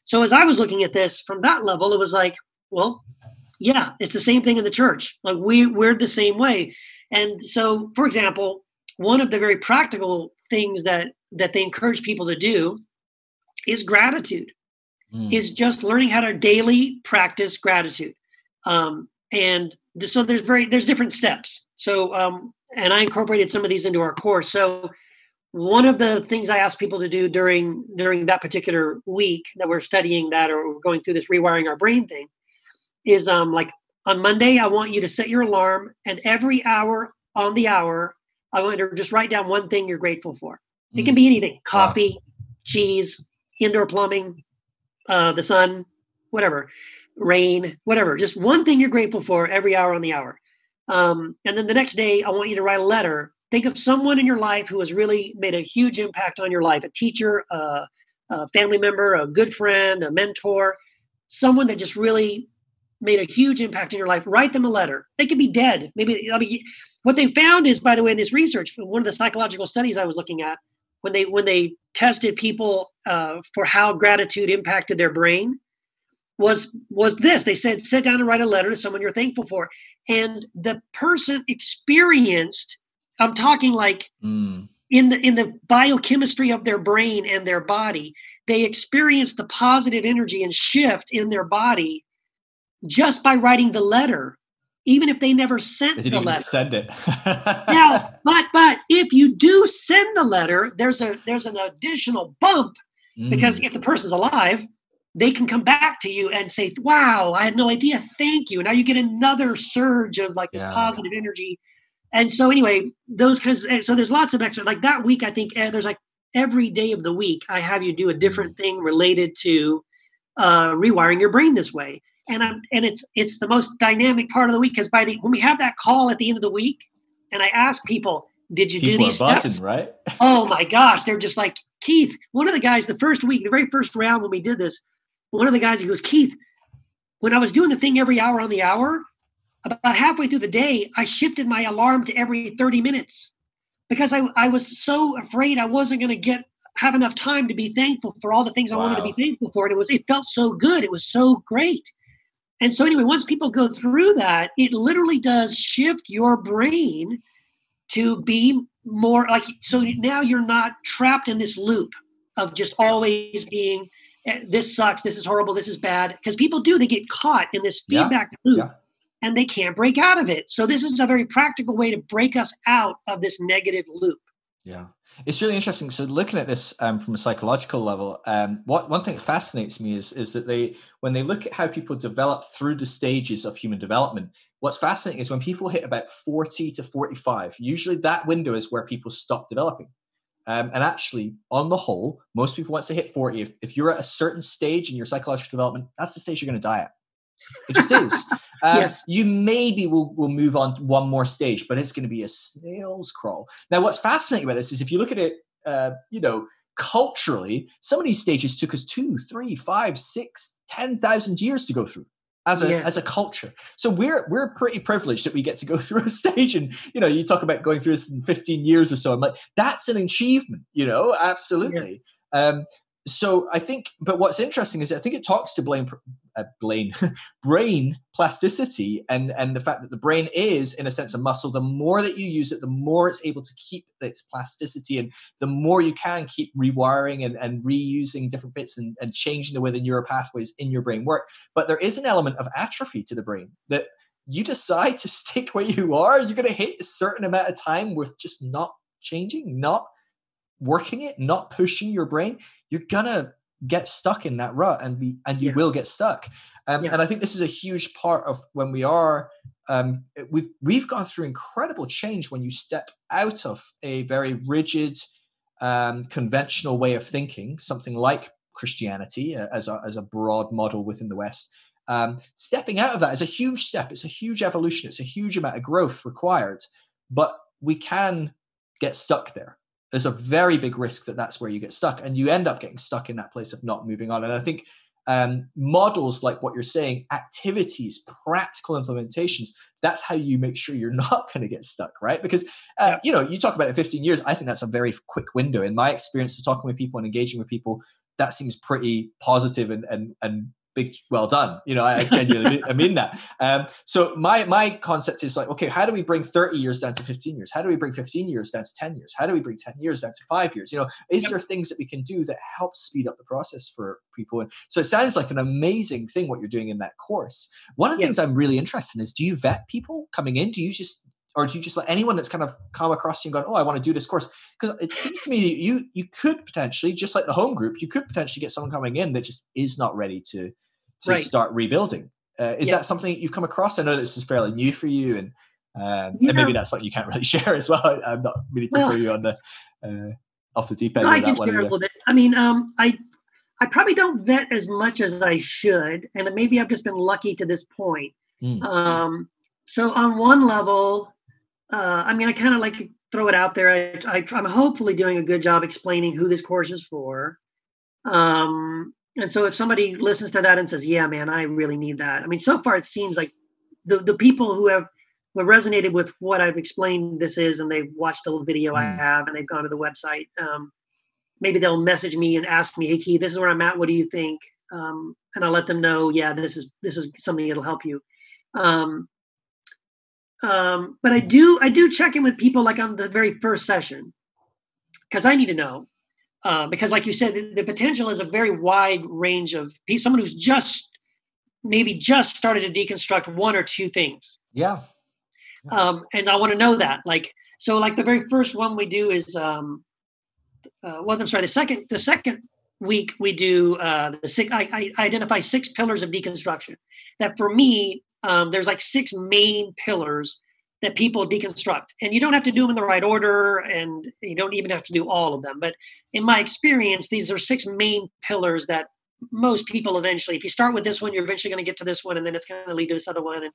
So as I was looking at this from that level, it was like, well, yeah, it's the same thing in the church. Like we we're the same way. And so, for example, one of the very practical things that that they encourage people to do is gratitude. Mm. Is just learning how to daily practice gratitude. Um, and so there's very there's different steps. So um, and I incorporated some of these into our course. So one of the things I ask people to do during during that particular week that we're studying that or we're going through this rewiring our brain thing is um like on Monday I want you to set your alarm and every hour on the hour I want you to just write down one thing you're grateful for. It can mm. be anything: coffee, wow. cheese, indoor plumbing, uh, the sun, whatever, rain, whatever. Just one thing you're grateful for every hour on the hour. Um, and then the next day, I want you to write a letter think of someone in your life who has really made a huge impact on your life a teacher a, family member a good friend a mentor someone that just really made a huge impact in your life. Write them a letter. They could be dead. Maybe I mean, what they found is by the way in this research one of the psychological studies i was looking at when they when they tested people uh, for how gratitude impacted their brain was was this. They said sit down and write a letter to someone you're thankful for. And the person experienced I'm talking like mm. in the in the biochemistry of their brain and their body, they experience the positive energy and shift in their body just by writing the letter, even if they never sent they the letter. Send it. now, but but if you do send the letter, there's a there's an additional bump mm. because if the person's alive, they can come back to you and say, "Wow, I had no idea. Thank you." Now you get another surge of like this yeah. positive energy and so anyway, those kinds. Of, so there's lots of extra. Like that week, I think eh, there's like every day of the week, I have you do a different mm-hmm. thing related to uh, rewiring your brain this way. And I'm and it's it's the most dynamic part of the week because by the when we have that call at the end of the week, and I ask people, did you people do these steps? Right? oh my gosh, they're just like Keith. One of the guys, the first week, the very first round when we did this, one of the guys he goes, Keith, when I was doing the thing every hour on the hour, about halfway through the day, I shifted my alarm to every 30 minutes because I, I was so afraid I wasn't going to get have enough time to be thankful for all the things wow. I wanted to be thankful for. And it was it felt so good. It was so great. And so anyway, once people go through that, it literally does shift your brain to be more like so now you're not trapped in this loop of just always being eh, this sucks, this is horrible, this is bad. Because people do, they get caught in this feedback yeah. loop. Yeah and they can't break out of it. So this is a very practical way to break us out of this negative loop. Yeah, it's really interesting. So looking at this um, from a psychological level, um, what one thing that fascinates me is is that they when they look at how people develop through the stages of human development, what's fascinating is when people hit about forty to forty five. Usually, that window is where people stop developing. Um, and actually, on the whole, most people once they hit 40, if, if you're at a certain stage in your psychological development, that's the stage you're going to die at. It just is. Um, yes. You maybe will will move on one more stage, but it's going to be a snail's crawl. Now, what's fascinating about this is if you look at it, uh, you know, culturally, some of these stages took us two, three, five, six, ten thousand years to go through. as a Yeah. as a culture. So we're we're pretty privileged that we get to go through a stage and you know, you talk about going through this in 15 years or so. I'm like, that's an achievement, you know, absolutely. Um so I think, but what's interesting is I think it talks to blame, uh, brain, brain plasticity, and and the fact that the brain is, in a sense, a muscle. The more that you use it, the more it's able to keep its plasticity, and the more you can keep rewiring and, and reusing different bits and, and changing the way the neural pathways in your brain work. But there is an element of atrophy to the brain that you decide to stick where you are. You're going to hit a certain amount of time with just not changing, not working it, not pushing your brain you're gonna get stuck in that rut and be and you Yeah. will get stuck. Um, Yeah. and i think this is a huge part of when we are um, we've we've gone through incredible change when you step out of a very rigid um, conventional way of thinking something like christianity uh, as a, as a broad model within the west. Um, stepping out of that is a huge step. It's a huge evolution. It's a huge amount of growth required but we can get stuck there there's a very big risk that that's where you get stuck and you end up getting stuck in that place of not moving on. And i think um, models like what you're saying activities practical implementations that's how you make sure you're not going to get stuck right? Because uh, Yeah. you know you talk about it 15 years i think that's a very quick window. In my experience of talking with people and engaging with people that seems pretty positive and and and big well done you know i, I genuinely i mean that um, so my my concept is like, okay, how do we bring 30 years down to 15 years? How do we bring 15 years down to 10 years? How do we bring 10 years down to five years? You know, is Yep. there things that we can do that help speed up the process for people? And so it sounds like an amazing thing what you're doing in that course. One of the Yeah. things I'm really interested in is do you vet people coming in? Do you just or do you just let anyone that's kind of come across you and gone, oh, I want to do this course? Because it seems to me you you could potentially, just like the home group, you could potentially get someone coming in that just is not ready to to Right. start rebuilding. Uh, is Yeah. that something that you've come across? I know this is fairly new for you, and um, and maybe that's something you can't really share as well. I'm not really to Well- throw you on the uh, off the deep end No, I can share a little bit. I mean, um, I I probably don't vet as much as I should, and maybe I've just been lucky to this point. Mm. Um, so on one level, uh, I mean, I kind of like throw it out there. I, I I'm hopefully doing a good job explaining who this course is for. Um, and so if somebody listens to that and says, "Yeah, man, I really need that," I mean, so far it seems like the the people who have who have resonated with what I've explained this is, and they've watched the little video I Mm. have, and they've gone to the website. Um, maybe they'll message me and ask me, "Hey, Keith, this is where I'm at. What do you think?" Um, and I'll let them know, "Yeah, this is this is something that'll help you." Um, um, but I do I do check in with people like on the very first session because I need to know. Uh, because, like you said, the, the potential is a very wide range of people. Someone who's just maybe just started to deconstruct one or two things Yeah. um, and I want to know that. Like, so, like the very first one we do is, um, uh, well, I'm sorry, the second, the second week we do uh, the six. I, I identify six pillars of deconstruction. That for me, um, there's like six main pillars that people deconstruct, and you don't have to do them in the right order, and you don't even have to do all of them. But in my experience, these are six main pillars that most people eventually, if you start with this one, you're eventually going to get to this one, and then it's going to lead to this other one, and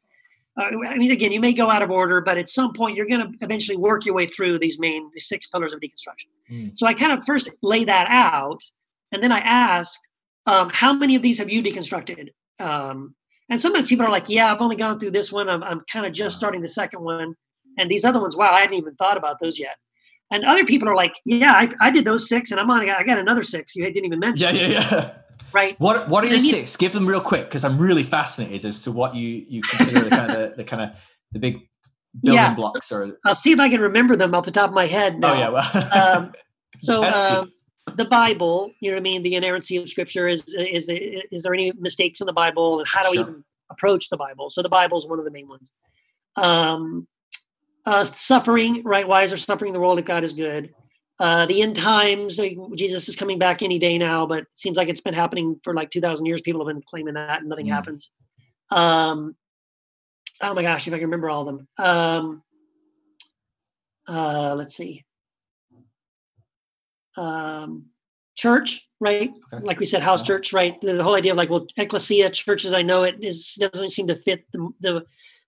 uh, I mean, again, you may go out of order, but at some point you're going to eventually work your way through these main, these six pillars of deconstruction. Mm. So I kind of first lay that out, and then I ask, um, how many of these have you deconstructed? Um, and sometimes people are like, yeah, I've only gone through this one. I'm, I'm kind of just starting the second one. And these other ones, wow, I hadn't even thought about those yet. And other people are like, yeah, I, I did those six, and I'm on. I got another six you didn't even mention, Yeah, yeah, yeah. right? What What are your Then you- six? Give them real quick because I'm really fascinated as to what you you consider the kind of the kind of the big building Yeah. blocks or. I'll see if I can remember them off the top of my head. Now. Oh yeah, well. Um, So um, the Bible, you know what I mean? The inerrancy of Scripture is is is there any mistakes in the Bible, and how do we even approach the Bible? So the Bible is one of the main ones. Um, uh, suffering, right? Why is there suffering in the world if God is good? Uh, the end times, like, Jesus is coming back any day now, but it seems like it's been happening for like two thousand years. People have been claiming that, and nothing Mm. happens. Um, oh my gosh, if I can remember all of them. Um, uh, let's see um, church, right? Okay. Like we said, house Yeah. church, right? The, the whole idea of like, well, ecclesia, church as I know it, is doesn't seem to fit the, the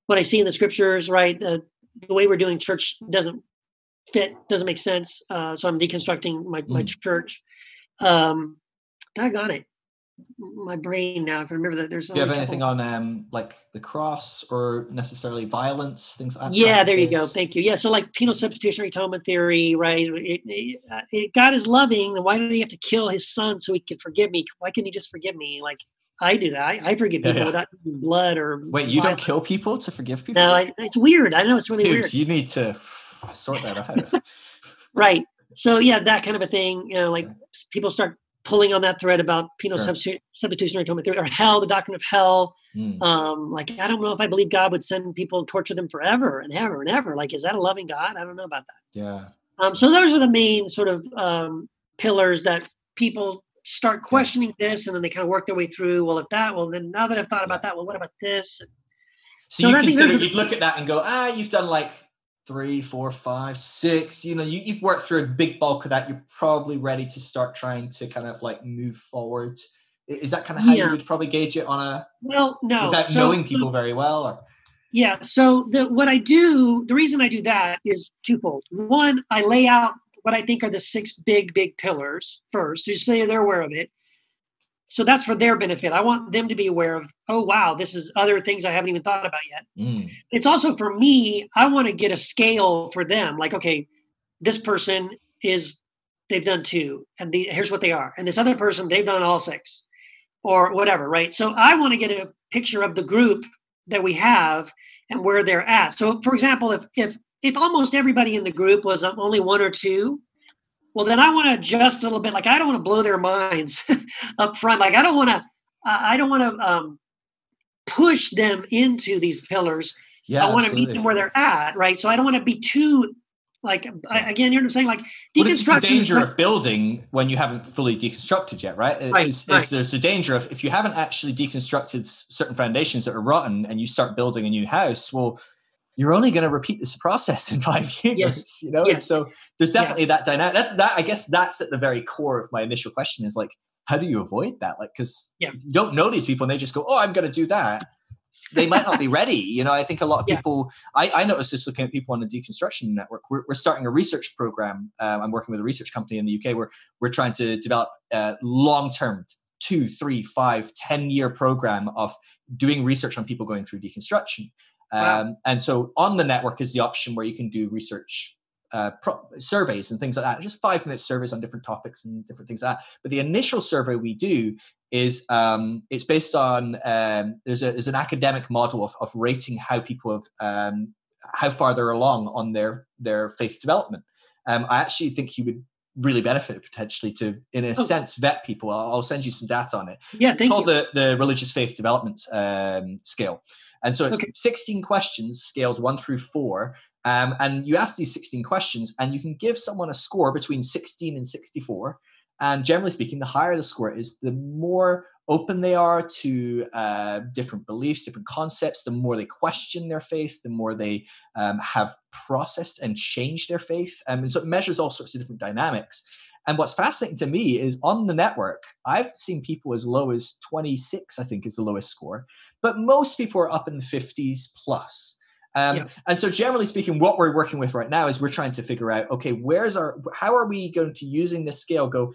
what I see in the scriptures, right? The, the way we're doing church doesn't fit, doesn't make sense. Uh, so I'm deconstructing my, my Mm. church. Um, doggone it. My brain now. If I remember that, there's. Do you have anything on um like the cross or necessarily violence things like that? Yeah, there you go. Thank you. Yeah, so like penal substitutionary atonement theory, right? It, it, uh, it, God is loving. Then why did He have to kill His Son so He could forgive me? Why couldn't He just forgive me? Like I do that. I, I forgive people yeah, yeah. without blood or. Wait, you violence. don't kill people to forgive people? No, I, it's weird. I know it's really Dude, weird. You need to sort that out. right. So yeah, that kind of a thing. You know, like people start pulling on that thread about penal sure. substitu- substitutionary atonement theory or hell, the doctrine of hell. Mm. Um, like I don't know if I believe God would send people torture them forever and ever and ever. Like, is that a loving God? I don't know about that. Yeah. Um, so those are the main sort of um, pillars that people start questioning this, and then they kind of work their way through. Well, if that, well, then now that I've thought about that, well, what about this? So, so you consider you'd look at that and go, ah, you've done like three, four, five, six. You know, you, you've worked through a big bulk of that. You're probably ready to start trying to kind of like move forward. Is that kind of how yeah. you would probably gauge it on a well, no, without so, knowing people so, very well? Or? Yeah. So the what I do, the reason I do that is twofold. One, I lay out what I think are the six big, big pillars first, just so they're aware of it so that's for their benefit. I want them to be aware of, oh wow, this is other things I haven't even thought about yet. Mm. It's also for me, I want to get a scale for them. Like, okay, this person is they've done two, and the, here's what they are, and this other person they've done all six, or whatever, right? So I want to get a picture of the group that we have and where they're at. So, for example, if if if almost everybody in the group was only one or two, well then i want to adjust a little bit like i don't want to blow their minds up front like i don't want to uh, i don't want to um, push them into these pillars. Yeah, i want to meet them where they're at right? So i don't want to be too like again you know what i'm saying? Like deconstruction it's the danger of building when you haven't fully deconstructed yet right, right, is, right. Is there's a danger of if you haven't actually deconstructed certain foundations that are rotten and you start building a new house well you're only going to repeat this process in five years yes. you know yes. and so there's definitely yeah. that dynamic that's that i guess that's at the very core of my initial question is like how do you avoid that like because yeah. you don't know these people and they just go oh i'm going to do that they might not be ready you know i think a lot of people yeah. I, I noticed this looking at people on the deconstruction network we're, we're starting a research program um, i'm working with a research company in the uk where we're trying to develop a long-term two three five ten year program of doing research on people going through deconstruction Wow. Um, and so on the network is the option where you can do research uh, pro- surveys and things like that. Just five minute surveys on different topics and different things like that. But the initial survey we do is um, it's based on um, there's a there's an academic model of, of rating how people have um, how far they're along on their their faith development. Um, I actually think you would really benefit potentially to, in a oh. sense, vet people. I'll, I'll, send you some data on it. Yeah, thank it's called you. the the religious faith development um, scale. And so it's okay. 16 questions scaled one through four. Um, and you ask these 16 questions, and you can give someone a score between 16 and 64. And generally speaking, the higher the score is, the more open they are to uh, different beliefs, different concepts, the more they question their faith, the more they um, have processed and changed their faith. Um, and so it measures all sorts of different dynamics. And what's fascinating to me is on the network, I've seen people as low as 26, I think is the lowest score, but most people are up in the 50s plus. Um, yeah. And so, generally speaking, what we're working with right now is we're trying to figure out, okay, where's our, how are we going to using this scale go?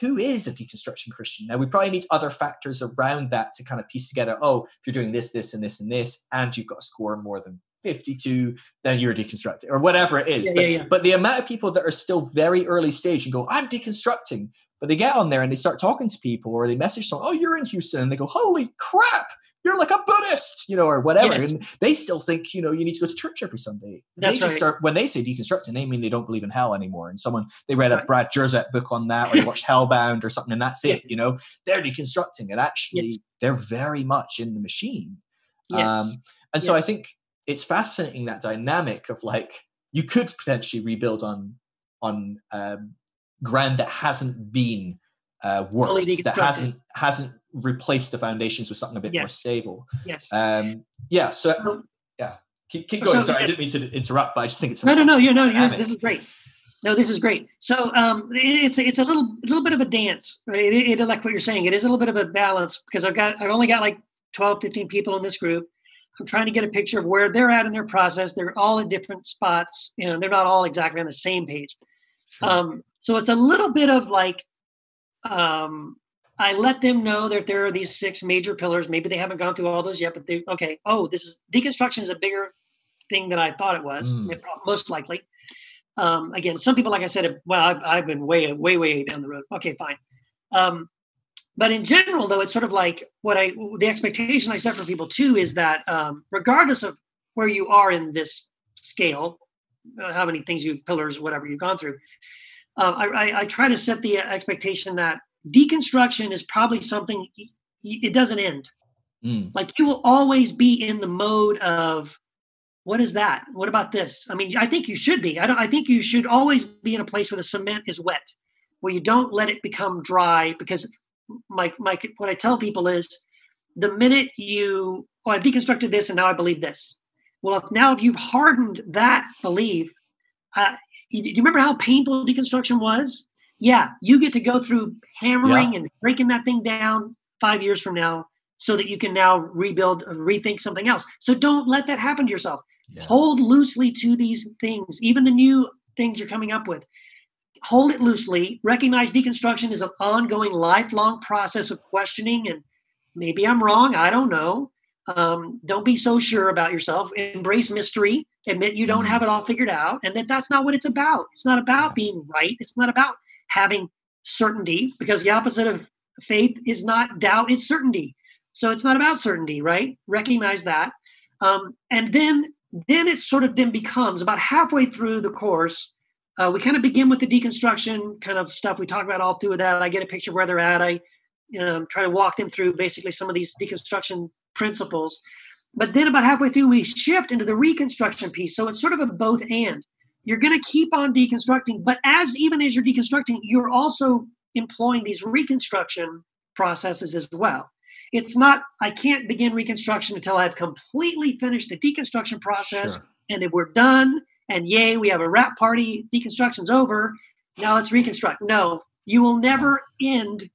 Who is a deconstruction Christian? Now, we probably need other factors around that to kind of piece together. Oh, if you're doing this, this, and this, and this, and you've got a score more than 52, then you're deconstructing or whatever it is. Yeah, but, yeah, but the amount of people that are still very early stage and go, I'm deconstructing, but they get on there and they start talking to people or they message someone, oh, you're in Houston. And they go, holy crap, you're like a Buddhist, you know, or whatever. Yes. And they still think, you know, you need to go to church every Sunday. That's they just right. start when they say deconstructing, they mean they don't believe in hell anymore. And someone they read a. Brad Jersak book on that, or they watched Hellbound or something, and that's it. You know, they're deconstructing, and actually yes. they're very much in the machine. Yes. Um, and so I think it's fascinating that dynamic of like you could potentially rebuild on on um, ground that hasn't been uh, worked, that hasn't hasn't replaced the foundations with something a bit yes. more stable. Yes. Um, yeah. So, so yeah, keep, keep going. So, Sorry. I didn't mean to interrupt, but I just think it's no, no, no. You know, this, this is great. No, this is great. So um, it's it's a little a little bit of a dance. Right? It, it, like what you're saying. It is a little bit of a balance because I've got I've only got like 12, 15 people in this group. I'm trying to get a picture of where they're at in their process. They're all in different spots. You know, they're not all exactly on the same page. Sure. Um, so it's a little bit of like um, I let them know that there are these six major pillars. Maybe they haven't gone through all those yet, but they okay. Oh, this is deconstruction is a bigger thing than I thought it was. Mm. Most likely. Um, again, some people, like I said, well, I've, I've been way, way, way down the road. Okay, fine. Um, but in general, though, it's sort of like what I the expectation I set for people too is that um, regardless of where you are in this scale, uh, how many things you pillars, whatever you've gone through, uh, I, I, I try to set the expectation that deconstruction is probably something it doesn't end. Mm. Like you will always be in the mode of what is that? What about this? I mean, I think you should be. I don't I think you should always be in a place where the cement is wet, where you don't let it become dry because my my what I tell people is the minute you oh I've deconstructed this and now I believe this. Well, if now if you've hardened that belief, uh, you, you remember how painful deconstruction was? Yeah, you get to go through hammering and breaking that thing down five years from now so that you can now rebuild, rethink something else. So don't let that happen to yourself. Yeah. Hold loosely to these things, even the new things you're coming up with. Hold it loosely. Recognize deconstruction is an ongoing, lifelong process of questioning. And maybe I'm wrong. I don't know. Um, don't be so sure about yourself. Embrace mystery. Admit you don't Mhm. have it all figured out, and that that's not what it's about. It's not about being right. It's not about having certainty, because the opposite of faith is not doubt; it's certainty. So it's not about certainty, right? Recognize that, um, and then then it sort of then becomes about halfway through the course. Uh, we kind of begin with the deconstruction kind of stuff we talk about all through that. I get a picture of where they're at. I um, try to walk them through basically some of these deconstruction principles. But then about halfway through, we shift into the reconstruction piece. So it's sort of a both and. You're going to keep on deconstructing, but as even as you're deconstructing, you're also employing these reconstruction processes as well. It's not, I can't begin reconstruction until I've completely finished the deconstruction process Sure. and if we're done and yay, we have a wrap party, deconstruction's over. Now let's reconstruct. No, you will never end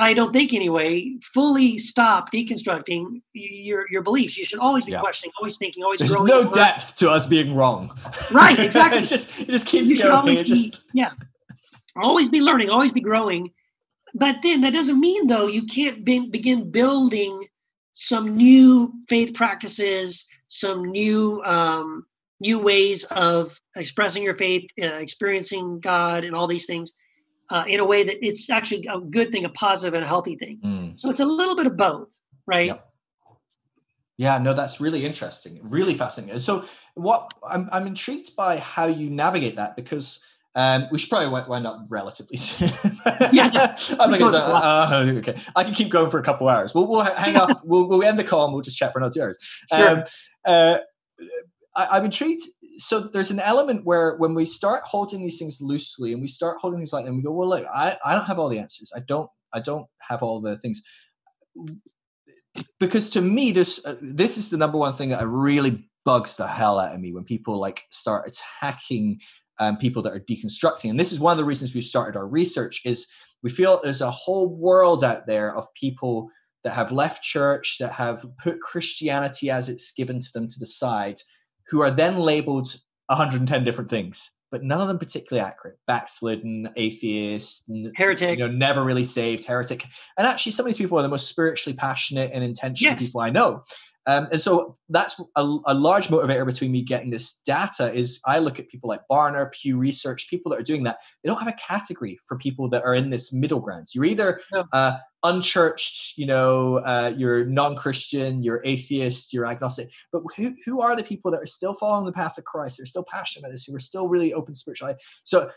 I don't think anyway, fully stop deconstructing your your beliefs. You should always be Yeah. questioning, always thinking, always There's growing. no depth to us being wrong. Right, exactly. it just it just keeps you going. It be, just yeah, always be learning, always be growing. But then that doesn't mean though you can't be, begin building some new faith practices, some new um, new ways of expressing your faith, uh, experiencing God, and all these things uh, in a way that it's actually a good thing, a positive and a healthy thing. Mm. So it's a little bit of both, right? Yep. Yeah, no, that's really interesting, really fascinating. So, what I'm, I'm intrigued by how you navigate that because um, we should probably wind up relatively soon. Yeah. I'm like, uh, uh, okay, I can keep going for a couple hours. We'll, we'll hang up. we'll, we'll end the call and we'll just chat for another two hours. Sure. Um, uh, I, I'm intrigued. So there's an element where when we start holding these things loosely and we start holding things like, and we go, well, look, I, I don't have all the answers. I don't, I don't have all the things because to me this uh, this is the number one thing that really bugs the hell out of me when people like start attacking um, people that are deconstructing and this is one of the reasons we've started our research is we feel there's a whole world out there of people that have left church that have put christianity as it's given to them to the side who are then labeled 110 different things but none of them particularly accurate backslidden atheist Heretic. you know never really saved heretic and actually some of these people are the most spiritually passionate and intentional Yes. people i know um, and so that's a, a large motivator between me getting this data is i look at people like Barna pew research people that are doing that they don't have a category for people that are in this middle ground you're either No. uh, unchurched you know uh, you're non-christian you're atheist you're agnostic. But who, who are the people that are still following the path of christ they're still passionate about this who are still really open to spirituality? So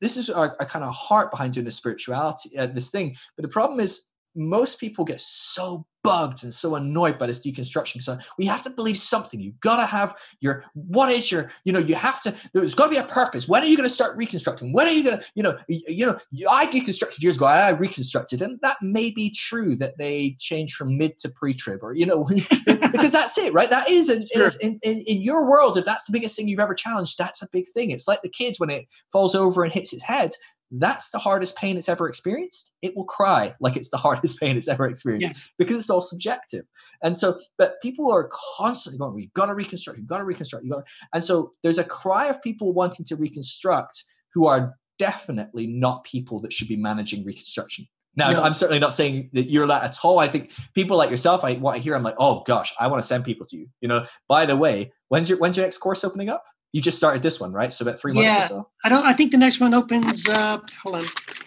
this is our, our kind of heart behind doing this spirituality uh, this thing. But the problem is most people get so bugged and so annoyed by this deconstruction. So we have to believe something. You've got to have your what is your you know you have to there's got to be a purpose. When are you going to start reconstructing? When are you going to you know you, know i deconstructed years ago i reconstructed and that may be true that they changed from mid to pre-trib or you know because that's it right? That is in, Sure. in, in, in your world if that's the biggest thing you've ever challenged that's a big thing. It's like the kids when it falls over and hits its head that's the hardest pain it's ever experienced it will cry like it's the hardest pain it's ever experienced Yes. because it's all subjective and so but people are constantly going we've got to reconstruct you've got to reconstruct you got and so there's a cry of people wanting to reconstruct who are definitely not people that should be managing reconstruction Now, No. I'm certainly not saying that you're that at all. I think people like yourself, I what I hear, I'm like, oh gosh, I want to send people to you. You know, by the way, when's your when's your next course opening up? You just started this one, right? So about three months Yeah. or so. I don't. I think the next one opens up. Hold on,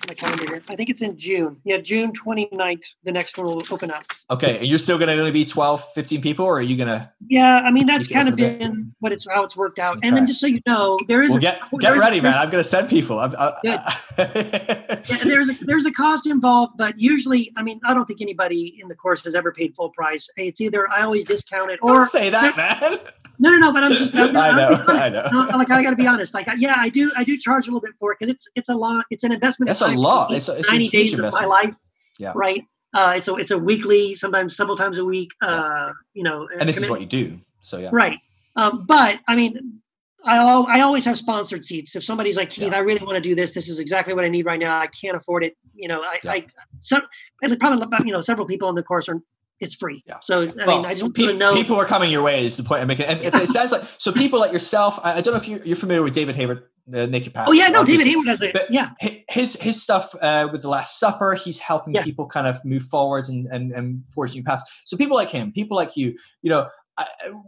my calendar here. I think it's in June. Yeah, June 29th. The next one will open up. Okay, and you're still going to only be 12, 15 people, or are you going to? Yeah, I mean that's kind of been what it's how it's worked out. And then just so you know, there is Well, a get there get is- ready, man. I'm going to send people. I'm, uh, Yeah, I, there's a there's a cost involved, but usually, I mean, I don't think anybody in the course has ever paid full price. It's either I always discount it, or Don't say that, man. no, no, no. But I'm just I'm, I I'm know, honest. I know. No, like I got to be honest. Like, I- yeah, I do, I do charge a little bit for it because it's it's a lot. It's an investment. That's a lot. It's a, it's a ninety days of my life. Yeah. Right. Uh, it's a it's a weekly, sometimes several times a week. Uh, you know, and this is what you do. So yeah. Right. Um, but I mean, I, al- I always have sponsored seats. If somebody's like, Keith, Yeah. I really want to do this. This is exactly what I need right now. I can't afford it. You know, I, Yeah. I some, probably you know, several people in the course are, it's free. Yeah. So, I Well, mean, I just pe- know. people are coming your way is the point I'm making. And it, it sounds like so people like yourself. I, I don't know if you're, you're familiar with David Hayward, uh, NakedPastor. oh yeah, no, David. Hayward has it. Yeah. His his stuff uh, with the Last Supper, he's helping Yes. people kind of move forwards and and and forge new paths. So people like him, people like you, you know, I,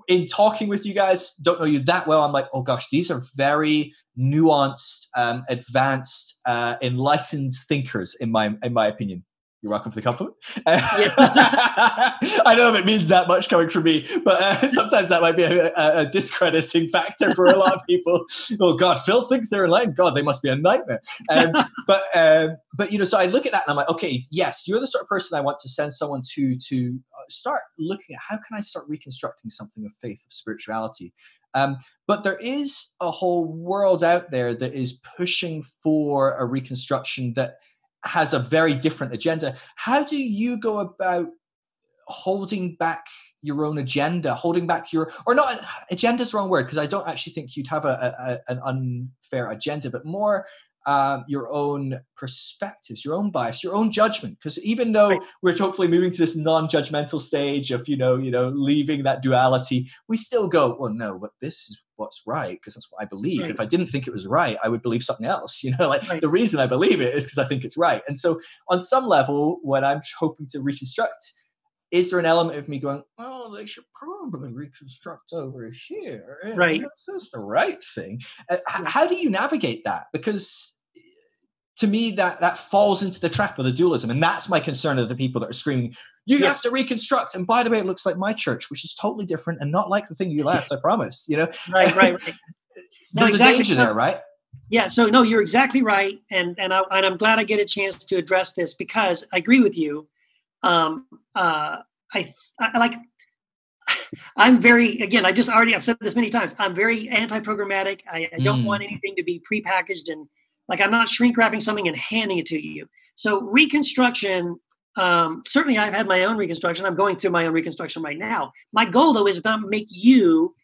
in talking with you guys, don't know you that well. I'm like, oh gosh, these are very nuanced, um, advanced, uh, enlightened thinkers, in my in my opinion. You're welcome for the compliment. I know if it means that much coming from me, but uh, sometimes that might be a, a, a discrediting factor for a lot of people. Oh God, Phil thinks they're enlightened. God, they must be a nightmare. Um, but um, but you know, so I look at that and I'm like, okay, yes, you're the sort of person I want to send someone to to uh, start looking at how can I start reconstructing something of faith, of spirituality. Um, but there is a whole world out there that is pushing for a reconstruction that has a very different agenda. How do you go about holding back your own agenda, holding back your, or not, agenda is wrong word because I don't actually think you'd have a, a, an unfair agenda, but more um, your own perspectives, your own bias, your own judgment. Because even though Right. we're hopefully moving to this non-judgmental stage of you know, you know, leaving that duality, we still go, well, no, but this is what's right because that's what I believe. Right. If I didn't think it was right, I would believe something else. You know, like Right. the reason I believe it is because I think it's right. And so, on some level, what I'm hoping to reconstruct, is there an element of me going, oh, they should probably reconstruct over here? Right. That's, that's the right thing. Uh, Yeah. How do you navigate that? Because eh, to me, that that falls into the trap of the dualism, and that's my concern of the people that are screaming, "You have to reconstruct." And by the way, it looks like my church, which is totally different and not like the thing you left. I promise. You know, Right, right, right. No, there's exactly. a danger there, right? Yeah, so no, you're exactly right, and and I and I'm glad I get a chance to address this because I agree with you. Um, uh, I, I like. I'm very again. I just already I've said this many times. I'm very anti-programmatic. I, I don't Mm. want anything to be prepackaged and like I'm not shrink wrapping something and handing it to you. So reconstruction. Um, certainly, I've had my own reconstruction. I'm going through my own reconstruction right now. My goal though is not make you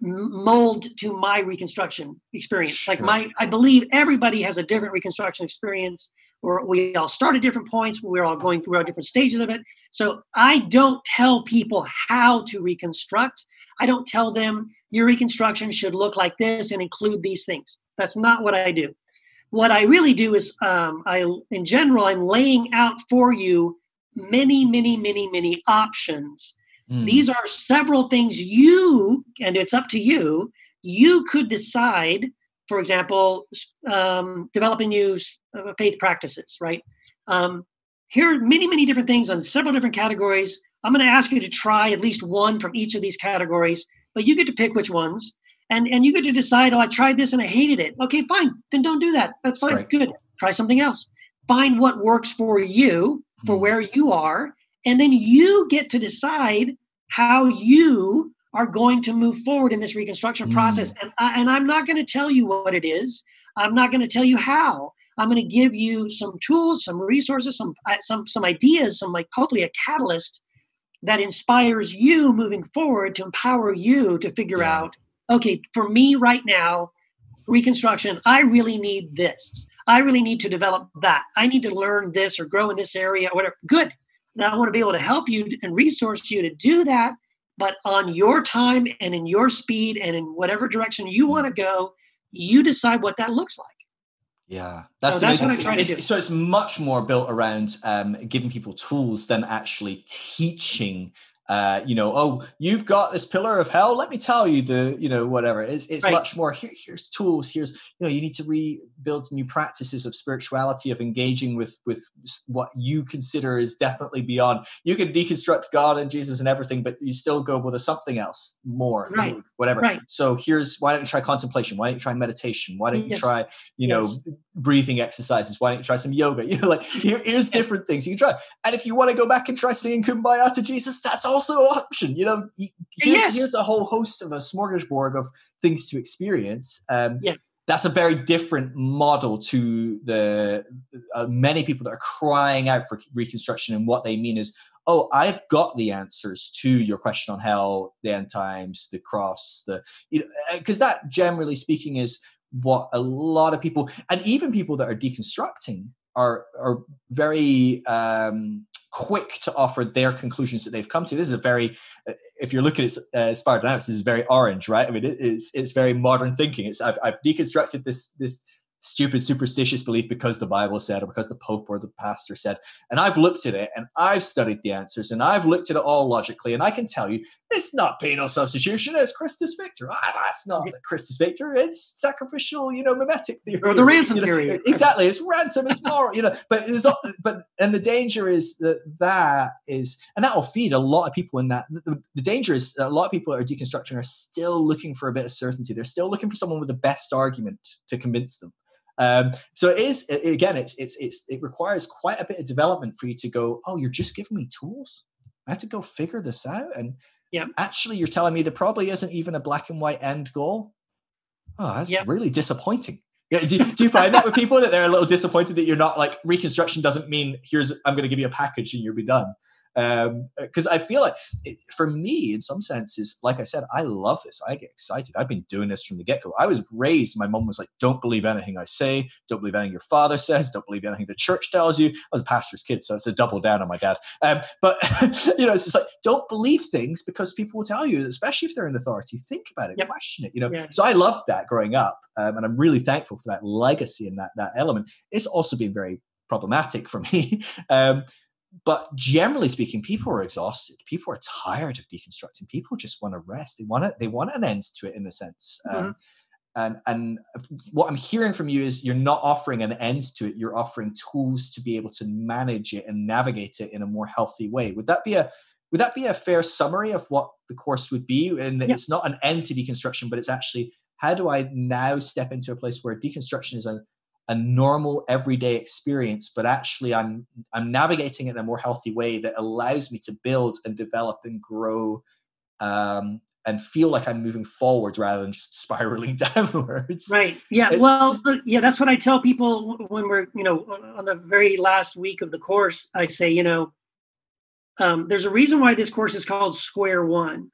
mold to my reconstruction experience. Like my, I believe everybody has a different reconstruction experience, or we all start at different points. We're all going through our different stages of it. So I don't tell people how to reconstruct. I don't tell them your reconstruction should look like this and include these things. That's not what I do. What I really do is, um, I, in general, I'm laying out for you many, many, many, many options Mm. these are several things you, and it's up to you, you could decide, for example, um, developing new uh, faith practices, right? Um, here are many, many different things on several different categories. I'm going to ask you to try at least one from each of these categories, but you get to pick which ones. And, and you get to decide, oh, I tried this and I hated it. Okay, fine. Then don't do that. That's fine. Right. Good. Try something else. Find what works for you, for Mm. where you are, and then you get to decide how you are going to move forward in this reconstruction Mm. process. And I, and I'm not going to tell you what it is. I'm not going to tell you how. I'm going to give you some tools some resources some uh, some some ideas some like hopefully a catalyst that inspires you moving forward to empower you to figure Yeah. out okay for me right now reconstruction I really need this. I really need to develop that. I need to learn this or grow in this area or whatever. Good now, I want to be able to help you and resource you to do that, but on your time and in your speed and in whatever direction you want to go, you decide what that looks like. Yeah, that's, so that's what I try to it's, do. So it's much more built around um, giving people tools than actually teaching. Uh, you know, oh, you've got this pillar of hell. Let me tell you the, you know, whatever. It's it's Right. much more. Here, here's tools. Here's you know, you need to rebuild new practices of spirituality, of engaging with with what you consider is definitely beyond. You can deconstruct God and Jesus and everything, but you still go with a something else more, Right. whatever. Right. So here's why don't you try contemplation? Why don't you try meditation? Why don't you Yes. try you know breathing exercises why don't you try some yoga you know like here, here's different things you can try and if you want to go back and try singing kumbaya to jesus that's also an option you know here's, Yes. here's a whole host of a smorgasbord of things to experience um Yeah. that's a very different model to the uh, many people that are crying out for reconstruction and what they mean is oh i've got the answers to your question on hell the end times the cross the you know because that generally speaking is what a lot of people and even people that are deconstructing are are very um, quick to offer their conclusions that they've come to. This is a very, uh, if you're looking at uh, Spiral Dynamics, this is very orange, right? I mean, it, it's it's very modern thinking. It's I've, I've deconstructed this this stupid superstitious belief because the Bible said or because the Pope or the pastor said, and I've looked at it and I've studied the answers and I've looked at it all logically, and I can tell you it's not penal substitution, it's Christus Victor. Ah, that's not the Christus Victor, it's sacrificial, you know, mimetic theory. Or the ransom you know, theory. Exactly, it's ransom, it's moral, you know. But it's all, but and the danger is that that is, and that will feed a lot of people in that. The, the danger is that a lot of people that are deconstructing are still looking for a bit of certainty. They're still looking for someone with the best argument to convince them. Um, so it is again, it's it's it's it requires quite a bit of development for you to go. Oh, you're just giving me tools. I have to go figure this out. And Yeah. actually, you're telling me there probably isn't even a black and white end goal. Oh, that's Yeah. really disappointing. Yeah, do, do you find that with people that they're a little disappointed that you're not like reconstruction doesn't mean here's I'm going to give you a package and you'll be done because I feel like it, for me, in some senses, like I said, I love this. I get excited. I've been doing this from the get go. I was raised. My mom was like, "Don't believe anything I say. Don't believe anything your father says. Don't believe anything the church tells you." I was a pastor's kid, so it's a double down on my dad. Um, but you know, it's just like don't believe things because people will tell you, especially if they're in authority. Think about it, Yep. question it. You know, Yeah. so I loved that growing up, um, and I'm really thankful for that legacy and that that element. It's also been very problematic for me. Um, but generally speaking, people are exhausted. People are tired of deconstructing. People just want to rest. They want it. They want an end to it, in a sense. Um, and and what I'm hearing from you is you're not offering an end to it. You're offering tools to be able to manage it and navigate it in a more healthy way. Would that be a would that be a fair summary of what the course would be? And Yeah. it's not an end to deconstruction, but it's actually how do I now step into a place where deconstruction is a a normal everyday experience, but actually I'm I'm navigating it in a more healthy way that allows me to build and develop and grow um, and feel like I'm moving forward rather than just spiraling downwards. Right. Yeah. It Well, look, yeah, that's what I tell people when we're, you know, on- the very last week of the course. I say, you know, um, there's a reason why this course is called Square One.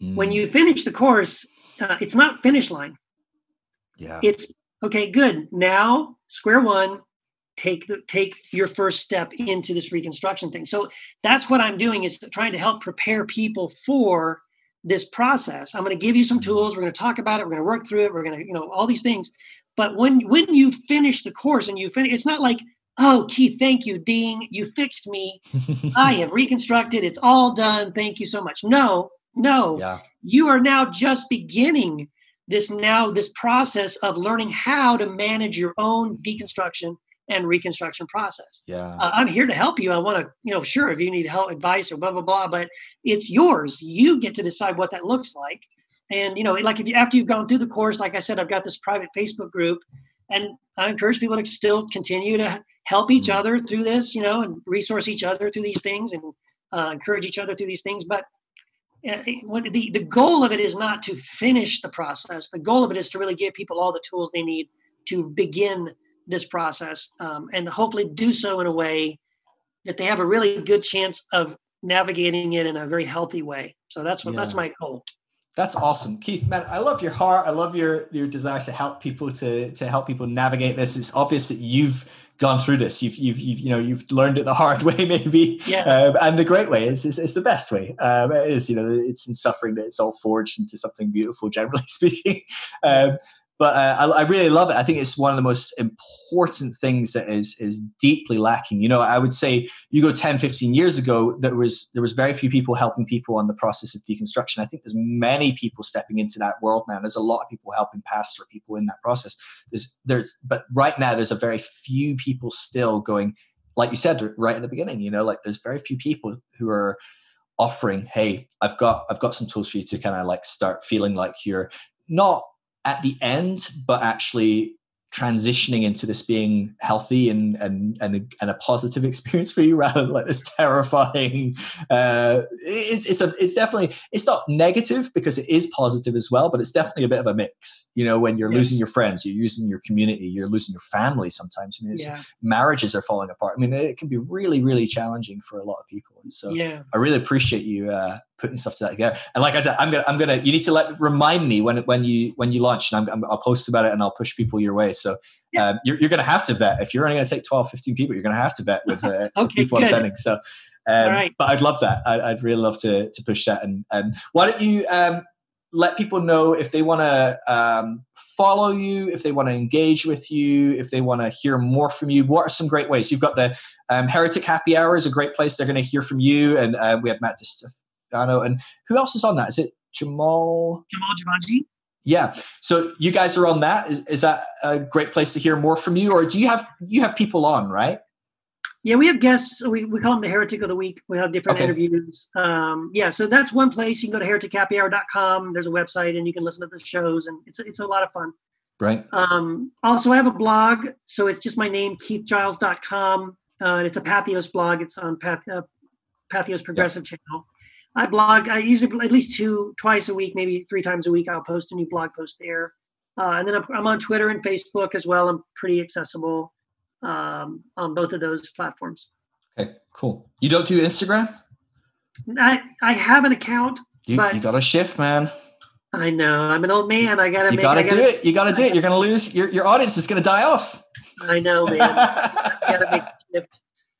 When Mm, you finish the course, uh, it's not finish line. yeah, It's okay. Good. Now, Square One. Take the take your first step into this reconstruction thing. So that's what I'm doing is trying to help prepare people for this process. I'm going to give you some tools. We're going to talk about it. We're going to work through it. We're going to, you know, all these things. But when when you finish the course and you finish, it's not like, oh, Keith, thank you, Ding, you fixed me. I have reconstructed. It's all done. Thank you so much. No, no, yeah, you are now just beginning this now this process of learning how to manage your own deconstruction and reconstruction process. yeah, Uh, I'm here to help you. I want to, you know, sure, if you need help, advice, or blah blah blah, but it's yours. You get to decide what that looks like. And you know, like if you after you've gone through the course, like I said, I've got this private Facebook group, and I encourage people to still continue to help each Mm. other through this, you know, and resource each other through these things, and uh, encourage each other through these things. But the the goal of it is not to finish the process. The goal of it is to really give people all the tools they need to begin this process, um, and hopefully do so in a way that they have a really good chance of navigating it in a very healthy way. So that's what that's my goal. That's awesome, Keith. Man, I love your heart. I love your your desire to help people to to help people navigate this. It's obvious that you've gone through this. You've you've, you've you know you've learned it the hard way, maybe. Yeah. Um, and the great way is, is, is the best way. Um, it is you know it's in suffering that it's all forged into something beautiful, generally speaking. Um, but uh, I, I, really love it. I think it's one of the most important things that is is deeply lacking. You know, I would say you go 10, 15 years ago, there was there was very few people helping people on the process of deconstruction. I think there's many people stepping into that world now. There's a lot of people helping pastor people in that process. There's there's but right now there's a very few people still going, like you said right in the beginning. You know, like there's very few people who are offering, hey, I've got I've got some tools for you to kind of like start feeling like you're not at the end, but actually transitioning into this being healthy and and and a, and a positive experience for you rather than like this terrifying uh it's it's a it's definitely it's not negative because it is positive as well but it's definitely a bit of a mix you know when you're yes. losing your friends you're losing your community you're losing your family sometimes I mean yeah. marriages are falling apart I mean it can be really really challenging for a lot of people so yeah. I really appreciate you uh putting stuff to that together. And like I said, I'm gonna I'm gonna you need to let remind me when when you when you launch, and I'm, i will post about it and I'll push people your way. So um, you're, you're gonna have to vet if you're only gonna take 12, 15 people, you're gonna have to vet with, uh, okay, with people good. I'm sending. So. Um, right. But I'd love that. I, would really love to to push that. And and why don't you um, let people know if they want to um, follow you, if they want to engage with you, if they want to hear more from you. What are some great ways? You've got the um, Heretic Happy Hour is a great place. They're going to hear from you, and uh, we have Matt Distefano, and who else is on that? Is it Jamal? Jamal Jivanji. Yeah. So you guys are on that. Is, is that a great place to hear more from you, or do you have you have people on right? Yeah, we have guests. We, we call them the Heretic of the Week. We have different okay. interviews. Um, yeah, so that's one place. You can go to heretichappyhour.com. There's a website, and you can listen to the shows, and it's it's a lot of fun. Right. Um, also, I have a blog. So it's just my name, keithgiles.com. Uh, it's a Patheos blog. It's on Path, uh, Patheos Progressive channel. I blog. I usually at least two, twice a week, maybe three times a week. I'll post a new blog post there, uh, and then I'm, I'm, on Twitter and Facebook as well. I'm pretty accessible um, on both of those platforms. Okay, cool. You don't do Instagram? I I have an account. You, but you got to shift, man. I know. I'm an old man. I gotta. You make, gotta, gotta do it. You gotta do it. You're gonna lose. Your your audience is gonna die off. I know, man. gotta make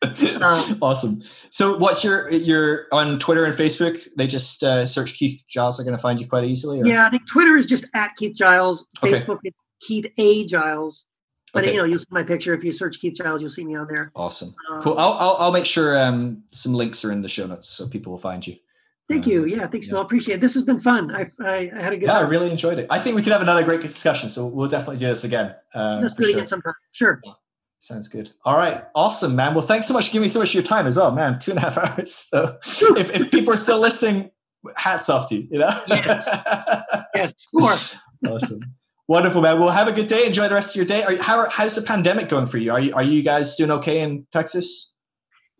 Um, awesome. So, what's your your on Twitter and Facebook? They just uh, search Keith Giles. They're going to find you quite easily. Or? Yeah, I think Twitter is just at Keith Giles. Facebook okay. is Keith A Giles. But okay. you know, you'll see my picture if you search Keith Giles. You'll see me on there. Awesome. Um, cool. I'll, I'll, I'll make sure um, some links are in the show notes so people will find you. Thank um, you. Yeah, thanks, yeah. Phil. Appreciate it. This has been fun. I, I, I had a good. Yeah, time. I really enjoyed it. I think we could have another great discussion. So we'll definitely do this again. Uh, Let's do it sure. again sometime. Sure. Sounds good. All right. Awesome, man. Well, thanks so much for giving me so much of your time as well, man. Two and a half hours. So if, if people are still listening, hats off to you, you know? Yes. yes, of course. awesome. Wonderful, man. Well, have a good day. Enjoy the rest of your day. Are, how, how's the pandemic going for you? Are you are you guys doing okay in Texas?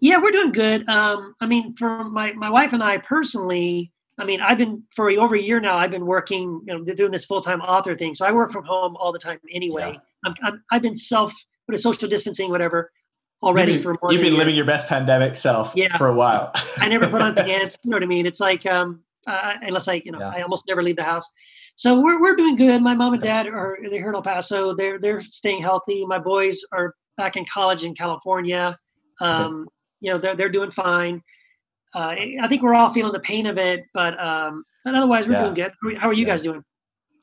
Yeah, we're doing good. Um, I mean, for my my wife and I personally, I mean, I've been for over a year now. I've been working, you know, doing this full time author thing. So I work from home all the time anyway. Yeah. I'm, I'm I've been self but a social distancing, whatever, already you've been, for more. You've been living your best pandemic self yeah. for a while. I never put on pants. You know what I mean? It's like um, uh, unless I, you know, yeah. I almost never leave the house. So we're we're doing good. My mom and dad are they're here in El Paso. They're they're staying healthy. My boys are back in college in California. Um. You know, they're they're doing fine. Uh, I think we're all feeling the pain of it, but um, but otherwise we're yeah. doing good. How are you yeah. guys doing?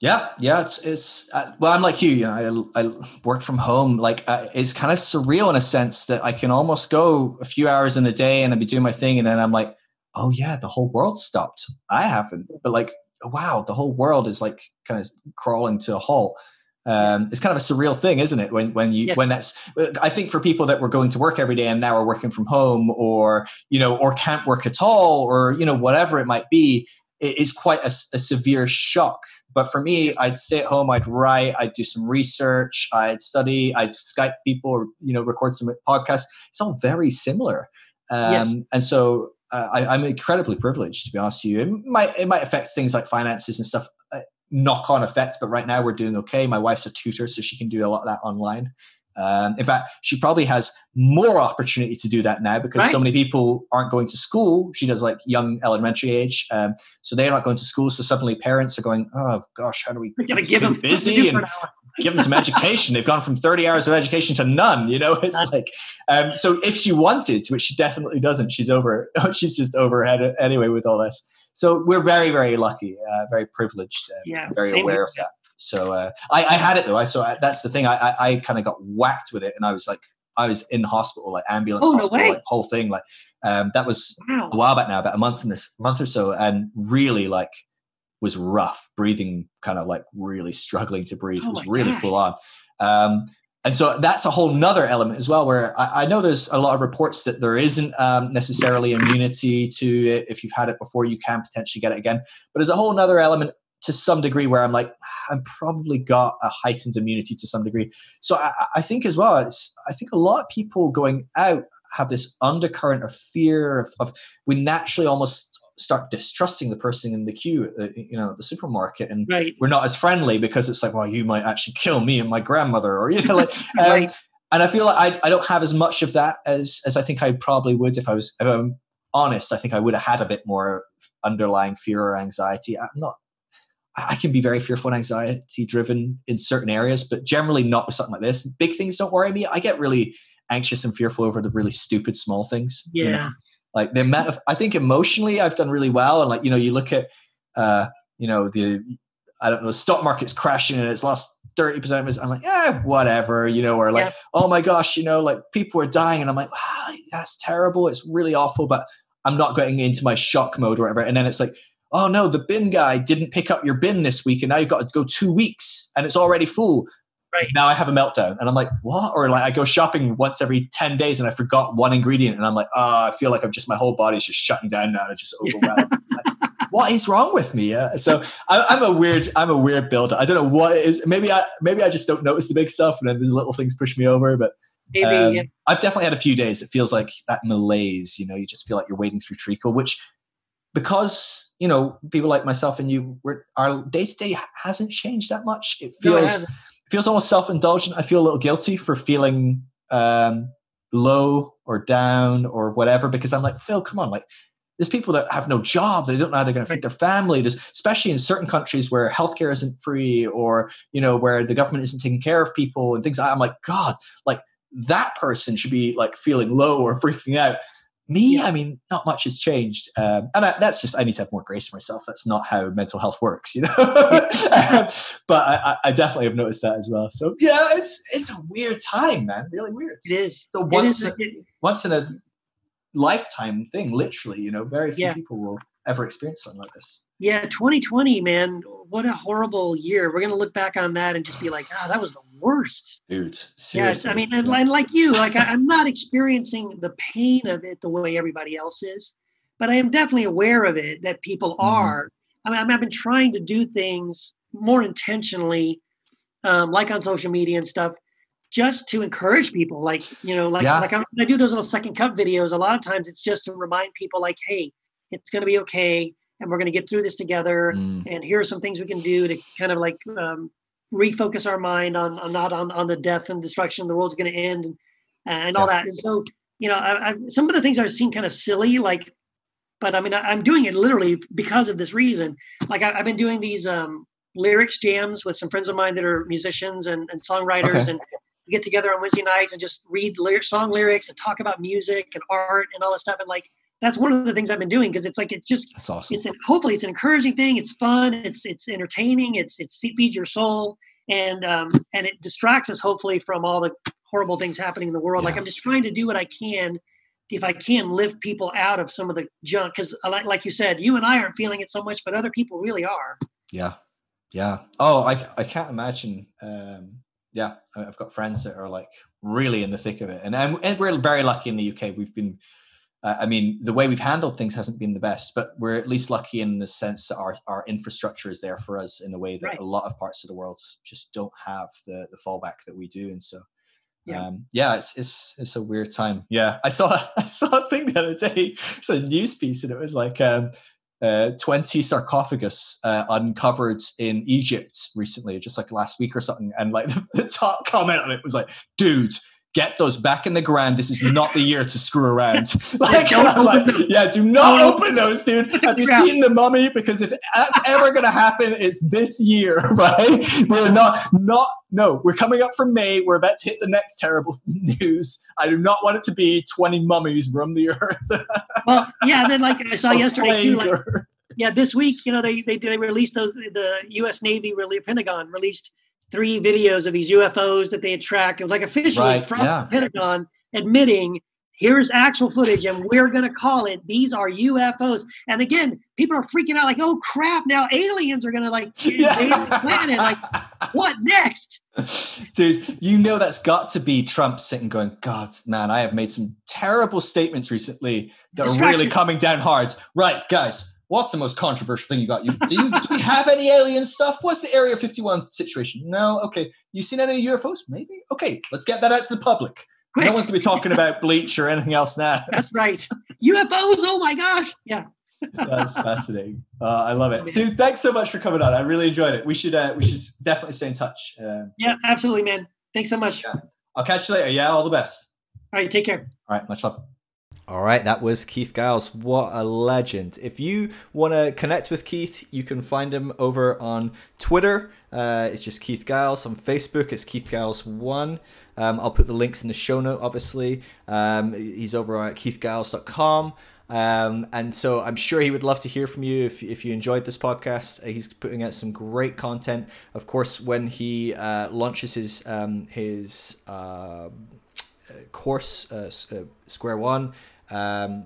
Yeah, yeah, it's it's uh, well, I'm like you. You know, I, I work from home. Like uh, it's kind of surreal in a sense that I can almost go a few hours in a day and I'd be doing my thing, and then I'm like, oh yeah, the whole world stopped. I haven't, but like, wow, the whole world is like kind of crawling to a halt. Um, it's kind of a surreal thing, isn't it? When when you yeah. when that's I think for people that were going to work every day and now are working from home, or you know, or can't work at all, or you know, whatever it might be, it's quite a, a severe shock but for me, I'd stay at home, I'd write, I'd do some research, I'd study, I'd Skype people, or you know, record some podcasts. It's all very similar, um, yes. and so uh, I, am incredibly privileged to be honest with you. It might it might affect things like finances and stuff, uh, knock on effect, but right now we're doing okay. My wife's a tutor, so she can do a lot of that online. Um, in fact, she probably has more opportunity to do that now because right. so many people aren't going to school. She does like young elementary age, um, so they're not going to school. So suddenly parents are going, "Oh gosh, how do we get give them busy and give them some education?" They've gone from thirty hours of education to none. You know, it's like um, so. If she wanted, which she definitely doesn't, she's over. she's just overhead anyway with all this. So we're very, very lucky, uh, very privileged, uh, yeah, very aware of that. So uh, I, I had it though. I so I, that's the thing. I I, I kind of got whacked with it, and I was like, I was in hospital, like ambulance Oh, hospital, way. like whole thing. Like um, that was Wow. a while back now, about a month in this month or so, and really like was rough. Breathing kind of like really struggling to breathe. Oh it was really gosh. full on. Um, and so that's a whole nother element as well, where I, I know there's a lot of reports that there isn't um, necessarily immunity to it. If you've had it before, you can potentially get it again. But there's a whole nother element to some degree where I'm like, I'm probably got a heightened immunity to some degree. So I, I think as well, it's I think a lot of people going out have this undercurrent of fear of, of we naturally almost start distrusting the person in the queue at the you know at the supermarket and Right. we're not as friendly because it's like well you might actually kill me and my grandmother or you know like um, Right. and I feel like I, I don't have as much of that as as I think I probably would if I was if I'm honest I think I would have had a bit more underlying fear or anxiety I'm not I can be very fearful and anxiety driven in certain areas but generally not with something like this big things don't worry me I get really anxious and fearful over the really stupid small things Yeah. you know? like the amount of i think emotionally i've done really well and like you know you look at uh you know the i don't know the stock market's crashing and it's lost 30% of it i'm like yeah whatever you know or like Yeah. oh my gosh you know like people are dying and i'm like wow that's terrible it's really awful but i'm not getting into my shock mode or whatever and then it's like oh no the bin guy didn't pick up your bin this week and now you've got to go two weeks and it's already full Right. now I have a meltdown and I'm like, what? Or like I go shopping once every 10 days and I forgot one ingredient and I'm like, oh, I feel like I'm just, my whole body's just shutting down now. It's just overwhelmed. Like, what is wrong with me? Yeah. So I, I'm a weird, I'm a weird builder. I don't know what it is. Maybe I, maybe I just don't notice the big stuff and then the little things push me over. But Maybe. um, yeah. I've definitely had a few days. It feels like that malaise, you know, you just feel like you're wading through treacle, which because, you know, people like myself and you, we're, our day to day hasn't changed that much. It No, it feels, feels almost self-indulgent. I feel a little guilty for feeling um, low or down or whatever because I'm like, Phil, come on, like there's people that have no job, they don't know how they're going to feed their family. There's especially in certain countries where healthcare isn't free or you know where the government isn't taking care of people and things. I'm like, God, like that person should be like feeling low or freaking out. Me, Yeah. I mean, not much has changed, um, and I, that's just I need to have more grace for myself. That's not how mental health works, you know. Um, but I, I- definitely have noticed that as well. So yeah, it's it's a weird time, man. Really weird. It is. So once is. It- once in a lifetime thing, literally. You know, very few Yeah. people will ever experience something like this. Yeah, 2020, man, what a horrible year. We're gonna look back on that and just be like, ah, that was the worst. Dude, Yes. I mean, and, and like you, like I, I'm not experiencing the pain of it the way everybody else is, but I am definitely aware of it that people Mhm. are. I mean, I've been trying to do things more intentionally, um, like on social media and stuff, just to encourage people. Like you know, like Yeah. like I, when I do those little second cup videos. A lot of times, it's just to remind people, like, hey, it's going to be okay, and we're going to get through this together Mm, and here are some things we can do to kind of like um, refocus our mind on, on not on, on the death and destruction the world's going to end and, and all that. And so you know I, I, some of the things i've seen kind of silly like but i mean I, i'm doing it literally because of this reason. Like I, i've been doing these um, lyrics jams with some friends of mine that are musicians and, and songwriters Okay. and we get together on wednesday nights and just read lyric, song lyrics and talk about music and art and all that stuff and like that's one of the things i've been doing because it's like it's just that's awesome. it's hopefully it's an encouraging thing. It's fun. It's it's entertaining. It's it's it feeds your soul and um and it distracts us hopefully from all the horrible things happening in the world. Like I'm just trying to do what I can, if I can, lift people out of some of the junk. Because like like you said, you and I aren't feeling it so much, but other people really are. Yeah, yeah. Oh, I I can't imagine. Um, yeah, I've got friends that are like really in the thick of it, and, and we're very lucky in the UK. We've been, uh, I mean, the way we've handled things hasn't been the best, but we're at least lucky in the sense that our our infrastructure is there for us in a way that Right. a lot of parts of the world just don't have the the fallback that we do, and so. Yeah. Um, yeah, it's it's it's a weird time. Yeah, I saw I saw a thing the other day. It's a news piece, and it was like um, uh, 20 sarcophagus uh, uncovered in Egypt recently, just like last week or something. And like the, the top comment on it was like, dude, get those back in the ground. This is not the year to screw around. like, I'm like, yeah, do not open those, dude. Have you Yeah. seen the mummy? Because if that's ever going to happen, it's this year, right? We're not, not, no, we're coming up from May. We're about to hit the next terrible news. I do not want it to be 20 mummies roam the earth. Well, yeah. And then like I saw or yesterday too, like yeah, this week, you know, they they, they released those. The U.S. Navy, really, Pentagon released three videos of these UFOs that they had tracked. It was like officially Right, from yeah. the Pentagon admitting. Here's actual footage, and we're going to call it. These are UFOs. And again, people are freaking out, like, "Oh crap! Now aliens are going to like invade the planet. Like, what next?" Dude, you know that's got to be Trump sitting going, God, man, I have made some terrible statements recently that are really coming down hard. Right, guys, what's the most controversial thing you got? You, do, you, do we have any alien stuff? What's the Area 51 situation? No? Okay. You seen any UFOs? Maybe? Okay, let's get that out to the public. Quick. No one's going to be talking about bleach or anything else now. That's right. UFOs. Oh my gosh. Yeah. That's fascinating. Uh, I love it, dude. Thanks so much for coming on. I really enjoyed it. We should uh, we should definitely stay in touch. Uh, Yeah. Absolutely, man. Thanks so much. Yeah. I'll catch you later. Yeah, all the best. All right. Take care. All right, much love. All right, that was Keith Giles. What a legend. If you want to connect with Keith, you can find him over on Twitter. Uh, it's just Keith Giles. On Facebook, it's Keith Giles1. Um, I'll put the links in the show note, obviously. Um, he's over at keithgiles.com. Um, and so I'm sure he would love to hear from you if, if you enjoyed this podcast. Uh, He's putting out some great content. Of course, when he uh, launches his um, his uh, course, uh, uh, Square One, um,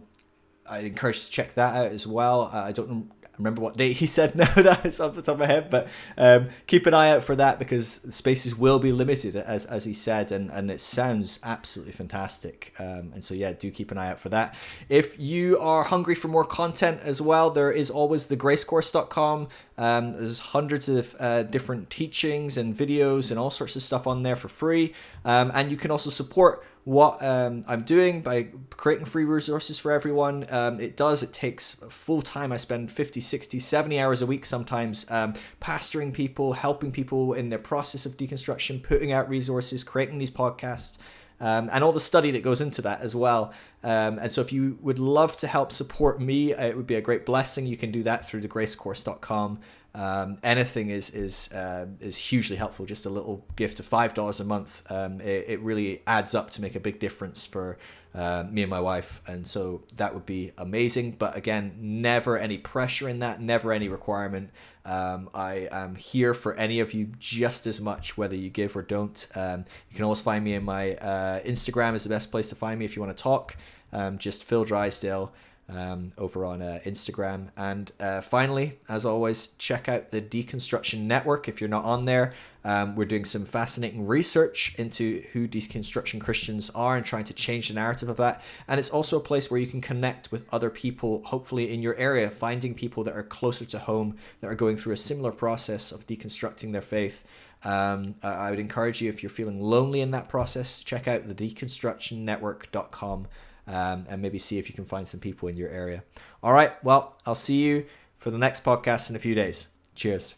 I'd encourage you to check that out as well. I don't remember what date he said now that is off the top of my head, but um, keep an eye out for that because spaces will be limited as, as he said, and, and it sounds absolutely fantastic. Um, and so, yeah, do keep an eye out for that. If you are hungry for more content as well, there is always thegracecourse.com. Um, there's hundreds of uh, different teachings and videos and all sorts of stuff on there for free. Um, and you can also support what um, I'm doing by creating free resources for everyone. Um, it does, it takes full time. I spend 50, 60, 70 hours a week sometimes um, pastoring people, helping people in their process of deconstruction, putting out resources, creating these podcasts. Um, and all the study that goes into that as well. Um, and so, if you would love to help support me, it would be a great blessing. You can do that through thegracecourse.com. Um, anything is is uh, is hugely helpful. Just a little gift of five dollars a month. Um, it, it really adds up to make a big difference for uh, me and my wife, and so that would be amazing. But again, never any pressure in that, never any requirement. Um, I am here for any of you just as much, whether you give or don't. Um, you can always find me in my uh, Instagram is the best place to find me if you want to talk. Um, just Phil Drysdale um, over on uh, Instagram. And uh, finally, as always, check out the Deconstruction Network if you're not on there. Um, we're doing some fascinating research into who deconstruction Christians are and trying to change the narrative of that. And it's also a place where you can connect with other people, hopefully in your area, finding people that are closer to home that are going through a similar process of deconstructing their faith. Um, I would encourage you, if you're feeling lonely in that process, check out the deconstructionnetwork.com um, and maybe see if you can find some people in your area. All right, well, I'll see you for the next podcast in a few days. Cheers.